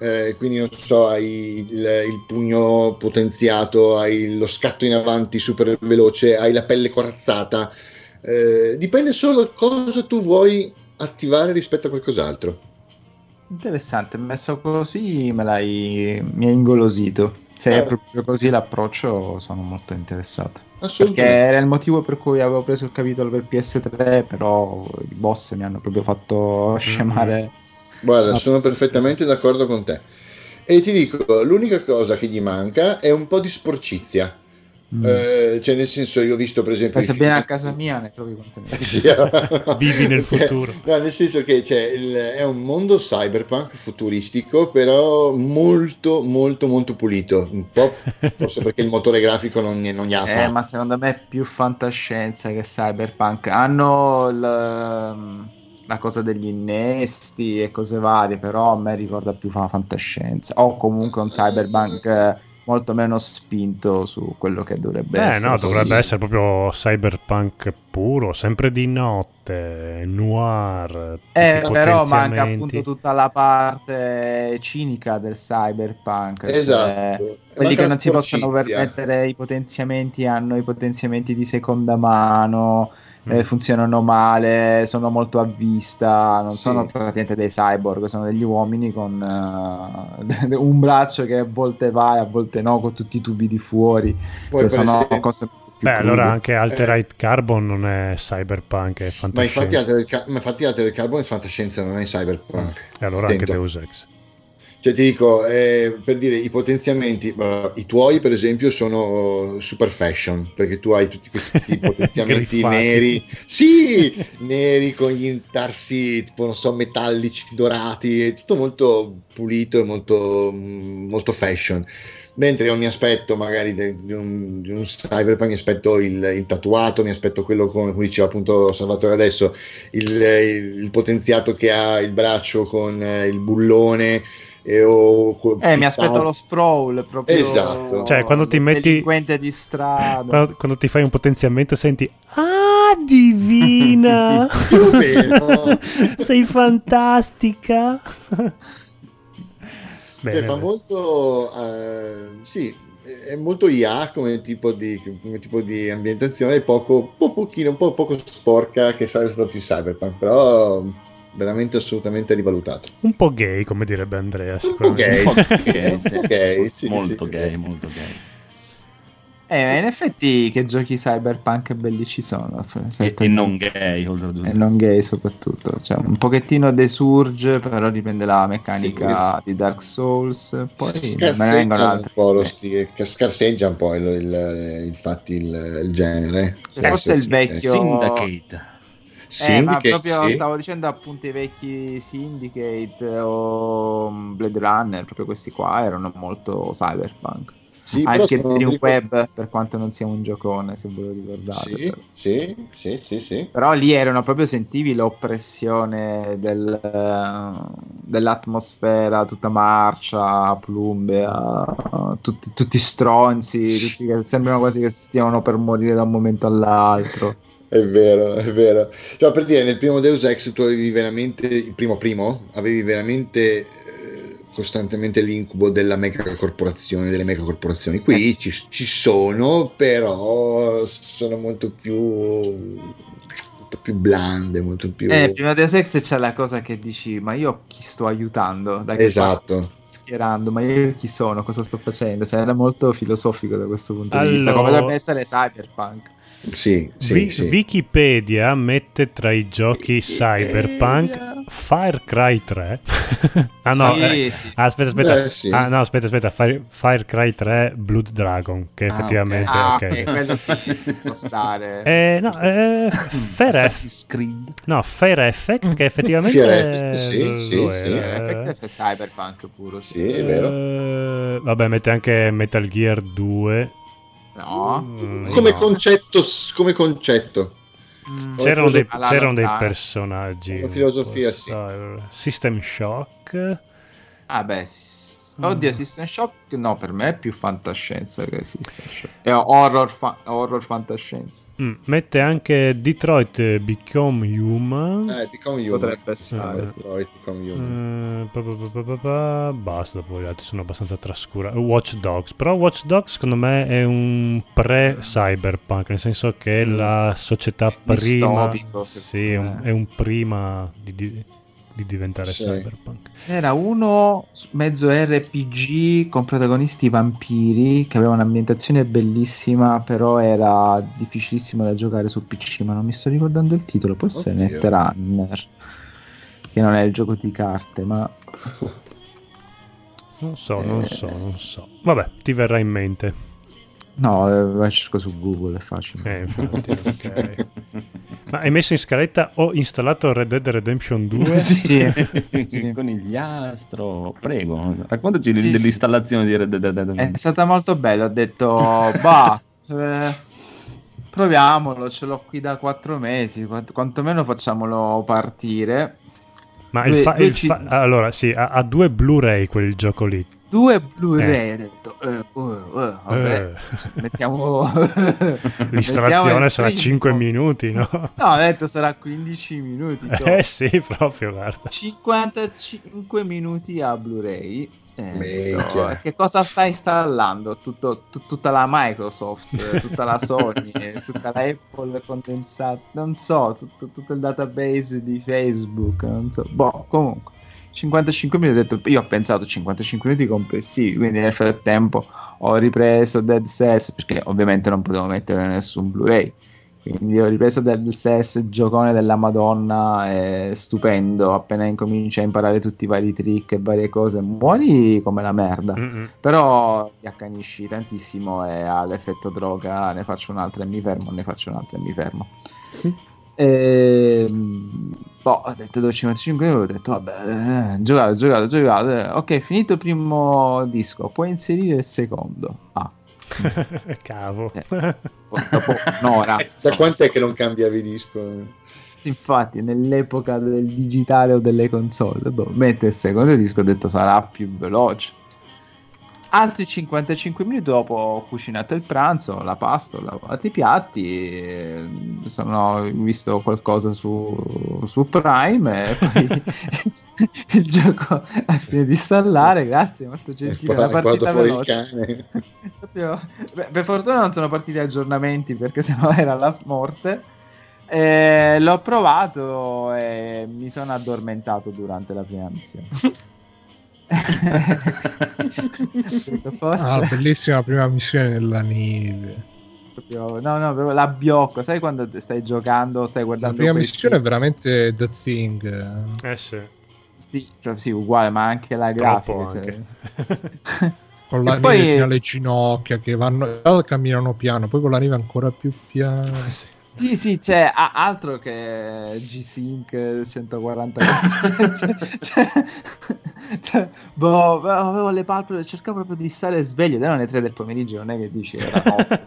eh, quindi non so, hai il, il pugno potenziato, hai lo scatto in avanti super veloce, hai la pelle corazzata. Eh, dipende solo da cosa tu vuoi attivare rispetto a qualcos'altro. Interessante, messo così me l'hai mi hai ingolosito. Se Eh. è proprio così l'approccio, sono molto interessato. Perché Assolutamente. era il motivo per cui avevo preso il capitolo per PS3, però i boss mi hanno proprio fatto scemare. Guarda, sono perfettamente d'accordo con te. E ti dico, l'unica cosa che gli manca è un po' di sporcizia. Mm. Eh, cioè, nel senso, io ho visto per esempio... I bene a casa mia, ne trovi contenuti. Vivi nel futuro. No, nel senso che c'è il- è un mondo cyberpunk futuristico, però molto, molto, molto pulito. Un po' forse perché il motore grafico non, non gli ha Eh, fatto. ma secondo me è più fantascienza che cyberpunk. Hanno il- la cosa degli innesti e cose varie, però a me ricorda più fa- fantascienza. O comunque un cyberpunk eh, molto meno spinto su quello che dovrebbe Eh essere. no, dovrebbe sì. essere proprio cyberpunk puro, sempre di notte, noir. Eh, però manca appunto tutta la parte cinica del cyberpunk. cioè, Esatto. quelli Manca che non si possono permettere i potenziamenti hanno i potenziamenti di seconda mano eh, funzionano male, sono molto a vista, non Sì. sono praticamente dei cyborg, sono degli uomini con eh, un braccio che a volte va e a volte no, con tutti i tubi di fuori. Poi, Cioè, sono esempio- cose più Beh, allora crude. anche Altered Carbon non è cyberpunk, è Ma fantascienza. ma infatti Altered Carbon è fantascienza, non è cyberpunk. E allora anche Attento. Deus Ex. Cioè ti dico, eh, per dire, i potenziamenti, i tuoi per esempio sono super fashion, perché tu hai tutti questi potenziamenti neri, sì, neri con gli intarsi tipo, non so, metallici, dorati, è tutto molto pulito e molto, mm, molto fashion. Mentre io mi aspetto magari di un, di un cyberpunk, mi aspetto il, il tatuato, mi aspetto quello con, come diceva appunto Salvatore adesso, il, il- il potenziato che ha il braccio con eh, il bullone. E o, co- Eh, mi aspetto lo sprawl proprio Esatto. Cioè, quando ti metti- delinquente di strada. Quando, quando ti fai un potenziamento senti Ah, divina! Sei fantastica! Cioè, Bene, fa bene. molto eh, sì è molto IA come tipo di, come tipo di ambientazione poco un po' pochino un po' poco sporca che sarebbe stato più cyberpunk però veramente assolutamente rivalutato un po' gay, come direbbe Andrea. un po' gay Un po' sì, gay, un sì. po' gay, sì, molto sì. gay, molto gay. Eh, in effetti che giochi cyberpunk belli ci sono. E, e non gay, oltretutto. E non gay soprattutto. Cioè, un pochettino desurge, però riprende la meccanica di Dark Souls. Poi scarseggia un po' lo stile che scarseggia un po' il, il- infatti il, il genere Forse il vecchio- Syndicate. Eh, ma Syndicate, proprio sì. stavo dicendo appunto i vecchi Syndicate o mm, Blade Runner, proprio questi qua erano molto cyberpunk. Sì, Anche Dream tipo- Web, per quanto non sia un giocone, se ve lo ricordate. sì, sì, sì, sì, sì. Però lì erano proprio sentivi l'oppressione del, eh, dell'atmosfera tutta marcia, plumbea, tutti, tutti stronzi, tutti che sembrano quasi che stiano per morire da un momento all'altro. È vero, è vero. Cioè, per dire, nel primo Deus Ex tu avevi veramente, il primo primo, avevi veramente eh, costantemente l'incubo della mega corporazione, delle mega corporazioni. Qui Eh ci, ci sono, però sono molto più, molto più blande, molto più... Eh, prima Deus Ex c'è la cosa che dici, ma io chi sto aiutando? Da che Esatto. schierando, ma io chi sono? Cosa sto facendo? Cioè, era molto filosofico da questo punto di vista, come Allora- dovrebbe essere cyberpunk. Sì, sì, Vi- sì. Wikipedia mette tra i giochi cyberpunk Fire Cry 3. ah no, Sì, eh, sì. ah, aspetta, aspetta. Beh, sì. Ah no, aspetta, aspetta, Fire, Fire Cry 3 Blood Dragon, che Ah, effettivamente. Ah, ok. ok, quello sì, può stare. Eh, no, eh, Fair, Eff- Assassin's Creed. no, Fair Effect che effettivamente Fair Effect, sì, sì, è cyberpunk puro, sì. Sì, è vero. Eh, vabbè, mette anche Metal Gear 2. No. Mm, Come no. concetto, come concetto. Mm. C'erano dei, c'erano dei personaggi. La filosofia, sì. Sai, System Shock. Ah beh, sì. Oddio, System Shock no, per me è più fantascienza che System Shock. È horror, fa- horror fantascienza. Mm, mette anche Detroit Become Human. Eh, Become Human. Potrebbe stare, Eh. Detroit Become Human. Eh, pa, pa, pa, pa, pa, pa. Basta, dopo gli altri sono abbastanza trascurati. Watch Dogs, però Watch Dogs secondo me è un pre-cyberpunk, nel senso che è la società prima. Distopico, Sì, è un, è un prima di, di- di diventare Sì. cyberpunk. Era uno mezzo RPG con protagonisti vampiri che aveva un'ambientazione bellissima, però era difficilissimo da giocare su PC, ma non mi sto ricordando il titolo, può essere. Netrunner, che non è il gioco di carte, ma Non so, non so, non so. Vabbè, ti verrà in mente. No, eh, cerco su Google, è facile. Eh, infatti, ok. Ma hai messo in scaletta ho installato Red Dead Redemption 2? Sì. Sì. Conigliastro, prego, raccontaci Sì, dell'installazione di Red Dead Redemption. È stata molto bella, ho detto, bah, eh, proviamolo, ce l'ho qui da quattro mesi, quant- quantomeno facciamolo partire. Ma il Lui- fa- lui il ci- fa- allora, sì, ha, ha due Blu-ray quel gioco lì. Due Blu-ray. Ho detto, eh, uh, uh, vabbè, Eh. mettiamo... Il sarà primo. 5 minuti, no? No, ho detto sarà 15 minuti. insomma. Eh sì, proprio, guarda. 55 minuti a Blu-ray. Eh, no, che cosa sta installando? Tutto- tu- tutta la Microsoft, eh, tutta la Sony, eh, tutta la Apple condensata, non so, tutto, tutto il database di Facebook, non so. Boh, comunque. 55 minuti, ho detto, io ho pensato 55 minuti complessivi, quindi nel frattempo ho ripreso Dead Cells perché ovviamente non potevo mettere nessun Blu-ray. Quindi ho ripreso Dead Cells, giocone della Madonna, è stupendo. Appena incominci a imparare tutti i vari trick e varie cose, muori come la merda. Mm-mm. Però ti accanisci tantissimo e ha l'effetto droga. Ne faccio un'altra e mi fermo, ne faccio un'altra e mi fermo. E, boh, ho detto dopo 55 minuti, ho detto vabbè, eh, giocato, giocato, giocato. eh, Ok, finito il primo disco, puoi inserire il secondo. Ah, Cavo. Eh. dopo un'ora. Da quant'è che non cambiavi disco? Infatti, nell'epoca del digitale o delle console, boh, mette il secondo disco, ho detto sarà più veloce. Altri 55 minuti dopo ho cucinato il pranzo, la pasta, ho lavato i piatti, e sono, ho visto qualcosa su, su Prime e poi il gioco ha finito di installare, grazie, molto gentile, poi guardato partita veloce. beh, per fortuna non sono partiti aggiornamenti perché sennò era la morte. Eh, l'ho provato e mi sono addormentato durante la prima missione. Ah, bellissima prima missione nella neve. proprio- no, no, proprio la biocco. Sai quando stai giocando, stai La guardando prima questi- missione è veramente The Thing. Eh sì, Sì, cioè, sì, uguale, ma anche la troppo grafica. cioè. anche. Con la E poi- neve fino alle ginocchia che vanno camminano piano, poi con la neve ancora più piano. Sì. Sì, sì, c'è a- altro che G-Sync 140 cioè, cioè, cioè, boh, avevo le palpebre, cercavo proprio di stare sveglio, ed erano le 3 del pomeriggio, non è che dici era notte.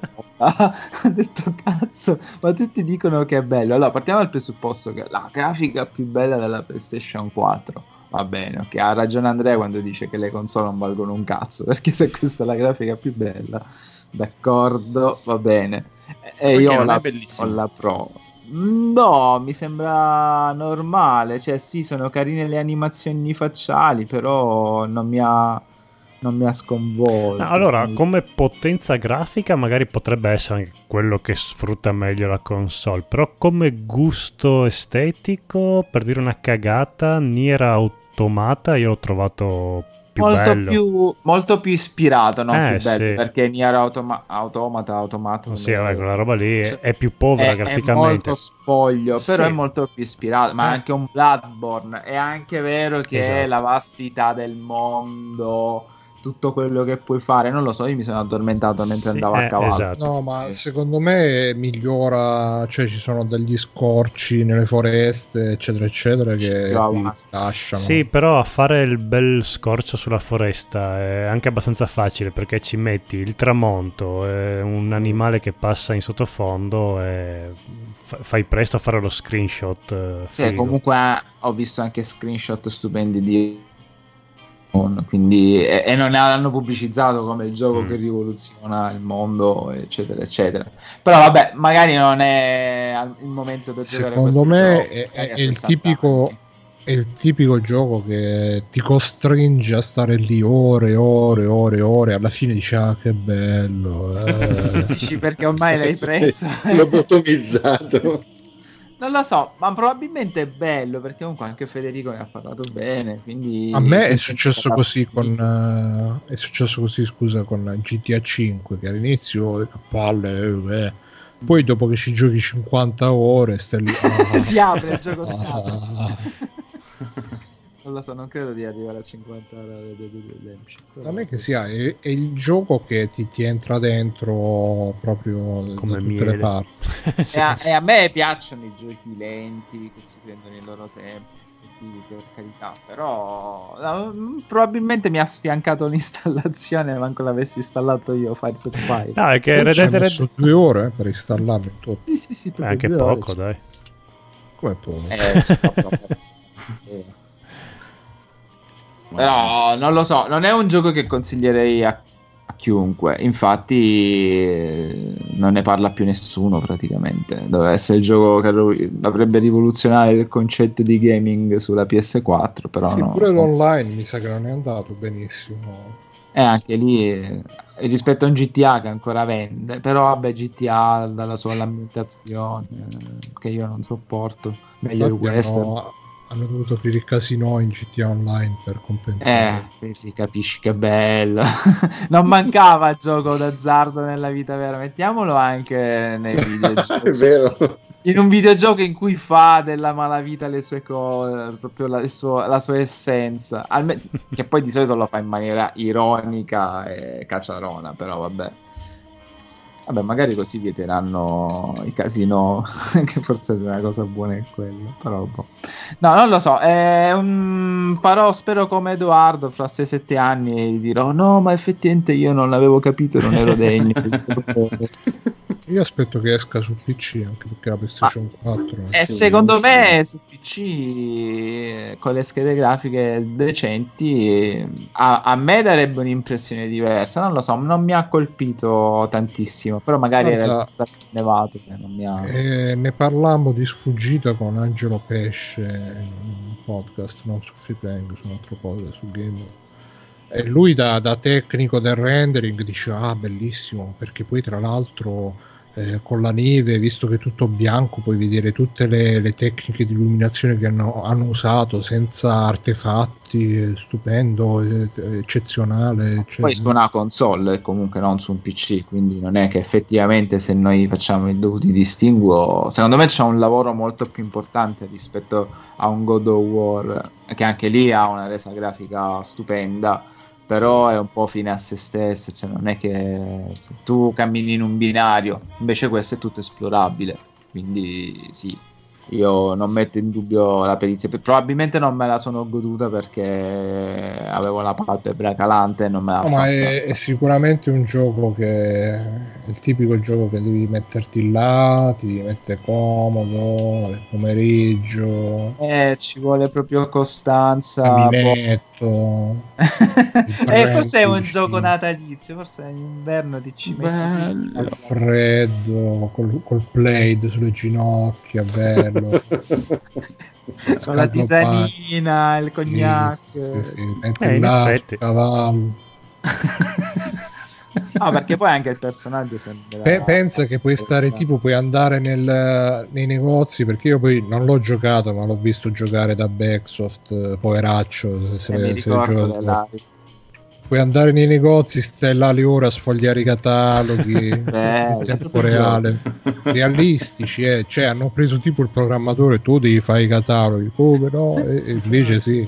ho detto cazzo, ma tutti dicono che è bello. Allora, partiamo dal presupposto che la grafica più bella della PlayStation 4. Va bene, ok, ha ragione Andrea quando dice che le console non valgono un cazzo, perché se questa è la grafica più bella, d'accordo, va bene. E Perché io ho la, ho la Pro. Mm, No, mi sembra normale. Cioè, sì, sono carine le animazioni facciali, però non mi ha, non mi ha sconvolto. No, allora, Mi- come potenza grafica magari potrebbe essere anche quello che sfrutta meglio la console, però come gusto estetico, per dire una cagata, Nier Automata io l'ho trovato più molto, più, molto più ispirato, non Eh, più bello, sì. perché Nier Automa- Automata, Automato, Sì, vabbè, quella roba lì è, è più povera è, è graficamente. molto spoglio, però Sì. è molto più ispirato. Ma Eh. anche un Bloodborne. È anche vero che Esatto. la vastità del mondo, tutto quello che puoi fare, non lo so. Io mi sono addormentato mentre Sì, andavo eh, a cavallo. esatto. No, ma secondo me migliora, cioè ci sono degli scorci nelle foreste, eccetera, eccetera, che ti lasciano. Sì, però a fare il bel scorcio sulla foresta è anche abbastanza facile perché ci metti il tramonto, eh, un animale che passa in sottofondo e fa- fai presto a fare lo screenshot. eh, Sì, comunque ho visto anche screenshot stupendi di quindi e, e non l'hanno pubblicizzato come il gioco Mm. che rivoluziona il mondo eccetera eccetera però vabbè magari non è il momento per giocare Secondo me gioco, è, è il 60 tipico, è il tipico gioco che ti costringe a stare lì ore e ore ore ore. Alla fine dici, ah, che bello. eh." Dici perché ormai l'hai preso L'ho botomizzato. non lo so ma probabilmente è bello perché comunque anche Federico ne ha parlato bene quindi A me è successo così con eh, è successo così scusa con GTA 5 che all'inizio a palle eh, poi dopo che ci giochi 50 ore stai lì ah, si apre il gioco si ah, apre. ah. non lo so non credo di arrivare a 50 ore di- Redemption a me che sia è, è il gioco che ti, ti entra dentro proprio Come da tutte miele. le parti Sì. E a, e a me piacciono i giochi lenti che si prendono il loro tempo, per carità, però no, mm, probabilmente mi ha sfiancato l'installazione, manco l'avessi installato io Fire to Fire. No, è che Red Dead messo Red... due ore eh, per installarlo in tutto Sì, sì, sì, anche ore, poco, sì. dai. come poco Eh, eh. Però non lo so, non è un gioco che consiglierei a, a chiunque. Infatti, eh, non ne parla più nessuno praticamente. Doveva essere il gioco che avrebbe rivoluzionato il concetto di gaming sulla PS4. Però no. Pure l'online mi sa che non è andato benissimo. E anche lì, eh, rispetto a un GTA che ancora vende, però vabbè, GTA dalla sua lamentazione, eh, che io non sopporto. Meglio il Infatti western. hanno, hanno dovuto aprire il casino in GTA Online per Eh, compensare. sì, sì, capisci che bello. non mancava il gioco d'azzardo nella vita vera. Mettiamolo anche nei È videogiochi. vero. In un videogioco in cui fa della malavita le sue cose, proprio la, suo- la sua essenza. Alme- che poi di solito lo fa in maniera ironica e cacciarona, però vabbè. Vabbè, magari così vieteranno i casino, che forse è una cosa buona è quello, però boh. No, non lo so, è un... farò, spero come Edoardo, fra 6-7 anni dirò no, ma effettivamente io non l'avevo capito non ero degno. Io aspetto che esca su PC anche perché la PlayStation 4 E secondo me su PC eh, con le schede grafiche decenti eh, a, a me darebbe un'impressione diversa. Non lo so, non mi ha colpito tantissimo. Però magari era Guarda, stato nevato ha. Eh, ne parlammo di sfuggita con Angelo Pesce in un podcast, non su Free Playing, su un altro podcast, su Game. E lui da, da tecnico del rendering diceva, ah bellissimo, perché poi tra l'altro eh, con la neve, visto che è tutto bianco, puoi vedere tutte le, le tecniche di illuminazione che hanno, hanno usato senza artefatti, stupendo, eccezionale. cioè- Poi su una console e comunque non su un PC, quindi non è che effettivamente se noi facciamo i dovuti distinguo, secondo me c'è un lavoro molto più importante rispetto a un God of War, che anche lì ha una resa grafica stupenda, però è un po' fine a se stessa, cioè non è che se tu cammini in un binario, invece questo è tutto esplorabile, quindi sì. Io non metto in dubbio la perizia, probabilmente non me la sono goduta perché avevo la palpebra calante e non me la No, ma è, è sicuramente un gioco che è il tipico gioco che devi metterti là, ti devi mettere comodo, nel pomeriggio, Eh, ci vuole proprio costanza. caminetto. eh, forse è un gioco natalizio, forse in inverno ti ci metti. Al freddo, col, col plaid sulle ginocchia, bello. Con la tisanina, il cognac. metti Eh, in effetti. cavallo. No, perché poi anche il personaggio sembra. Pe- pensa che puoi stare tipo, puoi andare nel- nei negozi perché io poi non l'ho giocato, ma l'ho visto giocare da Backsoft, eh, poveraccio. Se Eh, se le ricordo gioca- della- Puoi andare nei negozi, stai là le ore a sfogliare i cataloghi in Bello, tempo reale, realistici, eh. cioè hanno preso tipo il programmatore, tu devi fare i cataloghi, come no? E, e invece sì.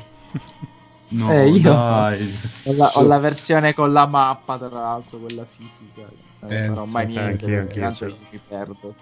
No, Eh, io- dai. Ho la, ho la versione con la mappa, tra l'altro, quella fisica. Non ne Eh, farò mai sì, niente, anch'io, perché anch'io tanto ce l'ho. io mi perdo.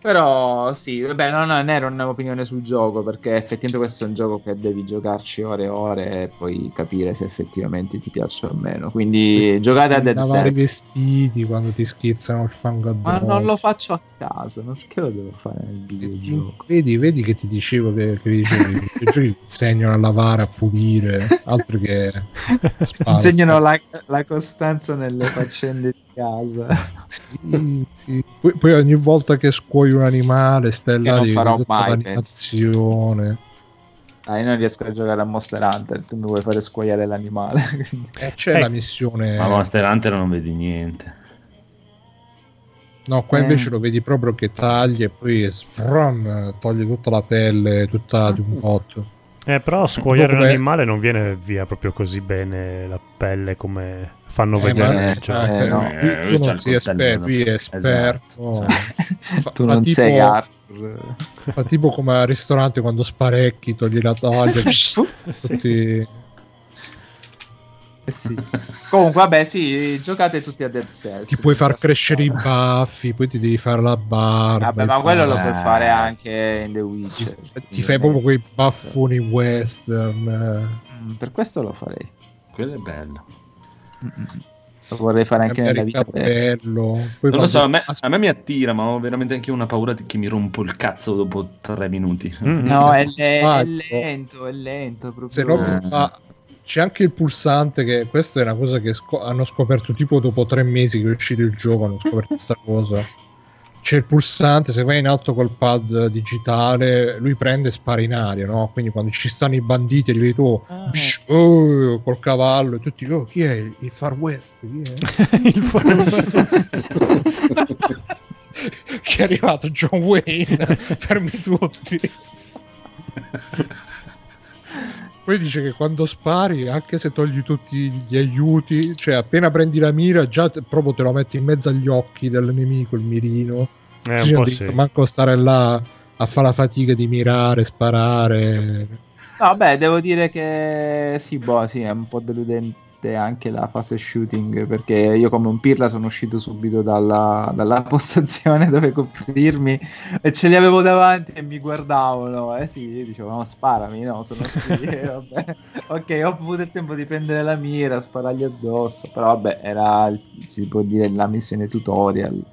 Però sì, vabbè, no, no, non era un'opinione sul gioco, perché effettivamente questo è un gioco che devi giocarci ore e ore e poi capire se effettivamente ti piace o meno. Quindi giocate a Dead i Cells. vestiti quando ti schizzano il fango Ma addosso. non lo faccio a casa, ma perché lo devo fare nel videogioco? Vedi, vedi che ti dicevo che, che dicevo, i giochi ti insegnano a lavare, a pulire, altro che spalle. Insegnano la, la costanza nelle faccende casa. Sì, sì. Poi, poi ogni volta che scuoi un animale tutta mai, l'animazione. Ah, io non riesco a giocare a Monster Hunter, tu mi vuoi fare scuoiare l'animale. quindi- E c'è Eh, la missione Ma Monster Hunter non vedi niente. no qua Eh. invece lo vedi proprio che taglia e poi sfram, toglie tutta la pelle tutta di un botto Eh, però scuoiare un animale non viene via proprio così bene la pelle come fanno Eh, vedere ma- nel gioco. eh, no. Eh, c'ha non il sei esperto qui è esperto Fa- tu fa non tipo- sei Arthur. fa tipo come al ristorante quando sparecchi togli la taglia tutti Eh sì. Comunque, vabbè, sì, giocate tutti a Dead Cells. ti puoi far crescere i squadra. baffi poi ti devi fare la barba Vabbè, i ma quello lo puoi Eh. fare anche in The ti, Witcher. ti fai proprio quei baffoni western eh. Mm, Per questo lo farei. Quello è bello. Lo vorrei fare anche nella vita vera. cappello poi Non lo so, a me, a me mi attira, ma ho veramente anche una paura di che mi rompo il cazzo dopo tre minuti. Mm. No, è, non è- lento, è lento proprio. se mi Eh. sba- c'è anche il pulsante che questa è una cosa che sco- hanno scoperto tipo dopo tre mesi che è uscito il gioco hanno scoperto questa cosa c'è il pulsante se vai in alto col pad digitale lui prende e spara in aria no? quindi quando ci stanno i banditi li vedi tu Ah. psh, oh, col cavallo e tutti oh, chi è il Far West? Chi è? il Far che è arrivato John Wayne. Fermi tutti. Poi dice che quando spari anche se togli tutti gli aiuti cioè appena prendi la mira già te- proprio te lo metti in mezzo agli occhi del nemico il mirino. Eh, un po' sì. manco stare là a fare la fatica di mirare sparare Beh, devo dire che sì, boh, sì, è un po' deludente anche la fase shooting perché io come un pirla sono uscito subito dalla, dalla postazione dove coprirmi e ce li avevo davanti e mi guardavano. Eh sì, dicevo, no, sparami, no, sono qui. eh, vabbè. Ok, ho avuto il tempo di prendere la mira, sparargli addosso, però vabbè, era, si può dire, la missione tutorial.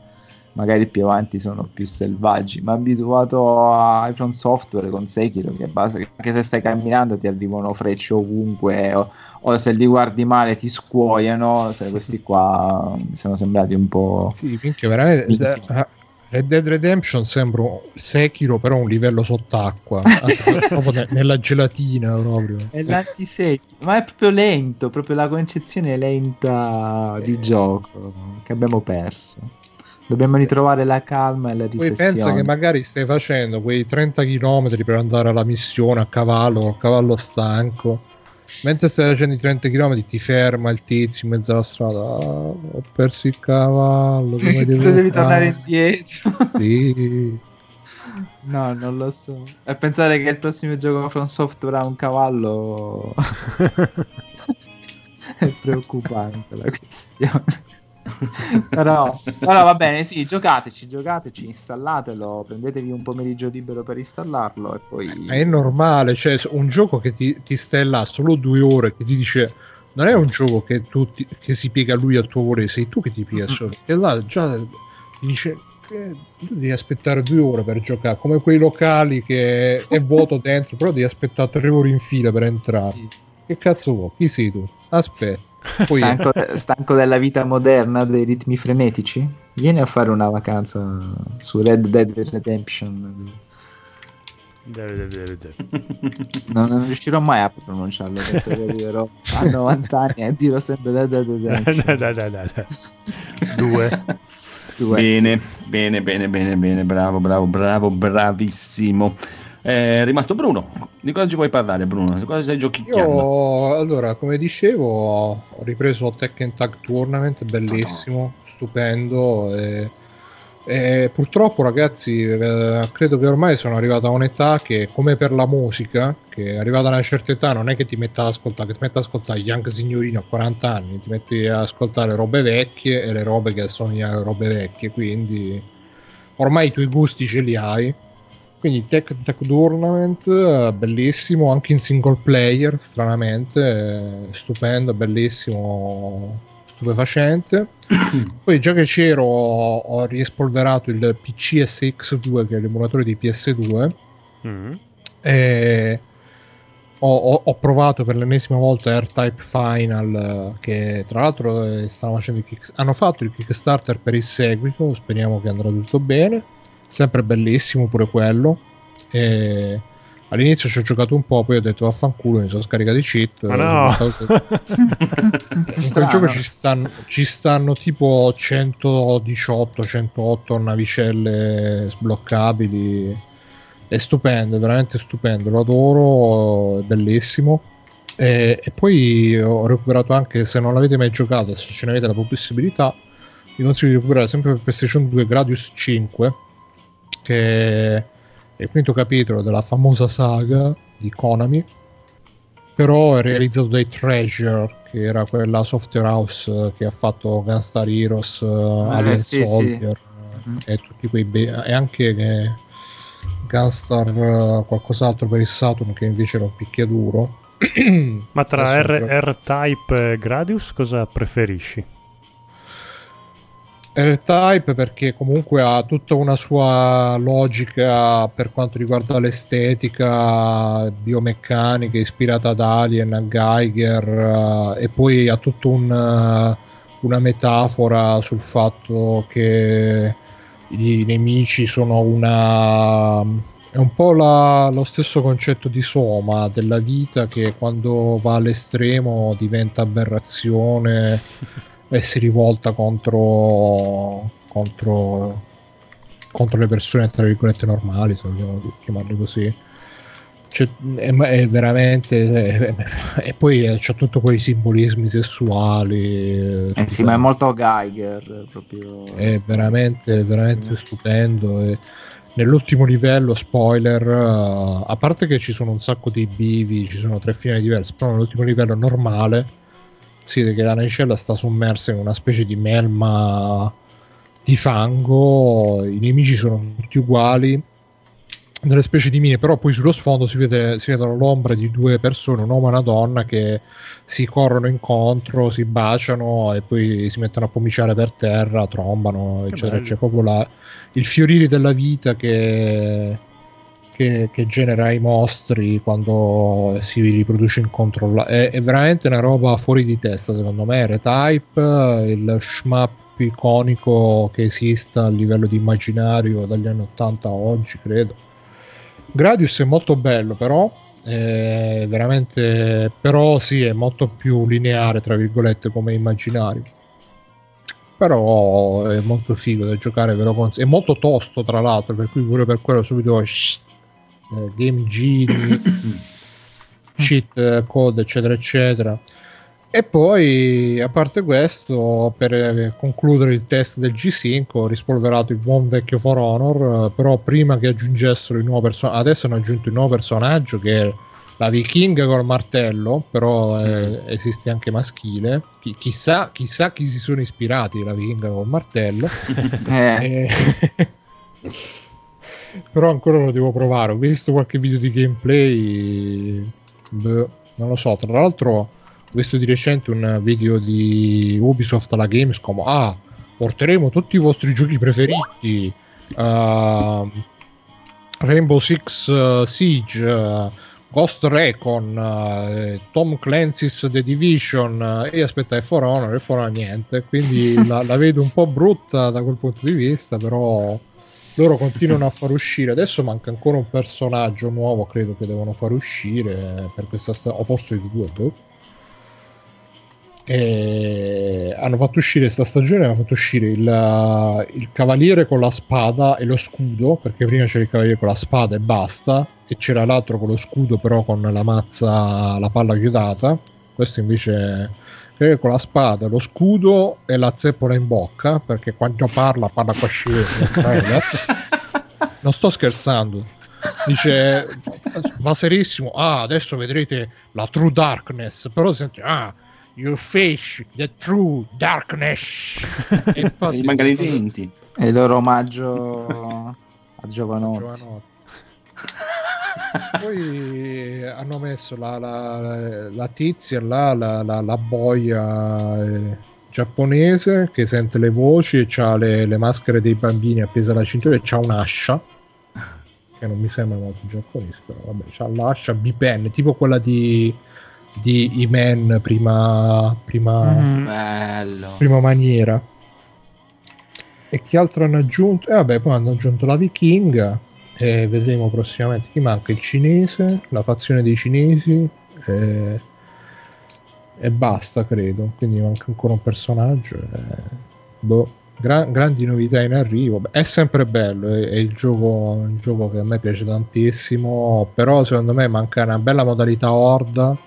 Magari più avanti sono più selvaggi, ma abituato a From Software con Sekiro, che basta che anche se stai camminando ti arrivano frecce ovunque, o, o se li guardi male ti scuoiano. Se questi qua mi sono sembrati un po'. sì, minchia, veramente Minchia. eh, Red Dead Redemption sembra un Sekiro però un livello sott'acqua anzi, proprio ne- nella gelatina proprio È l'antisekiro, ma è proprio lento, proprio la concezione lenta di gioco che abbiamo perso. Dobbiamo ritrovare la calma e la Poi riflessione. pensa che magari stai facendo quei 30 km per andare alla missione a cavallo, col cavallo stanco. Mentre stai facendo i 30 km ti ferma il tizio in mezzo alla strada. "Ah, ho perso il cavallo. Come devo devi tornare fare?" indietro. Sì. No, non lo so. E pensare che il prossimo gioco From Software ha un cavallo è preoccupante la questione. però, però va bene, sì, giocateci, giocateci, installatelo, prendetevi un pomeriggio libero per installarlo e poi... È normale, cioè un gioco che ti, ti stai là solo due ore, che ti dice non è un gioco che, tu ti- che si piega a lui al tuo volere, sei tu che ti piega solo. E là già ti dice che tu devi aspettare due ore per giocare, come quei locali che è vuoto dentro, però devi aspettare tre ore in fila per entrare. Sì. Che cazzo vuoi? Chi sei tu? Aspetta. Poi Stanco, stanco della vita moderna, dei ritmi frenetici? Vieni a fare una vacanza su Red Dead Redemption. Non, non riuscirò mai a pronunciarlo, penso che arriverò a 90 anni e dirò sempre Red Dead Redemption. Due. Due. Bene, bene, bene, bene, bene, bravo, bravo, bravo, bravissimo. È rimasto Bruno. Di cosa ci vuoi parlare, Bruno? Di cosa stai giochicchiando? Io, allora, come dicevo, ho ripreso Tekken Tag Tournament, bellissimo, stupendo. E, e purtroppo, ragazzi, eh, credo che ormai sono arrivato a un'età che, come per la musica, che arrivata a una certa età non è che ti metta ad ascoltare, che ti metti ad ascoltare Young Signorino a 40 anni, ti metti ad ascoltare robe vecchie e le robe che sono robe vecchie, quindi ormai i tuoi gusti ce li hai. Quindi Tech Tech Tournament, eh, bellissimo, anche in single player, stranamente, eh, stupendo, bellissimo, stupefacente. Poi già che c'ero ho, ho riespolverato il PC SX2 che è l'emulatore di PS2 Mm. e ho, ho- ho provato per l'ennesima volta R-Type Final che tra l'altro eh, stanno facendo il kick- hanno fatto il Kickstarter per il seguito, speriamo che andrà tutto bene, sempre bellissimo pure quello. E all'inizio ci ho giocato un po', poi ho detto vaffanculo, mi sono scaricato i cheat. Ma no! in quel gioco ci stanno, ci stanno tipo 118, 108 navicelle sbloccabili. È stupendo, è veramente stupendo, lo adoro, è bellissimo. E, e poi ho recuperato anche, se non l'avete mai giocato, se ce ne avete la possibilità, vi consiglio di recuperare sempre per PlayStation 2 Gradius 5, che è il quinto capitolo della famosa saga di Konami, però è realizzato dai Treasure, che era quella software house che ha fatto Gunstar Heroes, Alien sì, sì. Soldier Mhm. e tutti quei be- e anche che Gunstar eh, qualcos'altro per il Saturn che invece era un picchiaduro. Ma tra R- R-Type e Gradius cosa preferisci? R-Type perché comunque ha tutta una sua logica per quanto riguarda l'estetica biomeccanica ispirata ad Alien, a Geiger eh, e poi ha tutta un, eh, una metafora sul fatto che i nemici sono una è un po' la- lo stesso concetto di Soma della vita che quando va all'estremo diventa aberrazione e si rivolta contro, contro, contro le persone tra virgolette normali, se vogliamo chiamarle così. Cioè, è, è veramente e poi eh, c'è tutto quei simbolismi sessuali Eh sì, ma è molto Geiger proprio. è veramente, veramente stupendo. e nell'ultimo livello, spoiler, eh, a parte che ci sono un sacco di bivi, ci sono tre finali diverse, però nell'ultimo livello normale si vede che la navicella sta sommersa in una specie di melma di fango, i nemici sono tutti uguali, delle specie di mine, però poi sullo sfondo si vede, si vedono l'ombra di due persone, un uomo e una donna che si corrono incontro, si baciano e poi si mettono a pomiciare per terra, trombano, eccetera. bello. C'è proprio la- il fiorire della vita che, che, che genera i mostri quando si riproduce incontrollato. È, è veramente una roba fuori di testa, secondo me. R-Type, il shmup iconico che esista a livello di immaginario dagli anni 80 a oggi, credo. Gradius è molto bello, però. È veramente, però sì, è molto più lineare, tra virgolette, come immaginario. Però è molto figo da giocare, ve lo cons- è molto tosto, tra l'altro, per cui pure per quello subito shh, eh, Game Genie, cheat eh, code, eccetera, eccetera. E poi, a parte questo, per eh, concludere il test del G5, ho rispolverato il buon vecchio For Honor, eh, però prima che aggiungessero il nuovo personaggio, adesso hanno aggiunto il nuovo personaggio che è la vichinga col martello, però eh, esiste anche maschile. Chi- chissà, chissà chi si sono ispirati la vichinga col martello. Eh, però ancora lo devo provare. Ho visto qualche video di gameplay. Beh, non lo so. Tra l'altro, ho visto di recente un video di Ubisoft alla Gamescom. Ah, porteremo tutti i vostri giochi preferiti. uh, Rainbow Six uh, Siege. uh, Ghost Recon, uh, Tom Clancy's The Division e aspetta, è For Honor e For Honor niente, quindi la, la vedo un po' brutta da quel punto di vista, però loro continuano a far uscire. Adesso manca ancora un personaggio nuovo, credo che devono far uscire per questa stagione, o forse di due. boh. E hanno fatto uscire questa stagione, hanno fatto uscire il, il cavaliere con la spada e lo scudo, perché prima c'era il cavaliere con la spada e basta, e c'era l'altro con lo scudo però con la mazza, la palla chiodata. Questo invece eh, con la spada, lo scudo e la zeppola in bocca, perché quando parla parla trailer. non sto scherzando. Dice, va serissimo, ah, adesso vedrete la true darkness, però senti, ah, you face the true darkness. E infatti, Gli mancano i denti. è il loro omaggio a Giovanotti. Giovanotti. Poi hanno messo la, la- la tizia là, la, la- la boia eh, giapponese che sente le voci e ha le, le maschere dei bambini appese alla cintura e c'ha un'ascia che non mi sembra molto giapponese però vabbè c'ha l'ascia bipen tipo quella di di E-Man prima prima. Bello. prima maniera e che altro hanno aggiunto? E vabbè, poi hanno aggiunto la vichinga. E vedremo prossimamente chi manca il cinese, la fazione dei cinesi. E, e basta, credo. Quindi manca ancora un personaggio. e- boh, gra- grandi novità in arrivo. È sempre bello. È, è il, gioco, un gioco che a me piace tantissimo. Però secondo me manca una bella modalità horda.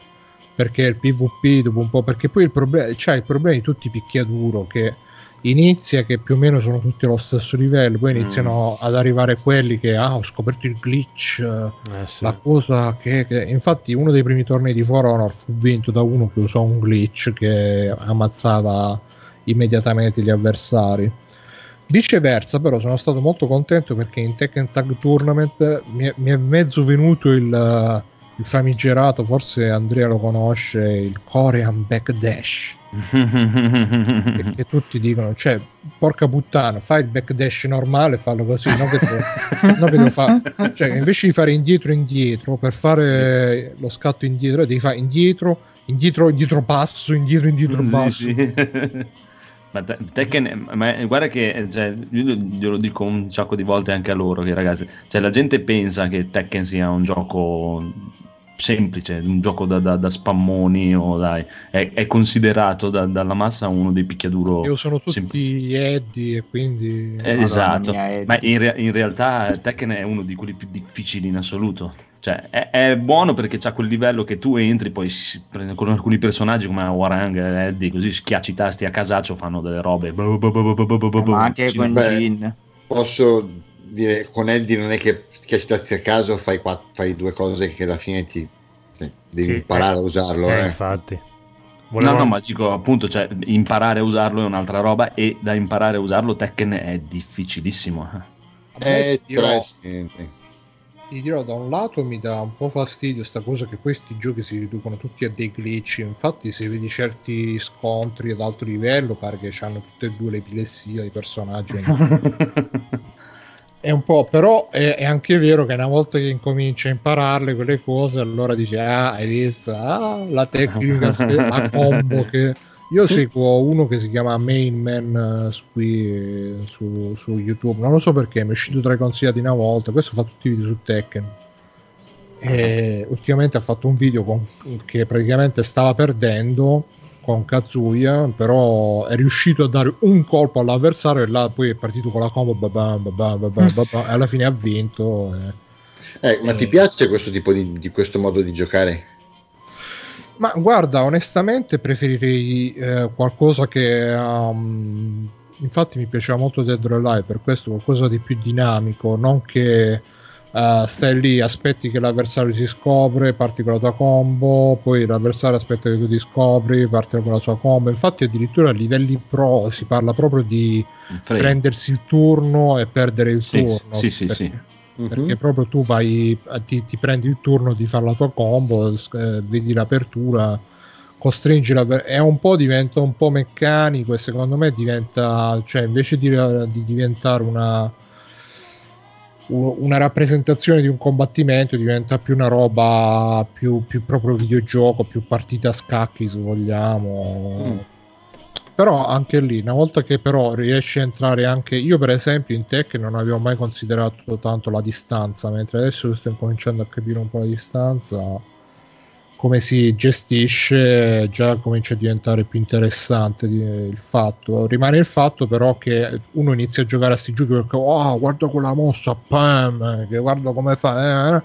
Perché il PvP dopo un po'. Perché poi il problema. C'è il problema di tutti i picchiaduro che inizia che più o meno sono tutti allo stesso livello, poi iniziano ad arrivare quelli che ah, ho scoperto il glitch, Eh, sì. la cosa che, che- infatti uno dei primi tornei di For Honor fu vinto da uno che usò un glitch che ammazzava immediatamente gli avversari. Viceversa, però, sono stato molto contento perché in Tekken Tag Tournament mi è, mi è mezzo venuto il, il famigerato, forse Andrea lo conosce, il Korean Backdash. che, che tutti dicono, cioè, porca puttana, fai il backdash normale, fallo così, non che, tu- non che devo fare, cioè, invece di fare indietro indietro, per fare lo scatto indietro, devi fare indietro, indietro, indietro passo, indietro, indietro Sì, passo. sì. Ma Te- Tekken, ma guarda che cioè, io glielo dico un sacco di volte anche a loro, che ragazzi, cioè, la gente pensa che Tekken sia un gioco semplice, un gioco da, da- da spammoni o dai, è, è considerato da- dalla massa uno dei picchiaduro Io sono tutti sem- Eddie e quindi... Eh, esatto, mia, ma in, rea- in realtà Tekken è uno di quelli più difficili in assoluto. Cioè, è, è buono perché c'ha quel livello che tu entri, poi si prende con alcuni personaggi come Warang, Eddie, così schiacci i tasti a casaccio, fanno delle robe. Ma anche con. Jin. Posso dire, con Eddie non è che stazzi a caso fai, quatt- fai due cose che alla fine ti sì, devi Sì, imparare eh, a usarlo. Eh, eh. infatti. No, Volevo- no, ma dico appunto, cioè, imparare a usarlo è un'altra roba e da imparare a usarlo Tekken è difficilissimo. eh. Eh, io- sì. ti dirò da un lato mi dà un po' fastidio sta cosa che questi giochi si riducono tutti a dei glitch infatti se vedi certi scontri ad alto livello pare che hanno tutte e due l'epilessia i personaggi è un po' però è, è anche vero che una volta che incominci a impararle quelle cose allora dici ah hai visto? Ah, la tecnica la combo che io seguo uno che si chiama Main Man eh, qui, eh, su, su YouTube. Non lo so perché mi è uscito tra i consigliati una volta. Questo fa tutti i video su Tekken. E ultimamente ha fatto un video con- che praticamente stava perdendo con Kazuya però è riuscito a dare un colpo all'avversario e là poi è partito con la combo babam, babam, babam, babam, e alla fine ha vinto eh. Eh, ma ti piace questo tipo di, di questo modo di giocare? Ma guarda, onestamente preferirei eh, qualcosa che um, infatti mi piaceva molto Dead or Alive, per questo qualcosa di più dinamico, non che eh, stai lì, aspetti che l'avversario si scopre, parti con la tua combo, poi l'avversario aspetta che tu ti scopri, parti con la sua combo. Infatti addirittura a livelli pro si parla proprio di Frame. prendersi il turno e perdere il Sì, turno. sì, sì, perché- sì. Perché proprio tu vai eh, ti, ti prendi il turno di fare la tua combo eh, vedi l'apertura costringi la è un po' diventa un po' meccanico e secondo me diventa cioè invece di, di diventare una una rappresentazione di un combattimento diventa più una roba più, più proprio videogioco più partita a scacchi se vogliamo Mm. però anche lì una volta che però riesci a entrare anche io per esempio in tech non avevo mai considerato tanto la distanza mentre adesso sto cominciando a capire un po' la distanza come si gestisce già comincia a diventare più interessante il fatto. Rimane il fatto però che uno inizia a giocare a sti giochi perché oh guarda quella mossa pam che guarda come fa eh,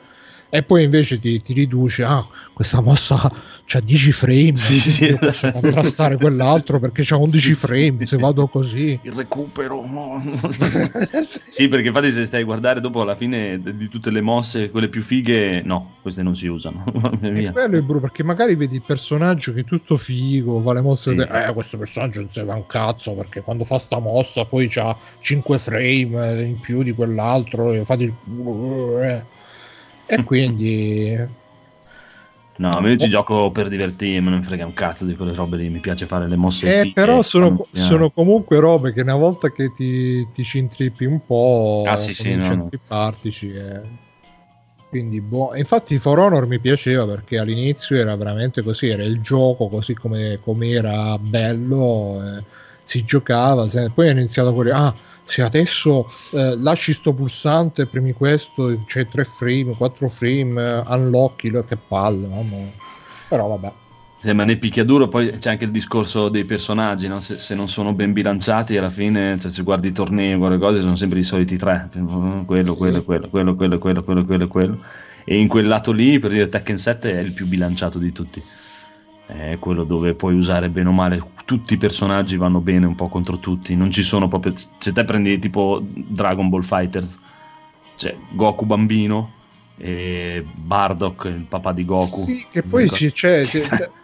e poi invece ti, ti riduce ah questa mossa c'ha 10 frame Sì, sì, io posso esatto. contrastare quell'altro perché c'ha 11 Sì, sì. frame se vado così Il recupero. no. sì, perché infatti se stai a guardare dopo alla fine di tutte le mosse, quelle più fighe, no, queste non si usano. E quello è brutto perché magari vedi il personaggio che è tutto figo, fa le mosse, Sì. de- eh, questo personaggio non serve a un cazzo perché quando fa sta mossa poi c'ha 5 frame in più di quell'altro e fate il eh. E quindi No, io ci gioco per divertirmi, non mi frega un cazzo di quelle robe lì, mi piace fare le mosse. Eh, però sono, sono comunque robe che una volta che ti, ti ci intrippi un po', Ah, sì, sì, no, no. eh. Quindi, boh. Infatti, For Honor mi piaceva perché all'inizio era veramente così: era il gioco così come, come era bello, eh, si giocava. Poi hanno iniziato dire: Ah, se adesso eh, lasci sto pulsante, premi questo, c'è cioè 3 frame, 4 frame, eh, unlockilo, che palle, mamma. però vabbè. Sembra ne picchiaduro, poi c'è anche il discorso dei personaggi, no? se, se, non sono ben bilanciati alla fine, cioè, se guardi i tornei, guardi cose, sono sempre i soliti tre, quello, sì. quello, quello, quello, quello, quello, quello, quello, quello. E in quel lato lì, per dire, Tekken 7 è il più bilanciato di tutti è quello dove puoi usare bene o male, tutti i personaggi vanno bene un po' contro tutti, non ci sono proprio... Se te prendi tipo Dragon Ball Fighters, cioè Goku bambino, e Bardock, il papà di Goku. Sì, che poi c'è, c'è-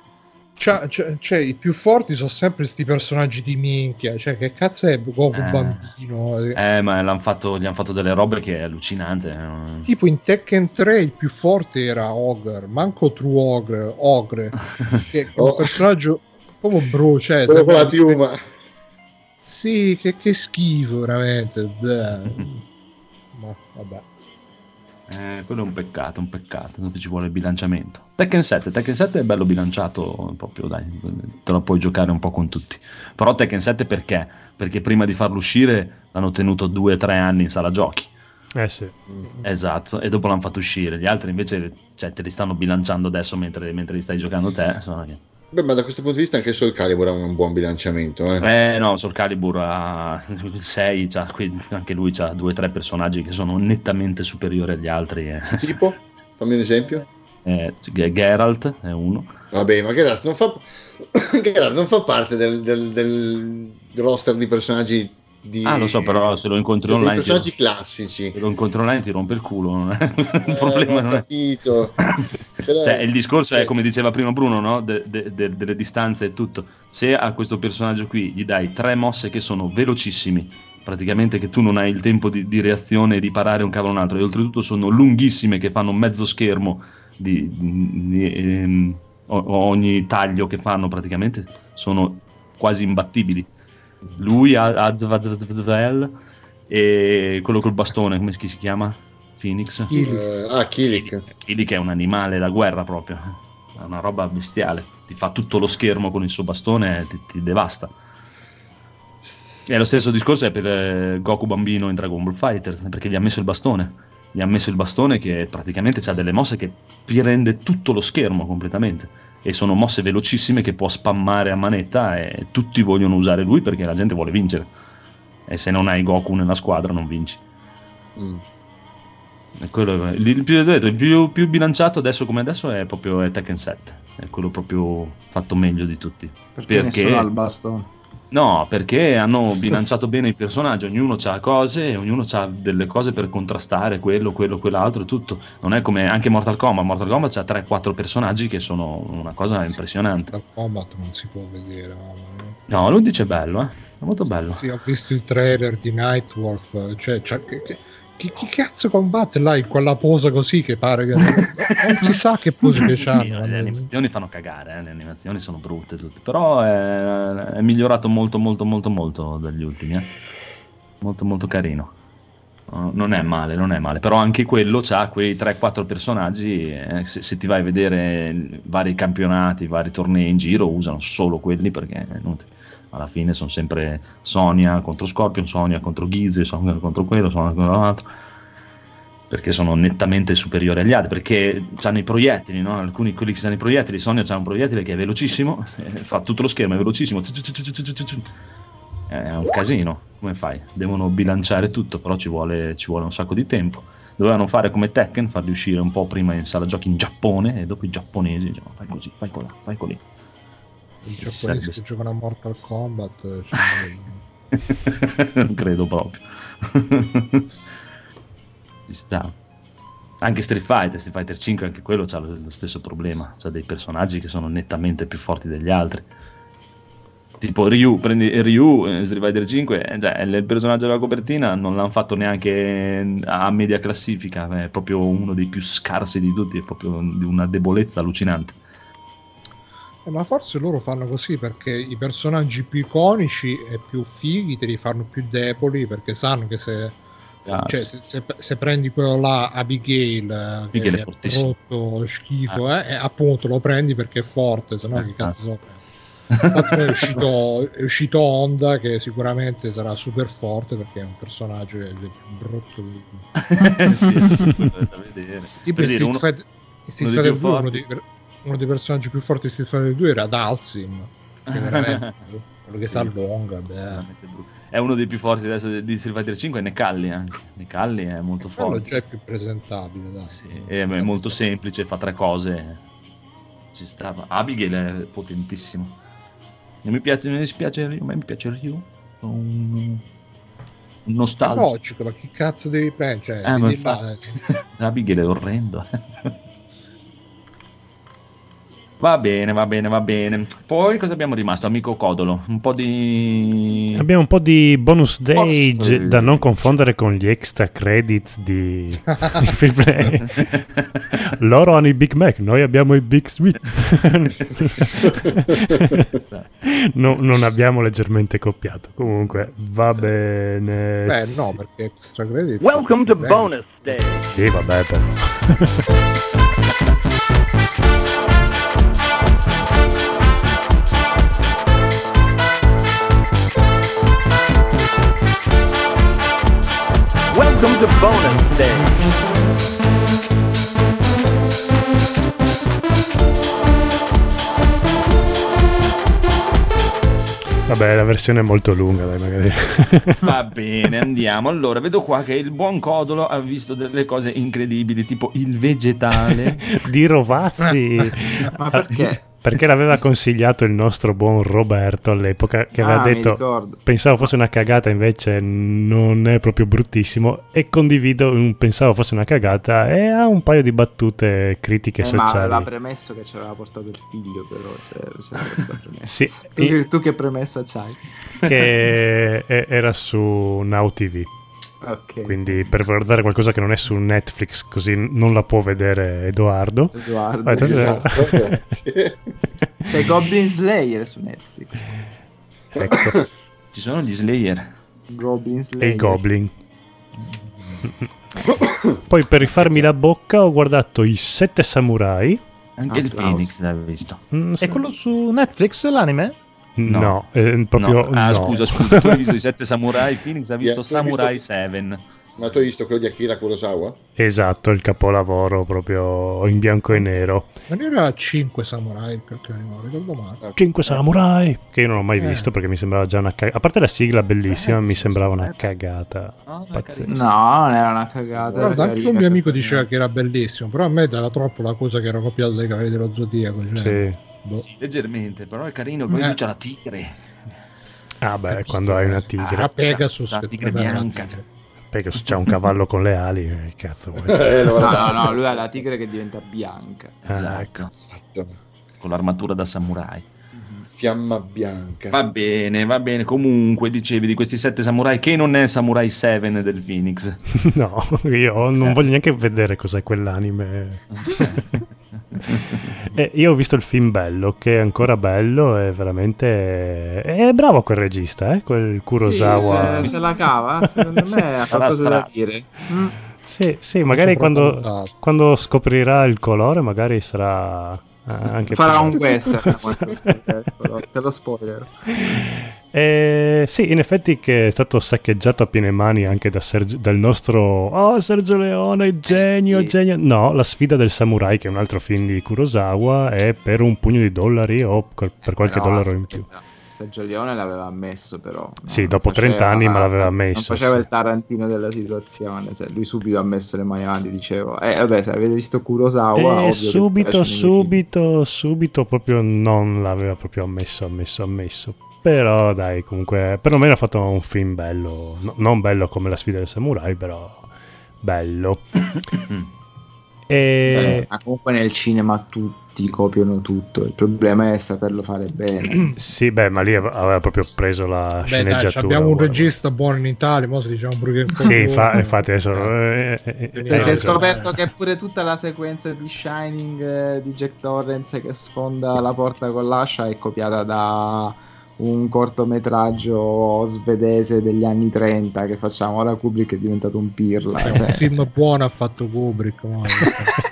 c'ha- c'ha- cioè, i più forti sono sempre questi personaggi di minchia. Cioè, che cazzo è Goku Eh. bambino? Eh, ma l'han fatto, gli hanno fatto delle robe che è allucinante. eh. Tipo in Tekken 3 il più forte era Ogre, manco True Ogre, Ogre che è un Oh. personaggio proprio bro, cioè, Quello con la piuma. Sì, che, che schifo veramente. Ma vabbè. Eh, quello è un peccato, un peccato. Dopo ci vuole il bilanciamento. Tekken 7, Tekken 7 è bello bilanciato, proprio dai, te lo puoi giocare un po' con tutti. Però Tekken 7 perché? Perché prima di farlo uscire l'hanno tenuto 2-3 anni in sala giochi. Eh sì. Esatto, e dopo l'hanno fatto uscire. Gli altri invece cioè, te li stanno bilanciando adesso mentre, mentre li stai giocando te. insomma, che- Beh, ma da questo punto di vista anche Soul Calibur ha un buon bilanciamento. Eh. Eh no, Soul Calibur ha il 6, c'ha qui- anche lui ha due o tre personaggi che sono nettamente superiori agli altri. eh. Tipo, fammi un esempio. Eh, Geralt è uno. Vabbè, ma Geralt non fa, Geralt non fa parte del, del- del roster di personaggi di... Ah, lo so, però se lo incontri online, ti, personaggi classici. se lo incontri online ti rompe il culo. non è- il Eh, problema non è. capito. Però- Cioè, il discorso è Sì. come diceva prima Bruno, no? De- de- de- delle distanze e tutto. Se a questo personaggio qui gli dai tre mosse che sono velocissimi, praticamente che tu non hai il tempo di, di reazione e di parare un cavolo un altro, e oltretutto sono lunghissime che fanno mezzo schermo di, di- ehm, ogni taglio che fanno praticamente sono quasi imbattibili. Lui ha Azvazvel e quello col bastone, come si chiama? Phoenix? Eh, ah, Kilik. Killik è un animale da guerra proprio, è una roba bestiale, ti fa tutto lo schermo con il suo bastone e ti, ti devasta. E lo stesso discorso è per eh, Goku bambino in Dragon Ball Fighters, perché gli ha messo il bastone, gli ha messo il bastone che praticamente ha delle mosse che ti rende tutto lo schermo completamente. E sono mosse velocissime che può spammare a manetta e tutti vogliono usare lui perché la gente vuole vincere. E se non hai Goku nella squadra non vinci. Mm. E quello è- il, il più, detto, il più- più bilanciato adesso come adesso è proprio è Tekken 7 è quello proprio fatto meglio di tutti Perché, nessuno ha il bastone. No perché hanno bilanciato bene i personaggi ognuno ha cose e ognuno ha delle cose per contrastare quello quello quell'altro e tutto. Non è come anche Mortal Kombat. Mortal Kombat ha 3-4 personaggi che sono una cosa impressionante. Dal combat non si può vedere. no lui dice bello eh. È molto bello. Sì, ho visto il trailer di Nightwolf. Cioè, cioè, che, che- chi, chi cazzo combatte là in quella posa così che pare che non si sa che pose che Sì, c'hanno. le animazioni fanno cagare, eh, le animazioni sono brutte tutte, però è, è migliorato molto molto molto molto dagli ultimi, eh. molto molto carino. Uh, non è male, non è male, però anche quello ha quei 3-4 personaggi, eh, se, se ti vai a vedere vari campionati, vari tornei in giro, usano solo quelli perché è inutile. Alla fine sono sempre Sonia contro Scorpion, Sonia contro Ghize, Sonia contro quello, Sonia contro l'altro perché sono nettamente superiori agli altri, perché hanno i proiettili, no? alcuni quelli che hanno i proiettili, Sonia c'ha un proiettile che è velocissimo, fa tutto lo schermo, è velocissimo, è un casino, come fai? Devono bilanciare tutto, però ci vuole, ci vuole un sacco di tempo. Dovevano fare come Tekken, farli uscire un po' prima in sala giochi in Giappone e dopo i giapponesi dicevano fai così, fai colà, fai colì. I giapponesi che giocano a Mortal Kombat eh, cioè, non credo proprio. Ci sta. Anche Street Fighter, Street Fighter 5, anche quello ha lo, stesso problema. C'ha dei personaggi che sono nettamente più forti degli altri. Tipo Ryu, prendi Ryu, eh, Street Fighter 5, eh, cioè, è il personaggio della copertina non l'hanno fatto neanche a media classifica, è proprio uno dei più scarsi di tutti, è proprio di una debolezza allucinante. Eh, ma forse loro fanno così perché i personaggi più iconici e più fighi te li fanno più deboli perché sanno che se, Ah, cioè, sì. se, se- se prendi quello là Abigail, eh, Abigail è che fortissimo. brutto schifo eh, e appunto lo prendi perché è forte se no Ah, che cazzo so Infatti è uscito, è uscito Honda che sicuramente sarà super forte perché è un personaggio del più brutto di- sì, sì, da vedere. tipo Per dire, uno- Street Fighter più 2 uno dei, uno dei personaggi più forti di Street Fighter 2 era Dalsim che veramente quello che Sì. sa allunga. È uno dei più forti adesso di Street Fighter 5 è Necalli anche. Necalli è molto quello forte. già è più presentabile dai. Sì, è è molto semplice, fa tre cose. Ci stava. Abigail è potentissimo. Non mi piace, mi dispiace Ryu, ma mi piace Ryu. Sono Un, nostalgico. logico ma chi cazzo devi prendere cioè, Eh, ma infatti, Abigail è orrendo. Va bene, va bene, va bene. Poi cosa abbiamo rimasto? Amico Codolo, un po' di... Abbiamo un po' di bonus stage Bonus da non confondere con gli extra credits di, di Free Play. Loro hanno i Big Mac, noi abbiamo i Big Sweet. No, non abbiamo leggermente copiato. Comunque, va bene. Beh, sì. no, perché extra credit. Welcome to Beh, bonus day. Sì, vabbè, però. Welcome to bonus day. Vabbè, la versione è molto lunga, dai, magari. Va bene, andiamo. Allora, vedo qua che il buon Codolo ha visto delle cose incredibili, tipo il vegetale. di Rovazzi. Ma perché? Perché l'aveva consigliato il nostro buon Roberto all'epoca, che aveva Ah, detto pensavo fosse una cagata, invece non è proprio bruttissimo. E condivido, un pensavo fosse una cagata e ha un paio di battute critiche Eh, ma sociali. aveva premesso che ci aveva portato il figlio, però cioè. Sì, tu, e- che, tu che premessa c'hai? che era su Now TV. Ok. Quindi per guardare qualcosa che non è su Netflix, così non la può vedere Edoardo. Edoardo. Ah, Esatto. C'è Goblin Slayer su Netflix. ecco, Ci sono gli Slayer. Goblin e Slayer. il Goblin. Poi per rifarmi la bocca ho guardato i Sette Samurai. Anche il Applausi. Phoenix l'ha visto. Mm, È sì. quello su Netflix l'anime? No, No. eh, proprio No. Ah, no. scusa, scusa, tu hai visto i sette samurai, Phoenix ha visto hai Samurai visto- 7. Ma tu hai visto quello di Akira Kurosawa? Esatto, il capolavoro proprio in bianco e nero. Non era 5 samurai perché non ricordo male. Cinque Samurai, che io non ho mai Eh. visto perché mi sembrava già una cagata. A parte la sigla bellissima, mi sembrava una cagata. No, Pazzesca. No, non era una cagata. Guarda, anche un mio amico diceva che era bellissimo, però a me dava troppo la cosa che era copiata dai Cavalieri dello Zodiaco. Cioè, Sì. Boh. Sì, leggermente, però è carino. Poi Eh. c'ha la tigre. Ah beh, quando hai una tigre. Era Pegasus La tigre bianca. Pegasus c'ha un cavallo con le ali. Che cazzo vuoi? Eh, No, no, no, lui ha la tigre che diventa bianca. Ah, Esatto. ecco. esatto. Con l'armatura da samurai. Fiamma bianca. Va bene, va bene. Comunque, dicevi di questi sette samurai che non è Samurai 7 del Phoenix. No, io non voglio neanche vedere cos'è quell'anime. Eh, io ho visto il film bello, che è ancora bello, è veramente... È bravo quel regista, eh? quel Kurosawa. Sì, se, se la cava, secondo Sì. me ha qualcosa da dire. Mm. Sì, sì, magari quando, quando scoprirà il colore, magari sarà eh, anche Farà più- un western. te lo spoiler. Eh, sì, in effetti che è stato saccheggiato a piene mani anche da Sergio- dal nostro Oh Sergio Leone, genio, sì. genio. No, la sfida del samurai, che è un altro film di Kurosawa, è per un pugno di dollari o per qualche No, dollaro in più. aspetta. Sergio Leone l'aveva ammesso però. Sì, Non dopo 30 anni, ma l'aveva non ammesso, faceva sì. il Tarantino della situazione. Cioè, lui subito ha messo le mani avanti. Dicevo, eh, vabbè, se avete visto Kurosawa, E che subito, film. subito, subito proprio non l'aveva proprio ammesso, ammesso, ammesso. Però dai, comunque, perlomeno ha fatto un film bello, No- non bello come la sfida del samurai, però bello. Eh, e ma comunque nel cinema tutti copiano tutto. Il problema è saperlo fare bene. sì, beh, ma lì ave- aveva proprio preso la Beh, dai, sceneggiatura. abbiamo un guarda. regista buono in Italia, mo diciamo pure che Sì, fa- infatti adesso... eh, eh, eh, Cioè, hai si è ragione. scoperto che pure tutta la sequenza di Shining eh, di Jack Torrance che sfonda la porta con l'ascia è copiata da un cortometraggio svedese degli anni 30 che facciamo ora Kubrick è diventato un pirla È cioè. un film buono ha fatto Kubrick.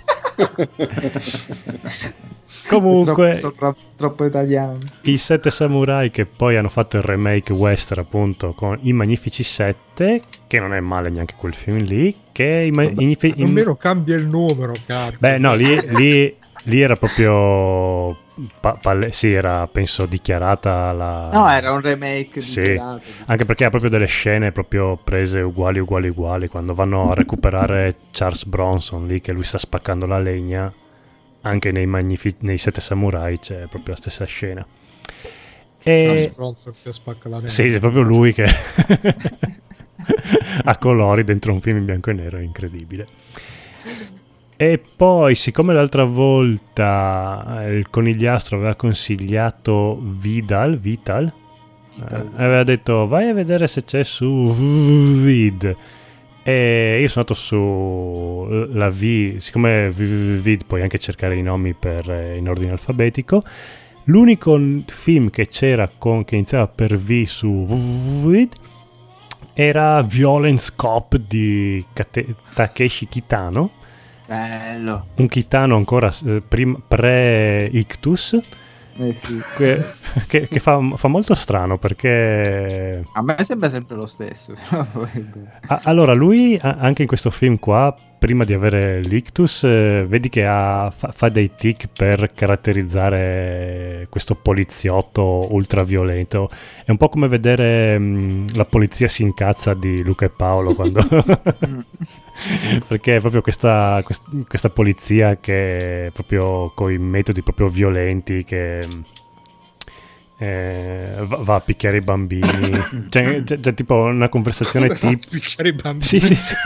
Comunque, troppo, troppo, troppo italiano i sette samurai che poi hanno fatto il remake western appunto con i Magnifici Sette, che non è male neanche quel film lì, che i, ma- Almeno cambia il numero, cazzo. Beh, no, lì, lì- lì era proprio. pa- palle- sì, era penso dichiarata la. no era un remake Sì. dichiarato. Anche perché ha proprio delle scene proprio prese uguali, uguali, uguali. Quando vanno a recuperare Charles Bronson lì che lui sta spaccando la legna. Anche nei, magnifi- nei Sette Samurai c'è proprio la stessa scena. Charles E... Bronson che spacca la Sì, è proprio lui che a colori dentro un film in bianco e nero, è incredibile. E poi, siccome l'altra volta eh, il conigliastro aveva consigliato Vidal, Vital, eh, aveva detto vai a vedere se c'è su Vid. E io sono andato su la V, siccome Vid puoi anche cercare i nomi per, eh, in ordine alfabetico. L'unico film che c'era con, che iniziava per V su Vid era Violence Cop di Kate- Takeshi Kitano Bello. un Kitano ancora eh, prim- pre-Ictus Eh sì. che, che- che fa, fa molto strano perché A me sembra sempre lo stesso. a- allora lui anche in questo film qua prima di avere l'ictus eh, vedi che ha- fa, fa dei tic per caratterizzare questo poliziotto ultraviolento. È un po' come vedere mh, la polizia si incazza di Luca e Paolo quando perché è proprio questa, quest- questa polizia che è proprio con i metodi proprio violenti che eh, va, va a picchiare i bambini cioè, cioè- cioè, tipo una conversazione Come fa a tipo picchiare i bambini? sì sì sì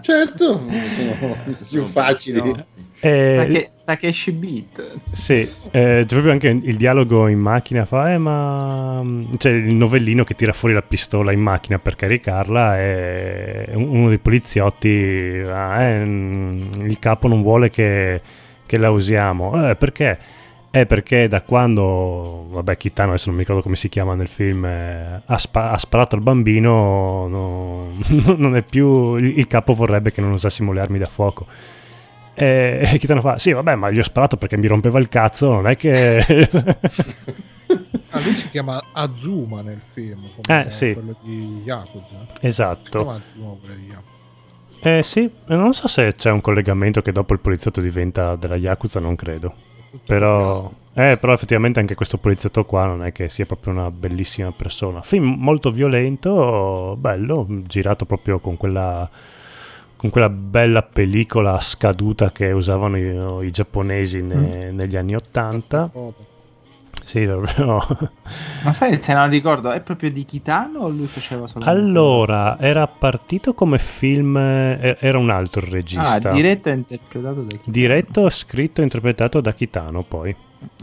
Certo, sono più facili. No. Eh, Take- Takeshi Beat. Sì, eh, c'è proprio anche il dialogo in macchina, fa, eh ma... C'è il novellino che tira fuori la pistola in macchina per caricarla e uno dei poliziotti, ah, eh, mm, il capo non vuole che, che la usiamo. Eh, perché? Eh, perché da quando, vabbè, Kitano, adesso non mi ricordo come si chiama nel film, eh, ha, spa- ha sparato al bambino, no- non è più... Il, capo vorrebbe che non usassimo le armi da fuoco. E e Kitano fa: Sì, vabbè, ma gli ho sparato perché mi rompeva il cazzo. Non è che. Ah, lui si chiama Azuma nel film, come Eh, sì. quello di Yakuza. Esatto. Azuma. Eh sì, non so se c'è un collegamento che dopo il poliziotto diventa della Yakuza, non credo. Però, eh, però effettivamente anche questo poliziotto qua non è che sia proprio una bellissima persona. Film molto violento, bello, girato proprio con quella, con quella bella pellicola scaduta che usavano i, i giapponesi ne- negli anni Ottanta. Sì, proprio... Ma sai, se non ricordo, è proprio di Kitano o lui faceva solo Allora, era partito come film, eh, era un altro Ah, regista. diretto e interpretato da Kitano. Diretto, scritto e interpretato da Kitano poi.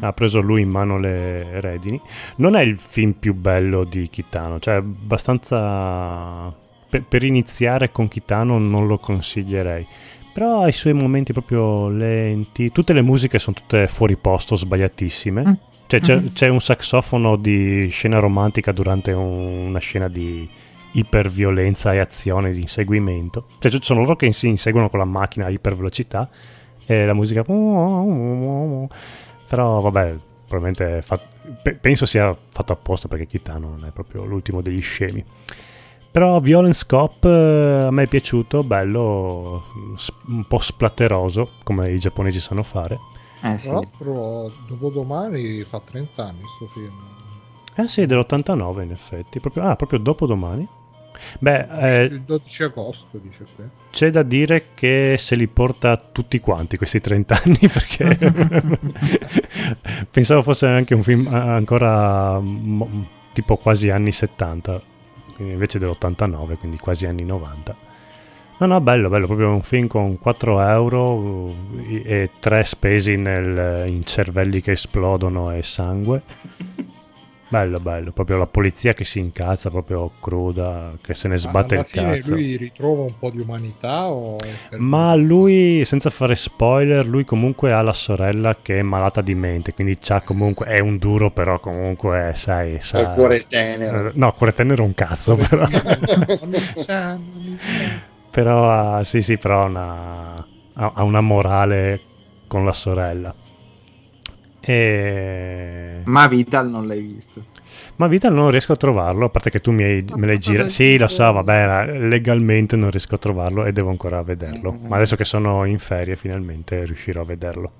Ha preso lui in mano le redini. Non è il film più bello di Kitano, cioè abbastanza... Per, per iniziare con Kitano non lo consiglierei. Però ha i suoi momenti proprio lenti. Tutte le musiche sono tutte fuori posto, sbagliatissime. Mm. Cioè, c'è, Mhm. c'è un saxofono di scena romantica durante un- una scena di iperviolenza e azione di inseguimento. Cioè, ci sono loro che si inseguono con la macchina a ipervelocità e la musica. Però, vabbè, probabilmente pe- penso sia fatto apposta perché Kitano non è proprio l'ultimo degli scemi. Però Violence Cop eh, a me è piaciuto, bello, un po' splatteroso, come i giapponesi sanno fare. Eh sì. Tra l'altro, dopodomani fa 30 anni sto film. Eh sì, dell'89 in effetti, proprio, ah, proprio dopo domani. Beh, eh, Il 12 agosto, dice qui. c'è da dire che se li porta tutti quanti questi 30 anni perché pensavo fosse anche un film ancora mo- tipo quasi anni 70, quindi invece dell'89, quindi quasi anni 90. No, no, bello, bello, proprio un film con 4 euro e 3 spesi nel- in cervelli che esplodono e sangue. Bello, bello, proprio la polizia che si incazza, proprio cruda, che se ne sbatte alla il fine cazzo. lui ritrova un po' di umanità Ma lui, senza fare spoiler, lui comunque ha la sorella che è malata di mente, quindi c'ha comunque, è un duro però comunque, sai, sa... Al cuore tenero. No, cuore tenero un cazzo però. però ha- sì, sì, però ha una, ha ha una morale con la sorella. E... Ma Vital non l'hai visto. Ma Vital non riesco a trovarlo, a parte che tu mi hai- me l'hai girato. Sì, lo so, vabbè, legalmente non riesco a trovarlo e devo ancora vederlo. Ma adesso che sono in ferie finalmente riuscirò a vederlo.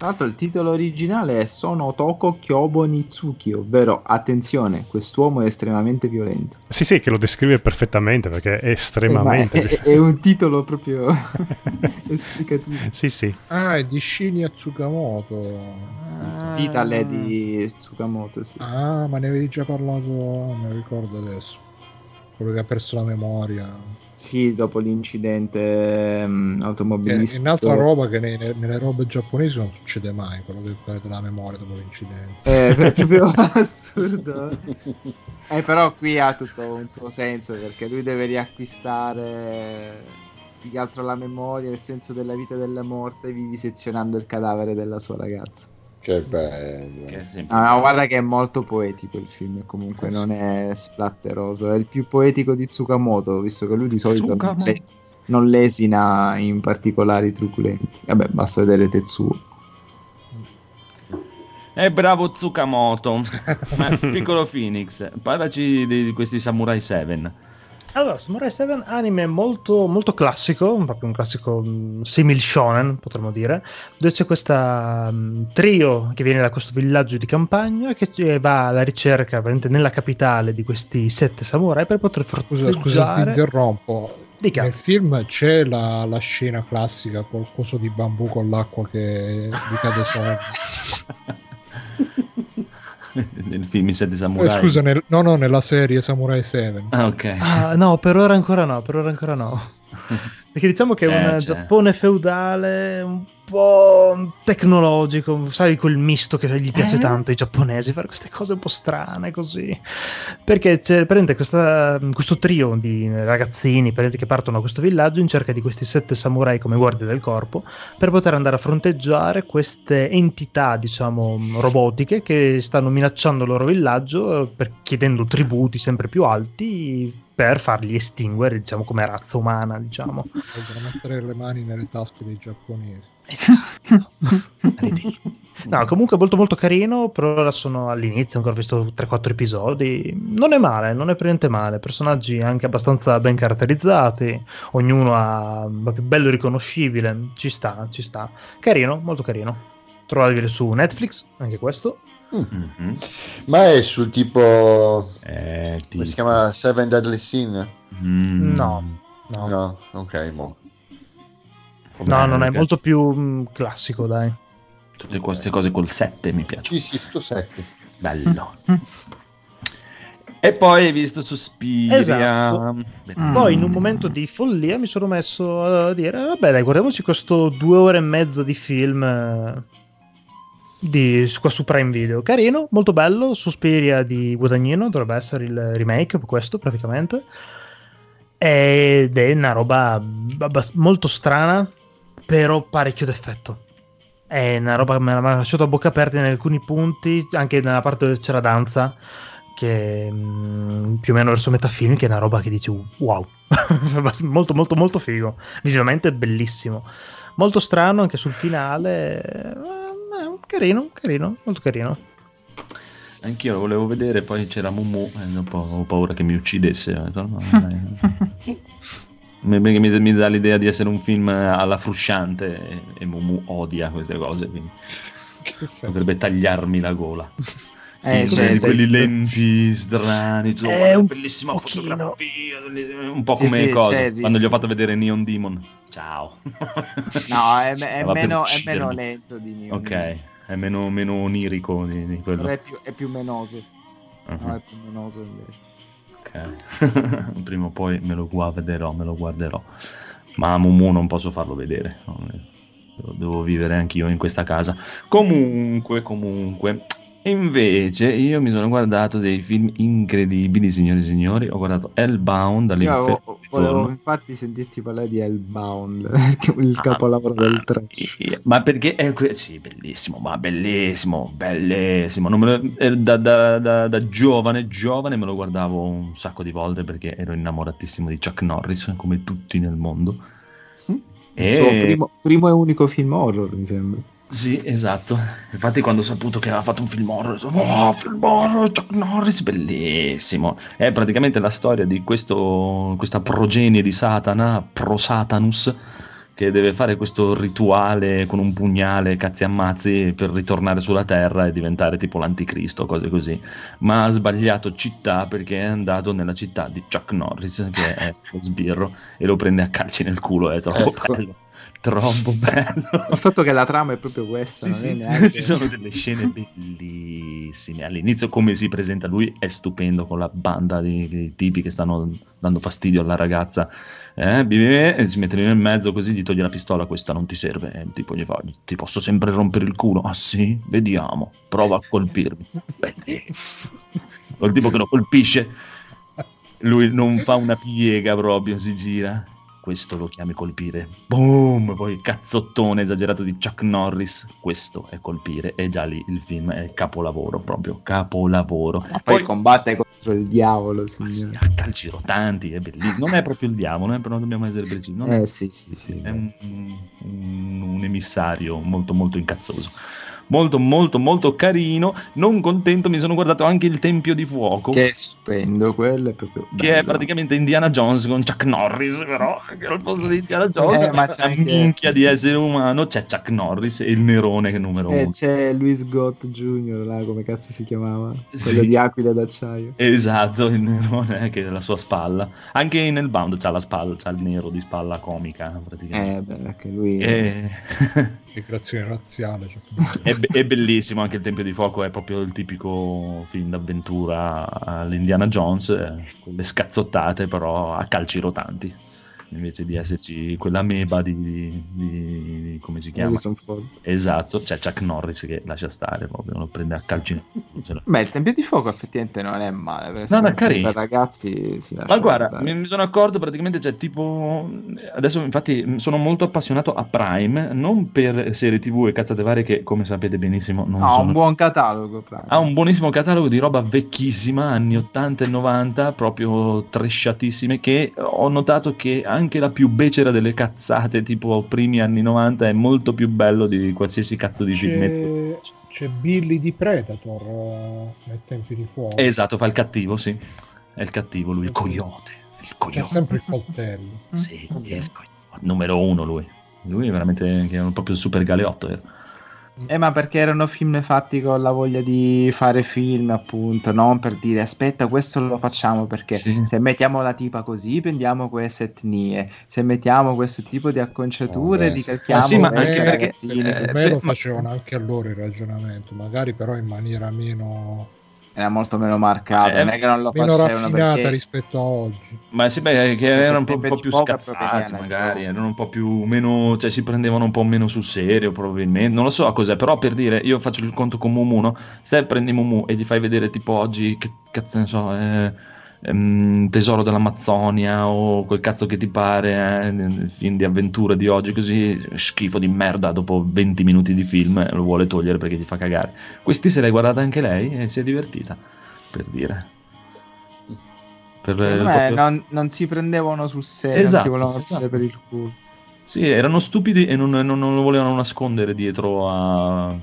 Tra l'altro il titolo originale è Sono Toko Kyobo Nitsuki, ovvero attenzione, quest'uomo è estremamente violento. Sì, sì, che lo descrive perfettamente perché è estremamente... Ma è, è un titolo proprio esplicativo. Sì, sì. Ah, è di Shinya Tsukamoto. Vital è di Tsukamoto, sì. Ah, ma ne avevi già parlato, non mi ricordo adesso. quello che ha perso la memoria. Sì, dopo l'incidente ehm, Che automobilistico. è un'altra roba che nei- nei- nelle robe giapponesi non succede mai, quello che perde la memoria dopo l'incidente. Eh, è proprio assurdo. Eh, però qui ha tutto un suo senso perché lui deve riacquistare più che altro la memoria, il senso della vita e della morte, vivisezionando il cadavere della sua ragazza. Che bello. Che Ah, no, guarda che è molto poetico il film, comunque non è splatteroso, è il più poetico di Tsukamoto, visto che lui di solito non, le- non lesina in particolari truculenti. Vabbè, basta vedere Tetsuo. Eh, bravo Tsukamoto. Piccolo Phoenix, parlaci di, di questi Samurai 7. Allora, Samurai 7 anime molto, molto classico, proprio un classico mm, simil shonen, potremmo dire, dove c'è questa mm, trio che viene da questo villaggio di campagna che ci- va alla ricerca veramente nella capitale di questi sette samurai per poter Scusa, scusa, ti fronteggiare... interrompo. Dica. Nel film c'è la, la scena classica col coso di bambù con l'acqua che gli cade sopra. Nel film I Sette Eh, Samurai. scusa, nel- no, no, nella serie Samurai 7. Ah, ok. Ah, no, per ora ancora no, per ora ancora no. Perché diciamo che è C'è, un c'è. Giappone feudale un po' tecnologico, sai quel misto che gli piace Eh? tanto ai giapponesi, fare queste cose un po' strane così. Perché c'è prende questa- questo trio di ragazzini prende, che partono da questo villaggio in cerca di questi sette samurai come guardie del corpo per poter andare a fronteggiare queste entità, diciamo, robotiche che stanno minacciando il loro villaggio eh, per- chiedendo tributi sempre più alti per farli estinguere, diciamo, come razza umana, diciamo. Vogliono mettere le mani nelle tasche dei giapponesi. No, comunque molto molto carino, per ora sono all'inizio, ancora ho visto 3-4 episodi, non è male, non è per niente male, personaggi anche abbastanza ben caratterizzati, ognuno ha bello riconoscibile, ci sta, ci sta. Carino, molto carino. Trovabile su Netflix, anche questo. Mhm. Ma è sul tipo. Eh, ti- Come si chiama Seven Deadly Sin? Mm. No, no, no, No, ok, mo. non è molto più mm, classico, dai. Tutte queste cose col 7 mi piacciono. Sì, sì, tutto 7. Bello. E poi hai visto Suspiria. Esatto. Mm. Poi in un momento di follia mi sono messo a dire, vabbè dai, guardiamoci questo due ore e mezza di film eh, di, qua su Prime Video. Carino, molto bello, Suspiria di Guadagnino, dovrebbe essere il remake, questo praticamente. Ed è una roba molto strana, però parecchio d'effetto. È una roba che mi ha lasciato a bocca aperta in alcuni punti, anche nella parte dove c'era danza, che mm, più o meno verso metà film, che è una roba che dici wow, molto molto molto figo, visivamente bellissimo, molto strano anche sul finale, eh, carino, carino, molto carino. Anch'io lo volevo vedere, poi c'era Mumu e dopo ho paura che mi uccidesse. Mi, mi- mi- dà l'idea di essere un film alla frusciante e, e Mumu odia queste cose, quindi potrebbe tagliarmi la gola. Eh, Sì, c'è- quelli lenti, strani, tu, È un bellissima pochino. fotografia, un po' Sì, come sì, cosa, c'è il quando gli ho fatto vedere Neon Demon. Ciao. No, è, è meno, è meno lento di Neo. Ok, è meno, meno onirico di, di quello. È più, è più menoso. Uh-huh. No, è più menoso invece. Ok. Prima o poi me lo guarderò, me lo guarderò. Ma Mumu non posso farlo vedere. devo vivere anch'io in questa casa. Comunque, comunque. Invece io mi sono guardato dei film incredibili, signori e signori. Ho guardato Hellbound Io dall'inferno. avevo- volevo infatti sentirti parlare di Hellbound, il Ah, capolavoro del mamma 3. mia. Ma perché è que- sì, bellissimo, ma bellissimo, bellissimo. Lo- eh, da, da- da- da giovane, giovane me lo guardavo un sacco di volte perché ero innamoratissimo di Chuck Norris, come tutti nel mondo. Il suo E- primo, primo e unico film horror, mi sembra. Sì, esatto. Infatti, quando ho saputo che aveva fatto un film horror, ho detto, oh, film horror, Chuck Norris, bellissimo. È praticamente la storia di questo, questa progenie di Satana, Pro Satanus, che deve fare questo rituale con un pugnale, cazzi ammazzi, per ritornare sulla Terra e diventare tipo l'anticristo, cose così. Ma ha sbagliato città perché è andato nella città di Chuck Norris, che è lo sbirro, e lo prende a calci nel culo, è troppo Ecco. bello. Troppo bello. Il fatto che la trama è proprio questa. Sì, sì, neanche- ci sono delle scene bellissime. All'inizio, come si presenta lui, è stupendo con la banda di, di tipi che stanno dando fastidio alla ragazza. Eh, e si mette nel mezzo così gli toglie la pistola. Questa non ti serve. Tipo gli fa: Ti posso sempre rompere il culo. Ah, sì? Vediamo, prova a colpirmi. Bellissimo. Il tipo che lo colpisce, lui non fa una piega proprio, si gira. Questo lo chiami colpire. Boom! Poi cazzottone esagerato di Chuck Norris. Questo è colpire. E già lì il film è capolavoro, proprio capolavoro. Ma poi, combatte contro il diavolo, Ma sì, signore. a calci rotanti, è bellissimo. Non è proprio il diavolo, eh, però dobbiamo essere precisi. Non è Eh sì, sì, sì. è un, un- un emissario molto molto incazzoso. Molto molto molto carino. Non contento, mi sono guardato anche il Tempio di Fuoco. Che è stupendo, quello è proprio che è bello. praticamente Indiana Jones con Chuck Norris, però che al posto di Indiana Jones, Eh, ma c'è anche- minchia di essere umano, c'è Chuck Norris e il nerone che numero Eh, uno. c'è Louis Gott Jr. là, come cazzo si chiamava? Quello Sì. di Aquila d'acciaio. Esatto, il nerone che è la sua spalla. Anche nel Bound c'ha la spalla, c'ha il nero di spalla comica praticamente. Eh, beh, anche lui... E- Migrazione razziale. Cioè, è, be- è bellissimo anche il Tempio di Fuoco, è proprio il tipico film d'avventura all'Indiana Jones, eh, con le scazzottate però a calci rotanti, invece di esserci quella meba di, di- di- come si chiama? Esatto, c'è Chuck Norris che lascia stare proprio, lo prende a calci. Beh, il Tempio di Fuoco effettivamente non è male. No, no, carino. Ragazzi Ma guarda, mi mi sono accorto praticamente, cioè, tipo, adesso infatti sono molto appassionato a Prime, non per serie tv e cazzate varie che, come sapete benissimo, non Ha sono un buon catalogo, Prime. ha un buonissimo catalogo di roba vecchissima, anni 80 e 90, proprio tresciatissime, che ho notato che anche la più becera delle cazzate, tipo primi anni 90, è molto più bello di qualsiasi cazzo di c'è, c'è Billy di Predator eh, nei tempi di fuoco. Esatto, fa il cattivo, sì. È il cattivo lui, il coyote. Il C'è coyote. sempre il coltello. Sì, è il coyote. Numero uno lui. Lui è veramente che è proprio il super galeotto. eh. Eh, ma perché erano film fatti con la voglia di fare film, appunto, non per dire aspetta, questo lo facciamo perché Sì. se mettiamo la tipa così prendiamo queste etnie, se mettiamo questo tipo di acconciature Vabbè, ricalchiamo Ma sì, ma anche perché- ragazzini. eh, me lo facevano anche loro il ragionamento, magari però in maniera meno, Era molto meno marcato, Eh, non è che non lo meno raffinata perché rispetto a oggi. Ma sì, beh, che erano un po', un po' più scazzati, magari, erano un po' più meno, cioè si prendevano un po' meno sul serio, probabilmente. Non lo so a cos'è, però per dire, io faccio il conto con Mumu, no? Se prendi Mumu e gli fai vedere tipo oggi, che cazzo ne so, eh, ehm, Tesoro dell'Amazzonia o quel cazzo che ti pare, eh, film di avventura di oggi, così schifo di merda dopo 20 minuti di film eh, lo vuole togliere perché gli fa cagare. Questi se l'hai guardata anche lei e si è divertita, per dire. Per, eh, proprio- non, non si prendevano sul serio, non Esatto, ti volevano esatto. per il culo. Sì, erano stupidi e non, non- non lo volevano nascondere dietro a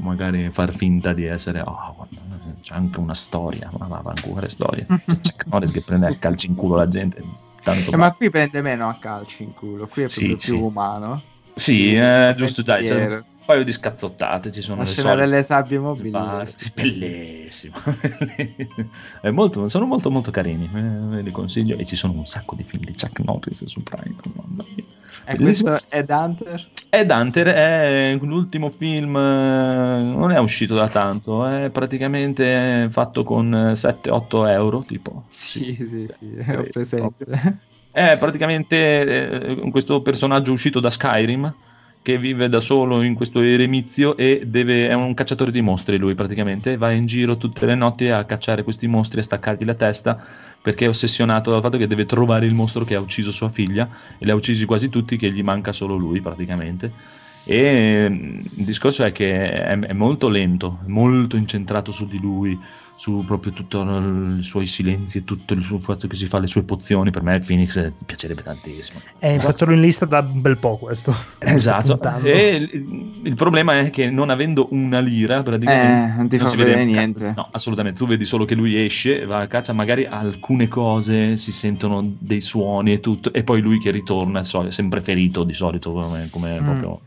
magari far finta di essere. Oh, guarda, c'è anche una storia. Ma va, ancora storia. C'è Chuck Norris che prende a calci in culo la gente. Tanto Eh, ma qui prende meno a calci in culo, qui è Sì, proprio più sì. umano. Sì, eh, giusto, dai. C'è paio di scazzottate. Ci sono La scena solite. delle sabbie mobili. Basta, bellissimo. È molto, sono molto molto carini, eh, ve li consiglio e ci sono un sacco di film di Chuck Norris su Prime. mamma mia. E Bellissimo. questo è Hunter? Ed Hunter è l'ultimo film, eh, non è uscito da tanto, è praticamente fatto con eh, 7-8 euro, tipo. Sì, sì, sì, Eh, ho presente. È praticamente eh, questo personaggio uscito da Skyrim che vive da solo in questo eremizio e deve, è un cacciatore di mostri lui praticamente, va in giro tutte le notti a cacciare questi mostri, a staccargli la testa perché è ossessionato dal fatto che deve trovare il mostro che ha ucciso sua figlia e li ha uccisi quasi tutti che gli manca solo lui praticamente. E mm, il discorso è che è, è molto lento, molto incentrato su di lui, su proprio tutti i suoi silenzi e tutto il suo fatto che si fa le sue pozioni. Per me Phoenix eh, piacerebbe tantissimo. Eh, faccio in lista da un bel po' questo. Esatto. Puntando. E il, il problema è che non avendo una lira, praticamente Eh, non ti fa si vede vedere cazzo. niente. No, assolutamente. Tu vedi solo che lui esce, va a caccia, magari alcune cose si sentono dei suoni e tutto, e poi lui che ritorna, so- sempre ferito di solito, come, come Mm. proprio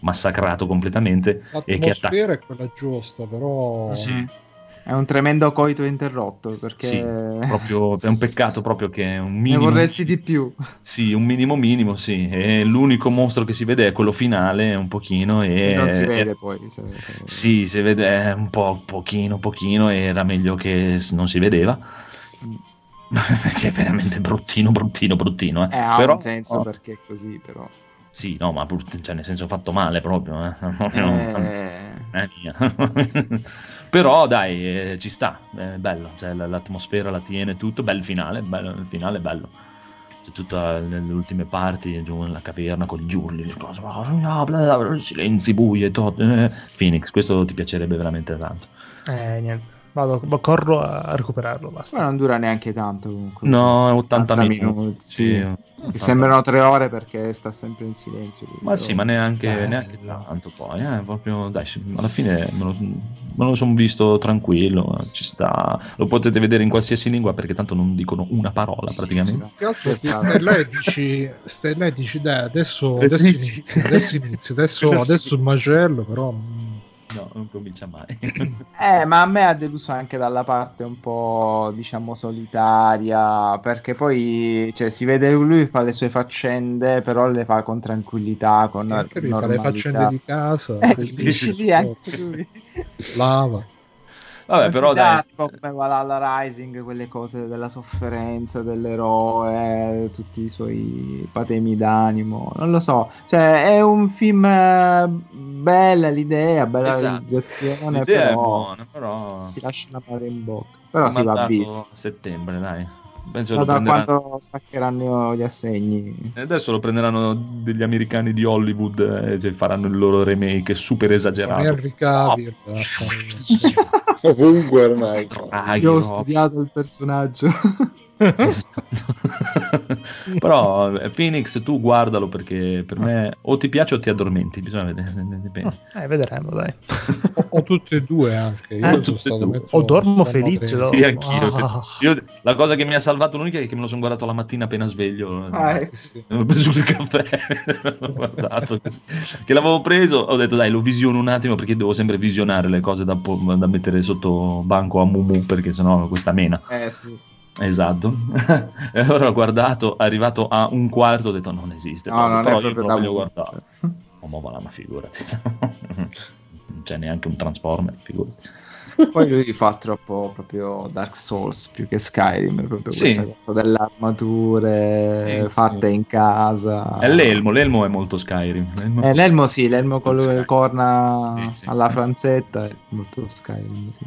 massacrato completamente. E che attacca. L'atmosfera è quella giusta, però Sì. È un tremendo coito interrotto perché Sì, proprio, è un peccato proprio che un ne minimo... vorresti di più. Sì, un minimo minimo, sì. E l'unico mostro che si vede è quello finale, un pochino, e... non si vede poi. se- Sì, si vede un po', pochino, pochino, e era meglio che non si vedeva. Perché è veramente bruttino, bruttino, bruttino. Eh. Eh, ha Però, un senso perché è così, però. Sì, no, ma brut- cioè, nel senso fatto male proprio. Eh. Eh, eh. Però dai, eh, ci sta, è bello, cioè, l'atmosfera la tiene tutto, bel finale, bello, il finale è bello. C'è tutta nelle ultime parti, giù nella caverna con gli urli, le cose, bla, bla, bla, bla, silenzi bui e tutto. eh. Phoenix, questo ti piacerebbe veramente tanto. Eh, niente. Vado, corro a recuperarlo, basta. ma non dura neanche tanto comunque. No, Cioè, 80 minuti. sì. Sì, Mi 80. sembrano tre ore perché sta sempre in silenzio. Ma però- sì, ma neanche, Eh, neanche no. tanto poi, eh, proprio, dai, sì, alla fine me lo, me lo sono visto tranquillo, ci sta, lo potete vedere in qualsiasi lingua perché tanto non dicono una parola praticamente. Che altro ti Peccato. stai là e dici, stai là e dici dai, adesso, Eh, adesso, sì, sì. inizia, adesso inizia, adesso, sì. adesso il macello, però No, non comincia mai. Eh, ma a me ha deluso anche dalla parte un po', diciamo, solitaria, perché poi, cioè, si vede lui fa le sue faccende, però le fa con tranquillità, con anche lui fa le normalità. faccende di casa, Eh, bellissimo, sì, sì, anche lui. lava. Vabbè, però dai, Tipo come Valhalla Rising, quelle cose della sofferenza dell'eroe, tutti i suoi patemi d'animo, non lo so, cioè è un film eh, bella l'idea, bella Esatto. realizzazione, l'idea però buona, però... ti lascia una mare in bocca. Però si va a settembre, dai. Penso da prenderanno... quando staccheranno gli assegni. E Adesso lo prenderanno degli americani di Hollywood e cioè, faranno il loro remake super esagerato. Henry Cavill, Oh. Ovunque ormai. Ah, Io ho studiato il personaggio. Esatto. Però eh, Phoenix tu guardalo perché per me o ti piace o ti addormenti, bisogna vedere, dipende. Eh, vedremo, dai. o, o tutte e due anche. Io Eh, sono tutte stato due. mezzo- O dormo felice? Sì, anch'io. Ah. Io- la cosa che mi ha salvato l'unica è che me lo sono guardato la mattina appena sveglio. Ah, ecco. Ho preso il caffè, l'ho guardato che l'avevo preso, ho detto dai lo visiono un attimo perché devo sempre visionare le cose da, da mettere sotto banco a Mumu perché sennò questa mena. Eh sì. Esatto. e allora ho guardato, arrivato a un quarto, ho detto non esiste. No, non però è io da voglio. Oh, ma ma figurati. non c'è neanche un Transformer, figurati. Poi lui fa troppo proprio Dark Souls più che Skyrim, proprio Sì. questa cosa delle armature Sì, fatte sì. in casa. È l'elmo, l'elmo è molto Skyrim. L'elmo- Eh, l'elmo sì, l'elmo con le corna sì. alla franzetta è molto Skyrim, sì.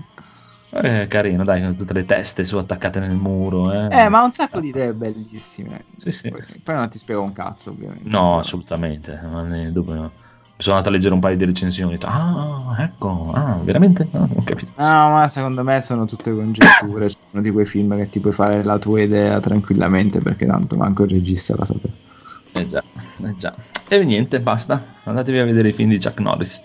È carino, dai, con tutte le teste su attaccate nel muro. Eh, Eh, ma un sacco di idee bellissime. Sì, sì. Poi, poi non ti spiego un cazzo, ovviamente. No, assolutamente. ma ne- dopo no. Sono andato a leggere un paio di recensioni. Ah, ecco, ah, veramente? No, ho capito. No, ma secondo me sono tutte congetture. Sono di quei film che ti puoi fare la tua idea tranquillamente perché tanto manco il regista la sapeva. Eh già, eh già. E niente, basta. Andatevi a vedere i film di Chuck Norris.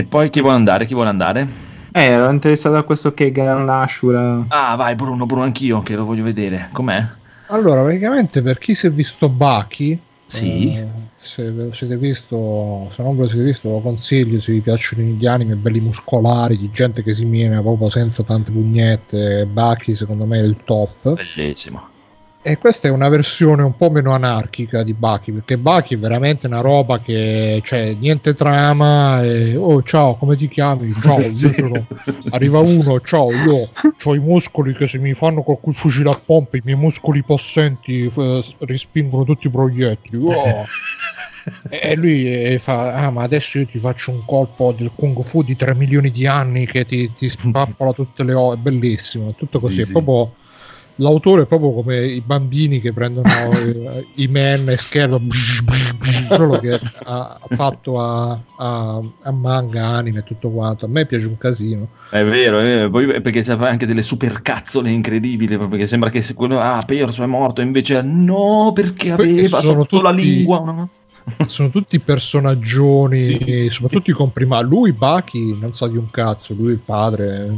E poi chi vuole andare? Chi vuole andare? Eh, ero interessato a questo Kegan Ashura. Ah, vai Bruno, Bruno, anch'io che lo voglio vedere. Com'è? Allora, praticamente per chi si è visto Baki, Sì. eh, se ve lo siete visto, se non ve lo siete visto, ve lo consiglio se vi piacciono gli anime belli muscolari, di gente che si mena proprio senza tante pugnette. Baki, secondo me, è il top. Bellissimo. E questa è una versione un po' meno anarchica di Baki, perché Baki è veramente una roba che c'è niente trama. E, oh, ciao, come ti chiami? Ciao, io Sì. sono- arriva uno, ciao, io ho i muscoli che se mi fanno con quel fucile a pompa, i miei muscoli possenti eh, respingono tutti i proiettili. Oh. E lui fa: Ah, ma adesso io ti faccio un colpo del Kung Fu di 3 milioni di anni che ti, ti spappola tutte le ore. È bellissimo, tutto così. Sì, è sì. proprio l'autore è proprio come i bambini che prendono eh, i men e scherzo solo che ha ha fatto a, a, a manga, anime e tutto quanto. A me piace un casino. È vero, è vero. Poi perché c'è anche delle supercazzole incredibili, proprio che sembra che se quello ha perso, è morto, invece no, perché aveva sotto la tutti- lingua. no? Sono tutti personaggioni, Sì, sì. soprattutto i comprima. Lui, Baki, non sa di un cazzo, lui il padre.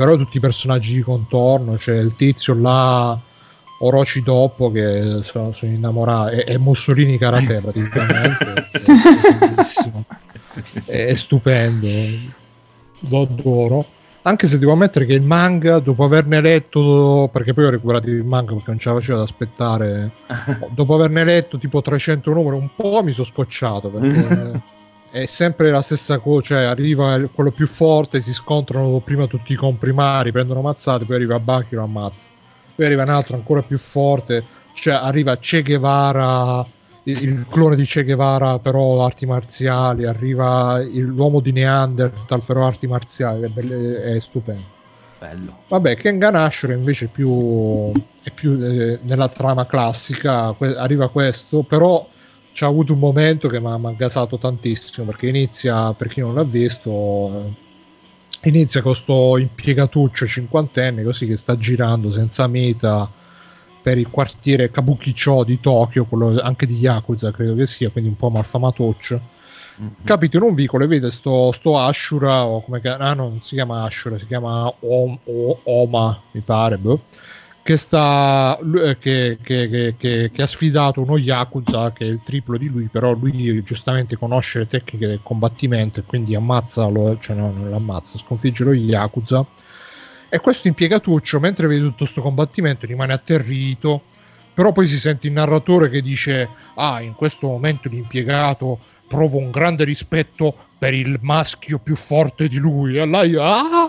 Però tutti i personaggi di contorno, c'è il tizio là, Orochi dopo, che sono, sono innamorato. È, è Mussolini Karate praticamente. è, bellissimo. è stupendo. lo adoro. Anche se devo ammettere che il manga, dopo averne letto, perché poi ho recuperato il manga perché non ce la facevo ad aspettare, dopo averne letto tipo 300 numeri, un po' mi sono scocciato perché è sempre la stessa cosa, cioè arriva quello più forte, si scontrano prima tutti i comprimari, prendono mazzate, poi arriva Baki lo ammazza. Poi arriva un altro ancora più forte, cioè arriva Che Guevara, il, clone di Che Guevara però arti marziali, arriva l'uomo di Neanderthal però arti marziali, è, belle- è stupendo. Bello. Vabbè, Kengan Ashura invece è più, è più eh, nella trama classica, que- arriva questo, però c'ha avuto un momento che mi ha mi ha gasato tantissimo, perché inizia, per chi non l'ha visto, eh, inizia con sto impiegatuccio cinquantenne così che sta girando senza meta per il quartiere Kabukicho di Tokyo, quello anche di Yakuza credo che sia, quindi un po' malfamatoccio. Capita in un vicolo e vede sto, sto Ashura o come ah, no, non si chiama Ashura si chiama Om- O- Oma mi pare boh, che sta eh, che, che- che- ha sfidato uno Yakuza che è il triplo di lui però lui giustamente conosce le tecniche del combattimento e quindi ammazza lo, cioè no, non l'ammazza sconfigge lo Yakuza e questo impiegatuccio mentre vede tutto questo combattimento rimane atterrito però poi si sente il narratore che dice ah in questo momento l'impiegato provo un grande rispetto per il maschio più forte di lui e lei ah!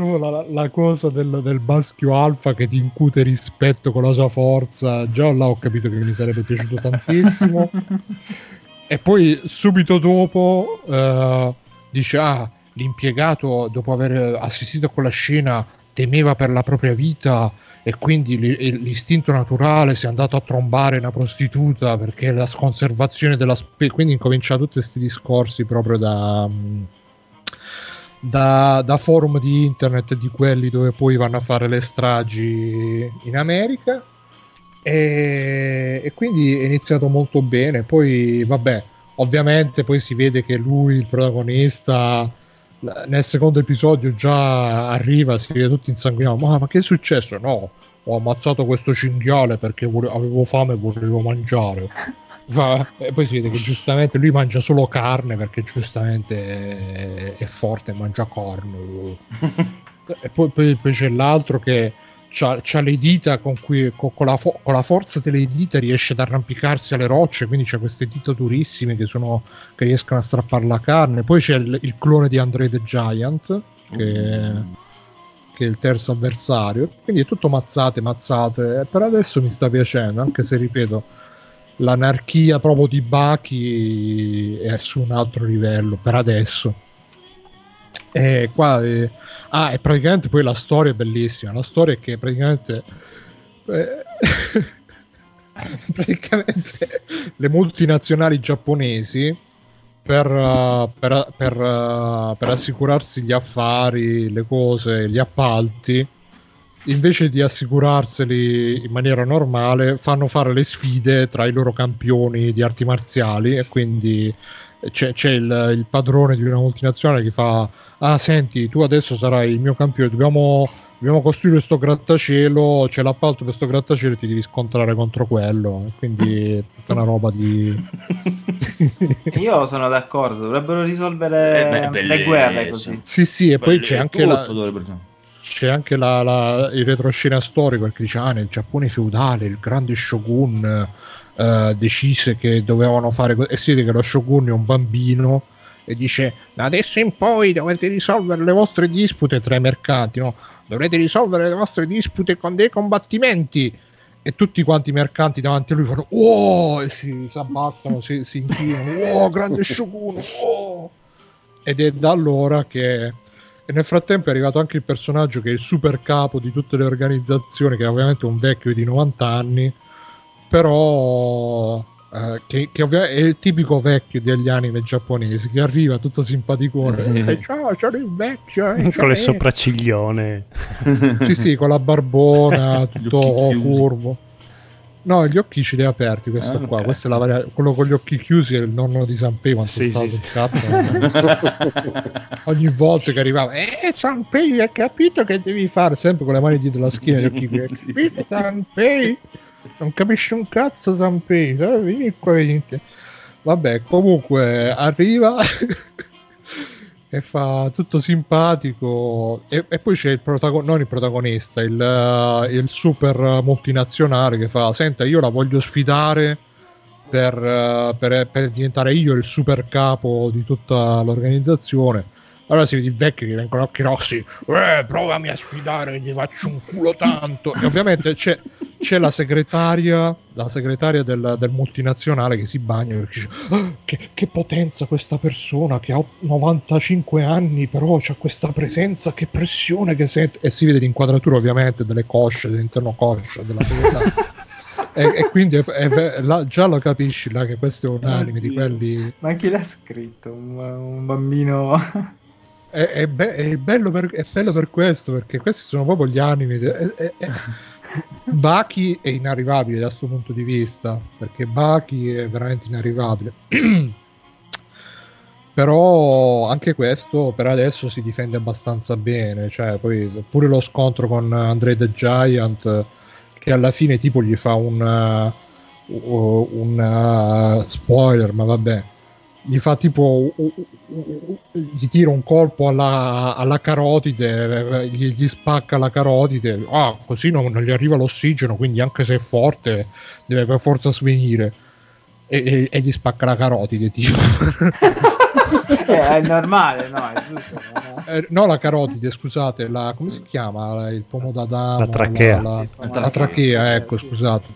La, la cosa del, del maschio alfa che ti incute rispetto con la sua forza. Già là ho capito che mi sarebbe piaciuto tantissimo. E poi subito dopo eh, dice ah l'impiegato dopo aver assistito a quella scena temeva per la propria vita e quindi l'i- l'istinto naturale si è andato a trombare una prostituta perché la conservazione della specie quindi incomincia tutti questi discorsi proprio da, mm, da, da forum di internet di quelli dove poi vanno a fare le stragi in America. E, e quindi è iniziato molto bene. Poi vabbè ovviamente poi si vede che lui il protagonista nel secondo episodio già arriva si vede tutti insanguinato ma, ma che è successo? No ho ammazzato questo cinghiale perché vole- avevo fame e volevo mangiare Fa- e poi si vede che giustamente lui mangia solo carne perché giustamente è, è forte e mangia carne e poi, poi- poi c'è l'altro che c'ha le dita con cui co- con, la fo- con la forza delle dita riesce ad arrampicarsi alle rocce quindi c'ha queste dita durissime che, sono, che riescono a strappare la carne. Poi c'è il, il clone di Andre the Giant che, che è il terzo avversario. Quindi è tutto mazzate mazzate. Per adesso mi sta piacendo anche se ripeto l'anarchia proprio di Baki è su un altro livello per adesso. E qua eh, ah e praticamente poi la storia è bellissima la storia è che praticamente eh, praticamente le multinazionali giapponesi per, uh, per, per, uh, per assicurarsi gli affari, le cose, gli appalti, invece di assicurarseli in maniera normale, fanno fare le sfide tra i loro campioni di arti marziali e quindi c'è, c'è il, il padrone di una multinazionale che fa ah senti tu adesso sarai il mio campione dobbiamo, dobbiamo costruire sto grattacielo c'è l'appalto per sto grattacielo e ti devi scontrare contro quello. Quindi è tutta una roba di Io sono d'accordo, dovrebbero risolvere Eh, beh, le guerre così. sì sì e poi c'è anche la, dovrebbe- c'è anche la, la- il retroscena storico perché dice ah nel Giappone feudale il grande shogun eh, decise che dovevano fare e si vede che lo shogun è un bambino e dice da adesso in poi dovete risolvere le vostre dispute tra i mercanti no? dovrete risolvere le vostre dispute con dei combattimenti e tutti quanti i mercanti davanti a lui fanno oh e si, si abbassano si, si inchinano oh grande shogun oh ed è da allora che e nel frattempo è arrivato anche il personaggio che è il super capo di tutte le organizzazioni, che è ovviamente un vecchio di 90 anni, però eh, che, che ovvia- è il tipico vecchio degli anime giapponesi, che arriva tutto simpaticone, Sì. e ciao, sono il vecchio, eh, con le eh." sopracciglione. Sì, sì, con la barbona, tutto curvo. No, gli occhi ce li ha aperti questo Ah, qua. Questo è la varia- quello con gli occhi chiusi è il nonno di Sanpei quando Sì, stava sì, sì. Ogni volta che arrivava, eh Sanpei, hai capito che devi fare? Sempre con le mani dietro la schiena, gli occhi chiusi. Capito, Sanpei? Non capisci un cazzo Sanpei, eh, vieni qua, vieni. Vabbè, comunque arriva e fa tutto simpatico. E, e poi c'è il protagonista non il protagonista il, eh, il super multinazionale che fa senta io la voglio sfidare per, eh, per- per diventare io il super capo di tutta l'organizzazione allora si vede i vecchi che vengono occhi rossi eh, provami a sfidare gli faccio un culo tanto e ovviamente c'è, c'è la segretaria la segretaria del, del multinazionale che si bagna perché dice "Ah, che, che potenza questa persona che ha 95 anni però c'ha questa presenza che pressione che sente e si vede l'inquadratura ovviamente delle cosce dell'interno coscia della segretaria e, e quindi è- è- là- già lo capisci là che questo è un anime di Oddio. quelli Ma chi l'ha scritto? Un, un bambino. È, è be- è bello per, è bello per questo perché questi sono proprio gli anime de- Baki è inarrivabile da questo punto di vista perché Baki è veramente inarrivabile. Però anche questo per adesso si difende abbastanza bene cioè poi pure lo scontro con Andre the Giant che alla fine tipo gli fa un uh, un uh, spoiler ma vabbè gli fa tipo gli tira un colpo alla, alla carotide gli, gli spacca la carotide ah così non, non gli arriva l'ossigeno quindi anche se è forte deve per forza svenire e, e- e gli spacca la carotide tipo Eh, è normale, no? È giusto. no? Eh, no la carotide scusate la, come si chiama La- il pomo d'Adamo La trachea. la, Sì, la trachea. trachea ecco Sì. scusate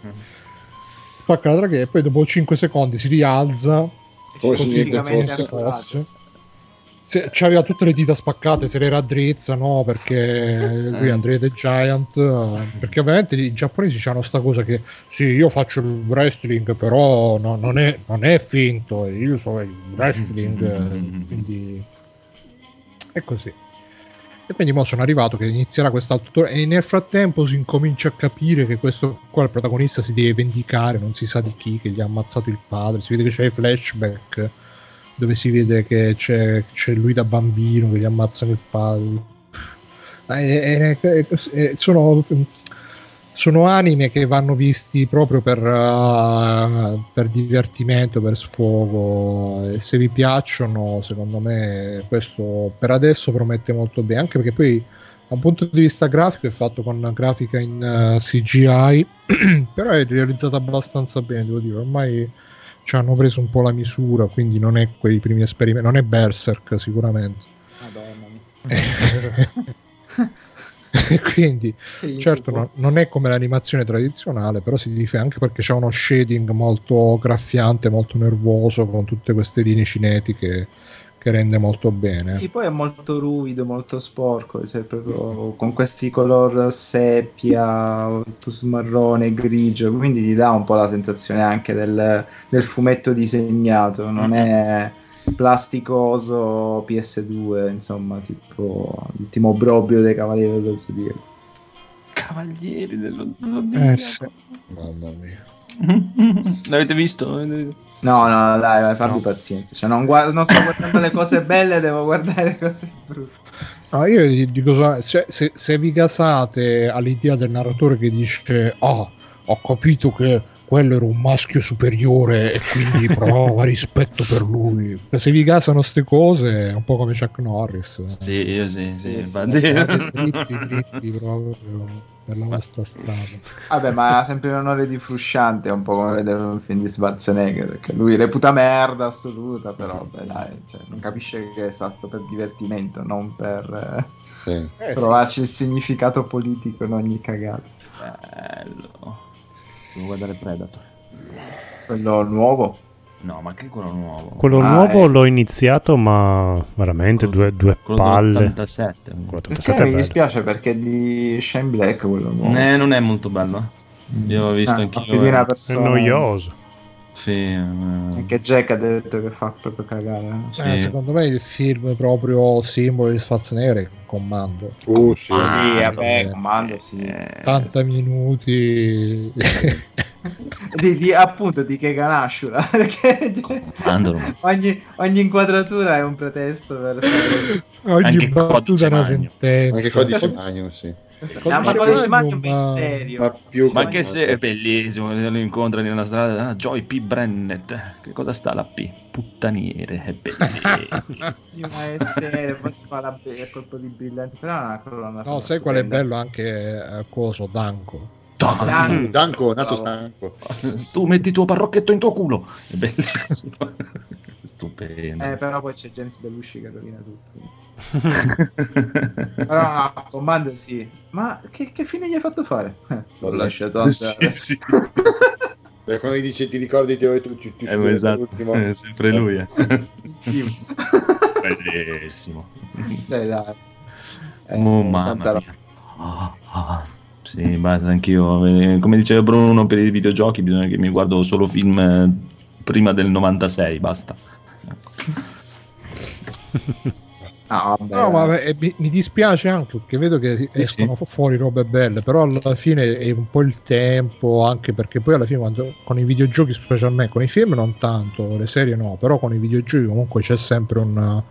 spacca la trachea e poi dopo 5 secondi si rialza Come se così niente fosse. fosse. Se, c'aveva tutte le dita spaccate, se le raddrizza, no? Perché lui Eh. Andre the Giant. eh, Perché ovviamente i giapponesi hanno sta cosa che sì, io faccio il wrestling, però no- non, è, non è finto, io so il wrestling, eh, quindi è così. E quindi mo sono arrivato che inizierà quest'altro tour e nel frattempo si incomincia a capire che questo qua il protagonista si deve vendicare, non si sa di chi, che gli ha ammazzato il padre, si vede che c'è i flashback dove si vede che c'è, c'è lui da bambino che gli ammazzano il padre. Eh, eh, eh, eh, sono, sono anime che vanno visti proprio per, uh, per divertimento, per sfogo. E se vi piacciono, secondo me questo per adesso promette molto bene, anche perché poi da un punto di vista grafico è fatto con grafica in uh, CGI, però è realizzato abbastanza bene, devo dire. Ormai ci hanno preso un po' la misura, quindi non è quei primi esperimenti, non è Berserk sicuramente. Madonna. quindi certo no- non è come l'animazione tradizionale però si difende anche perché c'è uno shading molto graffiante molto nervoso con tutte queste linee cinetiche che rende molto bene. Sì, poi è molto ruvido, molto sporco, cioè proprio con questi color seppia, marrone, grigio, quindi ti dà un po' la sensazione anche del, del fumetto disegnato, non è plasticoso PS2, insomma, tipo l'ultimo obbrobrio dei Cavalieri dello Zodiaco. Cavalieri dello Eh, sì. Mamma mia. L'avete visto? No, no, dai, vai, farvi pazienza, cioè non, guardo, non sto guardando le cose belle, devo guardare le cose brutte. No, io dico so- se, se- vi gasate all'idea del narratore che dice ah ho capito che quello era un maschio superiore e quindi provava rispetto per lui se vi gasano ste cose è un po' come Chuck Norris eh. Sì, io sì, sì, Sì. Andate dritti dritti proprio per la vostra strada Vabbè, ma ha sempre un onore di frusciante, è un po' come vedere un film di Schwarzenegger, perché lui reputa merda assoluta, però beh, dai, cioè, non capisce che è fatto per divertimento, non per eh, Sì. Eh, sì. trovarci il significato politico in ogni cagata. Bello. Devo guardare Predator. Quello nuovo? No, ma che quello nuovo? Quello Ah, nuovo eh. l'ho iniziato, ma veramente due, due Quello palle. dell'87. Quello Perché 87 è mi bello. dispiace perché è di Shane Black quello nuovo. Eh, non è molto bello. Io ho visto Ah, anch'io. più di una eh. È noioso. Sì, eh, Anche Jack ha detto che fa proprio cagare. eh. sì. Eh, secondo me il film proprio simbolo di Schwarzenegger è il comando Uh, sì. Sì, Ah, vabbè, vabbè. comando, sì. Eh, 80 minuti di, di- appunto di perché Mandalo. ogni, ogni inquadratura è un pretesto per fare Ogni Anche battuta è una sentenza. Anche codice Magnum, sì. Ah, ma Magnum Magnum, è ma- serio Ma più Ma che se è bellissimo, lo incontra nella strada, ah, Joy P. Brennett, che cosa sta la P? Puttaniere, è bellissimo. È serio poi si fa la be- colpo di brillante però è una colonna No, sai qual è bello anche eh, Coso. Danko. Danko, nato stanco. tu metti il tuo parrocchetto in tuo culo, è bellissimo. Stupendo. Eh, però poi c'è James Belushi che rovina tutto. Però no, Commander sì. Ma che, che fine gli hai fatto fare? Eh, l'ho lasciato andare. sì, sì. Beh, quando gli dice ti ricordi te tu ci ti Eh, esatto, è sempre lui. Eh. Bellissimo. Dai, dai. Eh, Oh, mamma mia. Ah, ah. Sì, basta, anch'io. Eh, Come diceva Bruno, per i videogiochi bisogna che mi guardo solo film eh, prima del 96, basta. No, vabbè, No, ma mi, mi dispiace anche perché vedo che Sì, escono fuori robe belle, però alla fine è un po' il tempo, anche perché poi alla fine quando, con i videogiochi specialmente, con i film non tanto, le serie no, però con i videogiochi comunque c'è sempre un,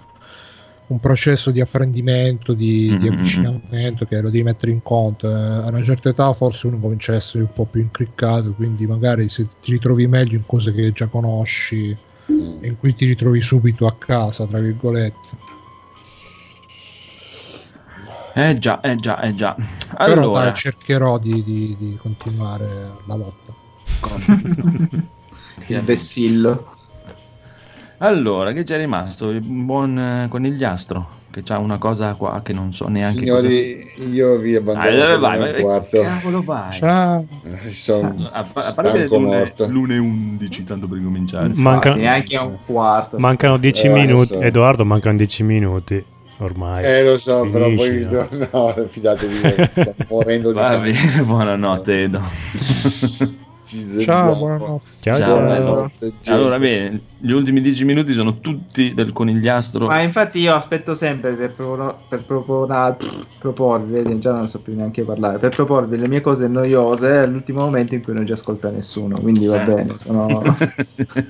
un processo di apprendimento, di, di Mhm. avvicinamento che lo devi mettere in conto. Eh, a una certa età forse uno comincia a essere un po' più incriccato, quindi magari se ti ritrovi meglio in cose che già conosci e in cui ti ritrovi subito a casa, tra virgolette. Eh già, eh già, eh già. Però Allora, dai, cercherò di, di- di continuare la lotta. il vessillo. allora, che c'è rimasto? Il buon eh, conigliastro, che c'ha una cosa qua che non so neanche Signori, io vi cosa... abbandono Ah, vai, un vai, quarto. cavolo vai. Ciao. Eh, Sono A, a parte stanco l'une, morto. l'une 11, tanto per cominciare. Manca- Neanche a un quarto. mancano 10 Eh, minuti. adesso- Edoardo, mancano 10 minuti. Ormai. Eh lo so, però Finisci, poi no? no, fidatevi, sto morendo di Va fame. bene, buonanotte Edo. Ci Ciao, sentiamo. buonanotte. Ciao, Ciao, ciao. gente. Allora, bene, gli ultimi 10 minuti sono tutti del conigliastro. Ma infatti io aspetto sempre per, pro- per propor- proporvi, già non so più neanche parlare, per proporvi le mie cose noiose all'ultimo momento in cui non ci ascolta nessuno, quindi va Eh. bene, sono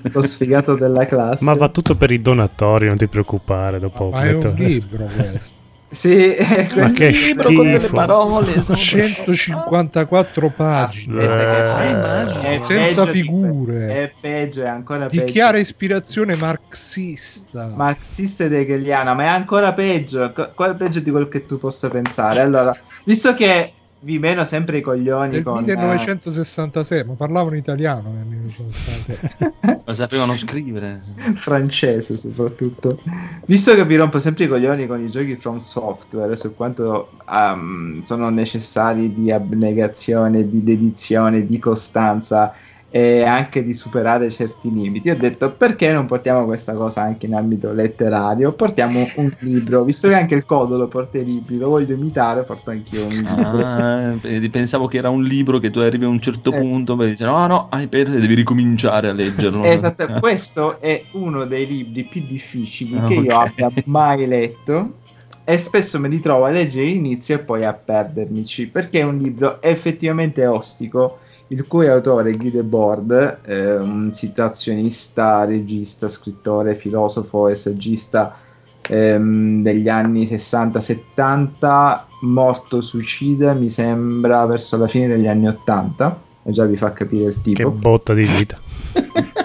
lo sfigato della classe. Ma va tutto per i donatori, non ti preoccupare. Dopo Ma è un metto- libro questo. Sì, è Ma questo che libro con delle schifo. parole. sopra. 154 pagine. Aspetta che Eh. poi è Senza peggio di- figure. È peggio, è ancora peggio. Dichiara ispirazione marxista. marxista ed hegeliana, ma è ancora peggio, co- qua- peggio di quel che tu possa pensare. Allora, visto che vi meno sempre i coglioni Del con... 1966, ma parlavano italiano nel 1966. Lo sapevano scrivere. eh, francese soprattutto, visto che vi rompo sempre i coglioni con i giochi from software su quanto ehm, sono necessari di abnegazione, di dedizione, di costanza e anche di superare certi limiti. Ho detto perché non portiamo questa cosa anche in ambito letterario? Portiamo un libro, visto che anche il codolo porta i libri, lo voglio imitare, porto anch'io un libro. Ah, eh, pensavo che era un libro che tu arrivi a un certo Eh. punto e dici no, no, hai perso e devi ricominciare a leggerlo. Esatto, questo è uno dei libri più difficili Ah, che io ok. abbia mai letto e spesso me li trovo a leggere l'inizio e poi a perdermici perché è un libro effettivamente ostico il cui autore Guy Debord, eh, un situazionista, regista, scrittore, filosofo e saggista ehm, degli anni 60-70, morto suicida mi sembra verso la fine degli anni 80 e già vi fa capire il Che tipo. botta di vita.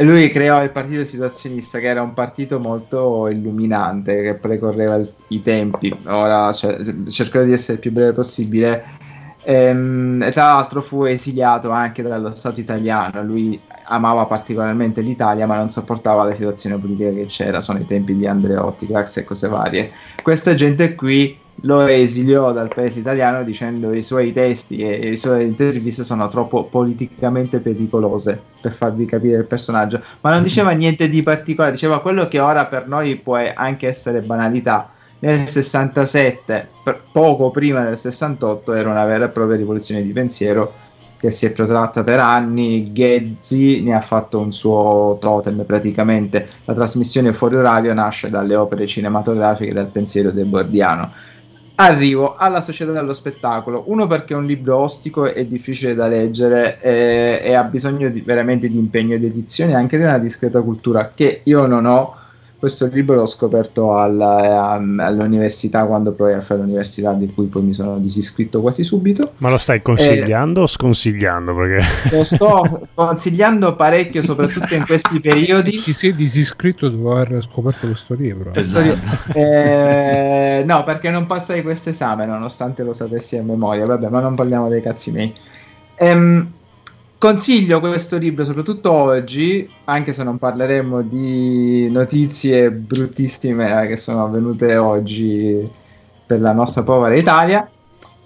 Lui creò il partito situazionista, che era un partito molto illuminante, che precorreva il- i tempi. Ora cioè, cercherò di essere il più breve possibile. Ehm, tra l'altro fu esiliato anche dallo Stato italiano. Lui amava particolarmente l'Italia, ma non sopportava la situazione politica che c'era. Sono i tempi di Andreotti, Crax e cose varie. Questa gente qui lo esiliò dal paese italiano dicendo i suoi testi e le sue interviste sono troppo politicamente pericolose per farvi capire il personaggio, ma non diceva niente di particolare, diceva quello che ora per noi può anche essere banalità. Nel 67, per- poco prima del 68, era una vera e propria rivoluzione di pensiero che si è protratta per anni. Ghezzi ne ha fatto un suo totem praticamente. La trasmissione fuori orario nasce dalle opere cinematografiche e dal pensiero debordiano Arrivo alla società dello spettacolo. Uno perché è un libro ostico e difficile da leggere e, e ha bisogno di- veramente di impegno ed edizione e anche di una discreta cultura che io non ho. Questo libro l'ho scoperto alla- ehm, all'università quando provai a fare l'università di cui poi mi sono disiscritto quasi subito. Ma lo stai consigliando o sconsigliando? Perché... Lo sto consigliando parecchio, soprattutto in questi periodi. Ti sei disiscritto dopo aver scoperto questo libro. Ri- eh, no, perché non passai questo esame, nonostante lo sapessi a memoria. Vabbè, ma non parliamo dei cazzi miei. Ehm, consiglio questo libro, soprattutto oggi, anche se non parleremo di notizie bruttissime eh, che sono avvenute oggi per la nostra povera Italia.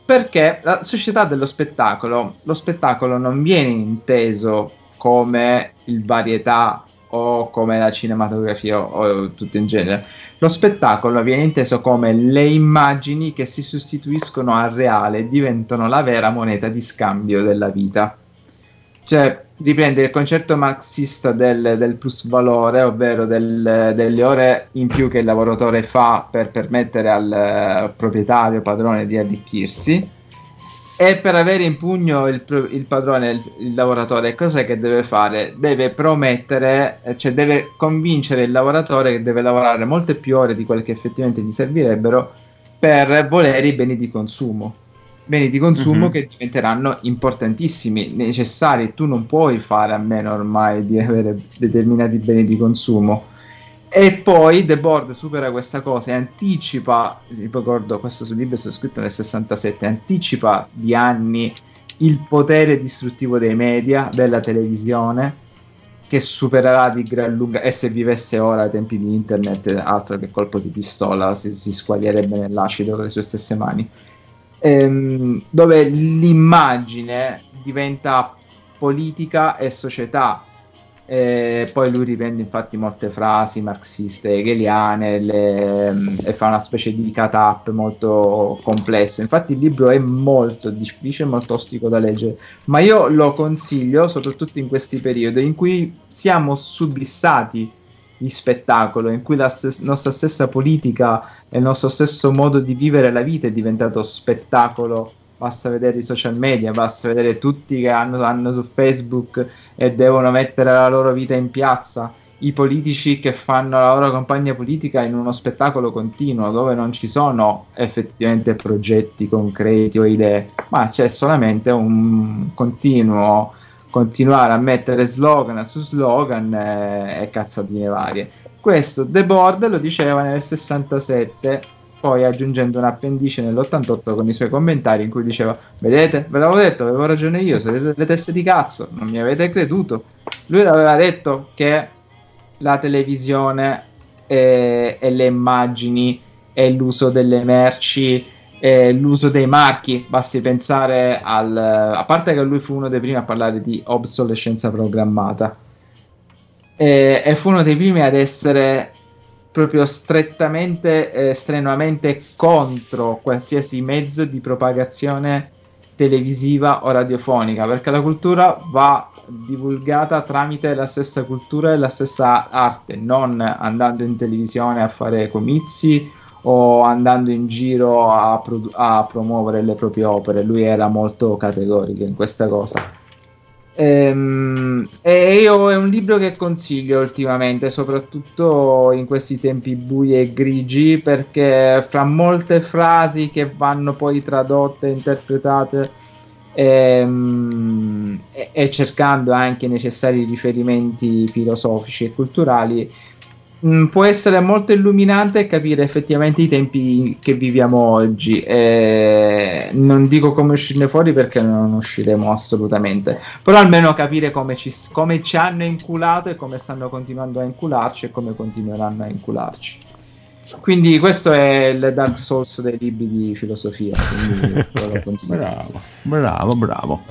Perché la società dello spettacolo, lo spettacolo non viene inteso come il varietà o come la cinematografia o, o tutto in genere. Lo spettacolo viene inteso come le immagini che si sostituiscono al reale e diventano la vera moneta di scambio della vita. Cioè, riprende il concetto marxista del, del plus valore, ovvero del- delle ore in più che il lavoratore fa per permettere al eh, proprietario, padrone di arricchirsi. E per avere in pugno il, il padrone, il, il lavoratore, cos'è che deve fare? Deve promettere, eh, cioè deve convincere il lavoratore che deve lavorare molte più ore di quelle che effettivamente gli servirebbero per volere i beni di consumo. Beni di consumo Mhm. che diventeranno importantissimi, necessari. Tu non puoi fare a meno ormai di avere determinati beni di consumo. E poi The Board supera questa cosa e anticipa, ricordo questo sul libro è stato scritto nel 67, anticipa di anni il potere distruttivo dei media, della televisione, che supererà di gran lunga, e se vivesse ora ai tempi di internet, altro che colpo di pistola, si, si squaglierebbe nell'acido con le sue stesse mani. Ehm, dove l'immagine diventa politica e società. E poi lui riprende infatti molte frasi marxiste hegeliane le- e fa una specie di cut-up molto complesso. Infatti il libro è molto difficile, molto ostico da leggere, ma io lo consiglio soprattutto in questi periodi in cui siamo subissati di spettacolo, in cui la stes- nostra stessa politica e il nostro stesso modo di vivere la vita è diventato spettacolo. Basta vedere i social media, basta vedere tutti che hanno, hanno su Facebook e devono mettere la loro vita in piazza. I politici che fanno la loro campagna politica in uno spettacolo continuo dove non ci sono effettivamente progetti concreti o idee, ma c'è solamente un continuo continuare a mettere slogan su slogan eh, e cazzatine varie. Questo The Board lo diceva nel 67, poi aggiungendo un appendice nell'88 con i suoi commentari in cui diceva vedete, ve l'avevo detto, avevo ragione io, siete le teste di cazzo, non mi avete creduto. Lui aveva detto che la televisione e, e le immagini e l'uso delle merci e l'uso dei marchi, basti pensare al... a parte che lui fu uno dei primi a parlare di obsolescenza programmata. E, e fu uno dei primi ad essere proprio strettamente, eh, strenuamente contro qualsiasi mezzo di propagazione televisiva o radiofonica, perché la cultura va divulgata tramite la stessa cultura e la stessa arte, non andando in televisione a fare comizi o andando in giro a, produ- a promuovere le proprie opere. Lui era molto categorico in questa cosa. Ehm, e io è un libro che consiglio ultimamente, soprattutto in questi tempi bui e grigi, perché fra molte frasi che vanno poi tradotte interpretate ehm, e, e cercando anche i necessari riferimenti filosofici e culturali, mh, può essere molto illuminante capire effettivamente i tempi che viviamo oggi. E non dico come uscirne fuori perché non usciremo assolutamente, però almeno capire come ci, come ci hanno inculato e come stanno continuando a incularci e come continueranno a incularci. Quindi questo è il Dark Souls dei libri di filosofia. Quindi ve lo consiglio. Bravo, bravo, bravo.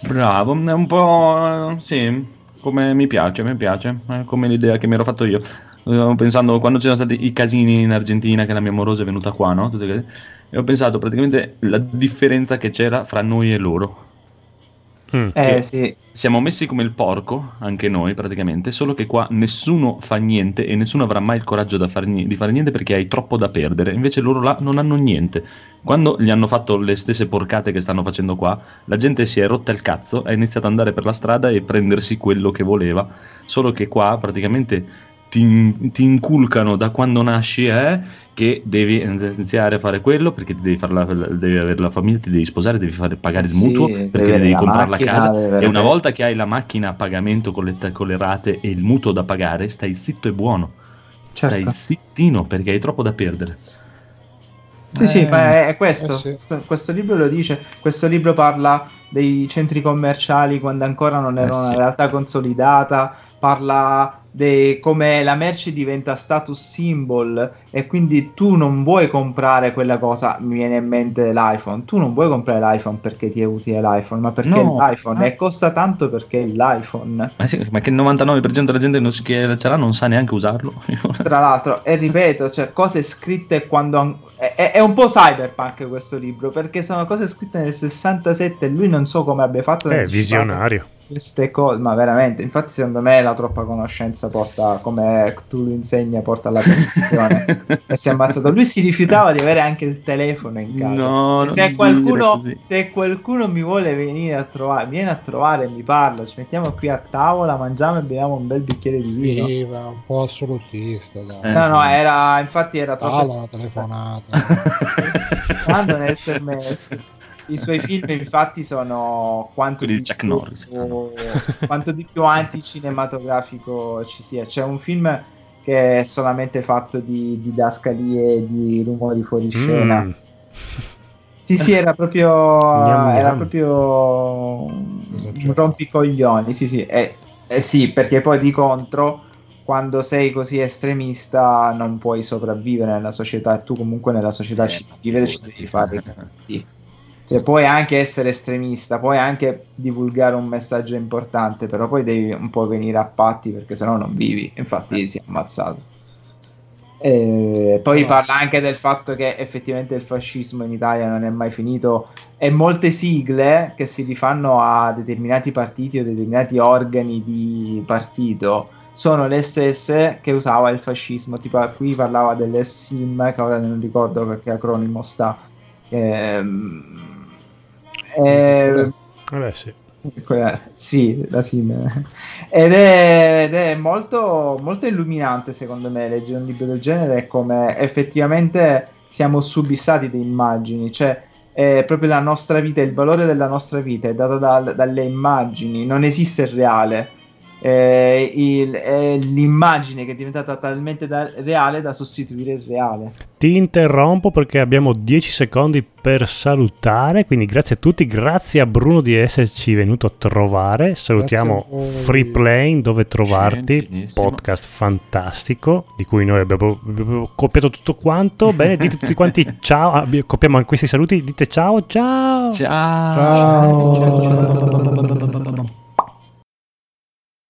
Bravo, è un po'... sì, come mi piace, mi piace, è come l'idea che mi ero fatto io. Stavo pensando quando c'erano stati i casini in Argentina che la mia amorosa è venuta qua, no? E ho pensato praticamente la differenza che c'era fra noi e loro. Mm. Eh sì, Siamo messi come il porco, anche noi praticamente, solo che qua nessuno fa niente e nessuno avrà mai il coraggio da fare ni- di fare niente perché hai troppo da perdere. Invece loro là non hanno niente. Quando gli hanno fatto le stesse porcate che stanno facendo qua, la gente si è rotta il cazzo, ha iniziato ad andare per la strada e prendersi quello che voleva. Solo che qua praticamente ti, ti inculcano da quando nasci eh, che devi iniziare a fare quello perché devi, la, devi avere la famiglia, ti devi sposare, devi fare pagare il Sì, mutuo perché devi la comprare la macchina, casa devi e una volta che hai la macchina a pagamento con le, con le rate e il mutuo da pagare, stai zitto e buono. certo. Stai zittino perché hai troppo da perdere. Sì, sì, Eh, ma è, è questo. eh sì. Questo- Questo libro lo dice. Questo libro parla dei centri commerciali quando ancora non era Eh una sì. realtà consolidata. Parla di come la merce diventa status symbol e quindi tu non vuoi comprare quella cosa. Mi viene in mente l'iPhone. Tu non vuoi comprare l'iPhone perché ti è utile l'iPhone, ma perché No. è l'iPhone e costa tanto perché è l'iPhone. Ma, sì, ma che il 99% della gente non si- che ce l'ha non sa neanche usarlo. Tra l'altro, e ripeto, cioè cose scritte quando. an- È, è- un po' cyberpunk questo libro perché sono cose scritte nel 67 e lui non so come abbia fatto. È anticipare visionario. Queste cose, ma veramente, infatti, secondo me la troppa conoscenza porta, come Cthulhu insegna, porta alla perfezione. e si è ammazzato. Lui si rifiutava di avere anche il telefono in casa. No, E se qualcuno, se qualcuno mi vuole venire a trovare, viene a trovare e mi parla, ci mettiamo qui a tavola, mangiamo e beviamo un bel bicchiere di vino. Sì, ma un po' assolutista, dai. Eh, no, no, era infatti era troppo Dalla una telefonata. Manda un SMS. I suoi film, infatti, sono quanto Quelli di, di Chuck più, Norris. quanto di più anti-cinematografico ci sia. C'è un film che è solamente fatto di didascalie e di rumori fuori scena. Mm. Sì, sì, era proprio, Gnam, era gnam. proprio un rompicoglioni. Sì, sì, eh, eh sì, perché poi di contro, quando sei così estremista, non puoi sopravvivere nella società. E tu, comunque, nella società vivere, ci devi fare. Sì. Cioè, puoi anche essere estremista, puoi anche divulgare un messaggio importante, però poi devi un po' venire a patti perché sennò non vivi. Infatti, si è ammazzato. E poi parla anche del fatto che effettivamente il fascismo in Italia non è mai finito e molte sigle che si rifanno a determinati partiti o determinati organi di partito sono le stesse che usava il fascismo. Tipo qui parlava dell'SIM, che ora non ricordo perché acronimo sta. Ehm, eh, Vabbè, sì. quella- sì, la SIM. Ed è, ed è molto, molto illuminante, secondo me, leggere un libro del genere come effettivamente siamo subissati di immagini, cioè proprio la nostra vita, il valore della nostra vita è dato dal- dalle immagini, non esiste il reale. È, il- è l'immagine che è diventata talmente da- reale da sostituire il reale. Ti interrompo perché abbiamo 10 secondi per salutare, quindi grazie a tutti, grazie a Bruno di esserci venuto a trovare, salutiamo Grazie a voi. Free Plane dove trovarti, podcast fantastico di cui noi abbiamo, abbiamo copiato tutto quanto, bene, dite tutti quanti ciao, copiamo anche questi saluti, dite ciao ciao! Ciao. Ciao.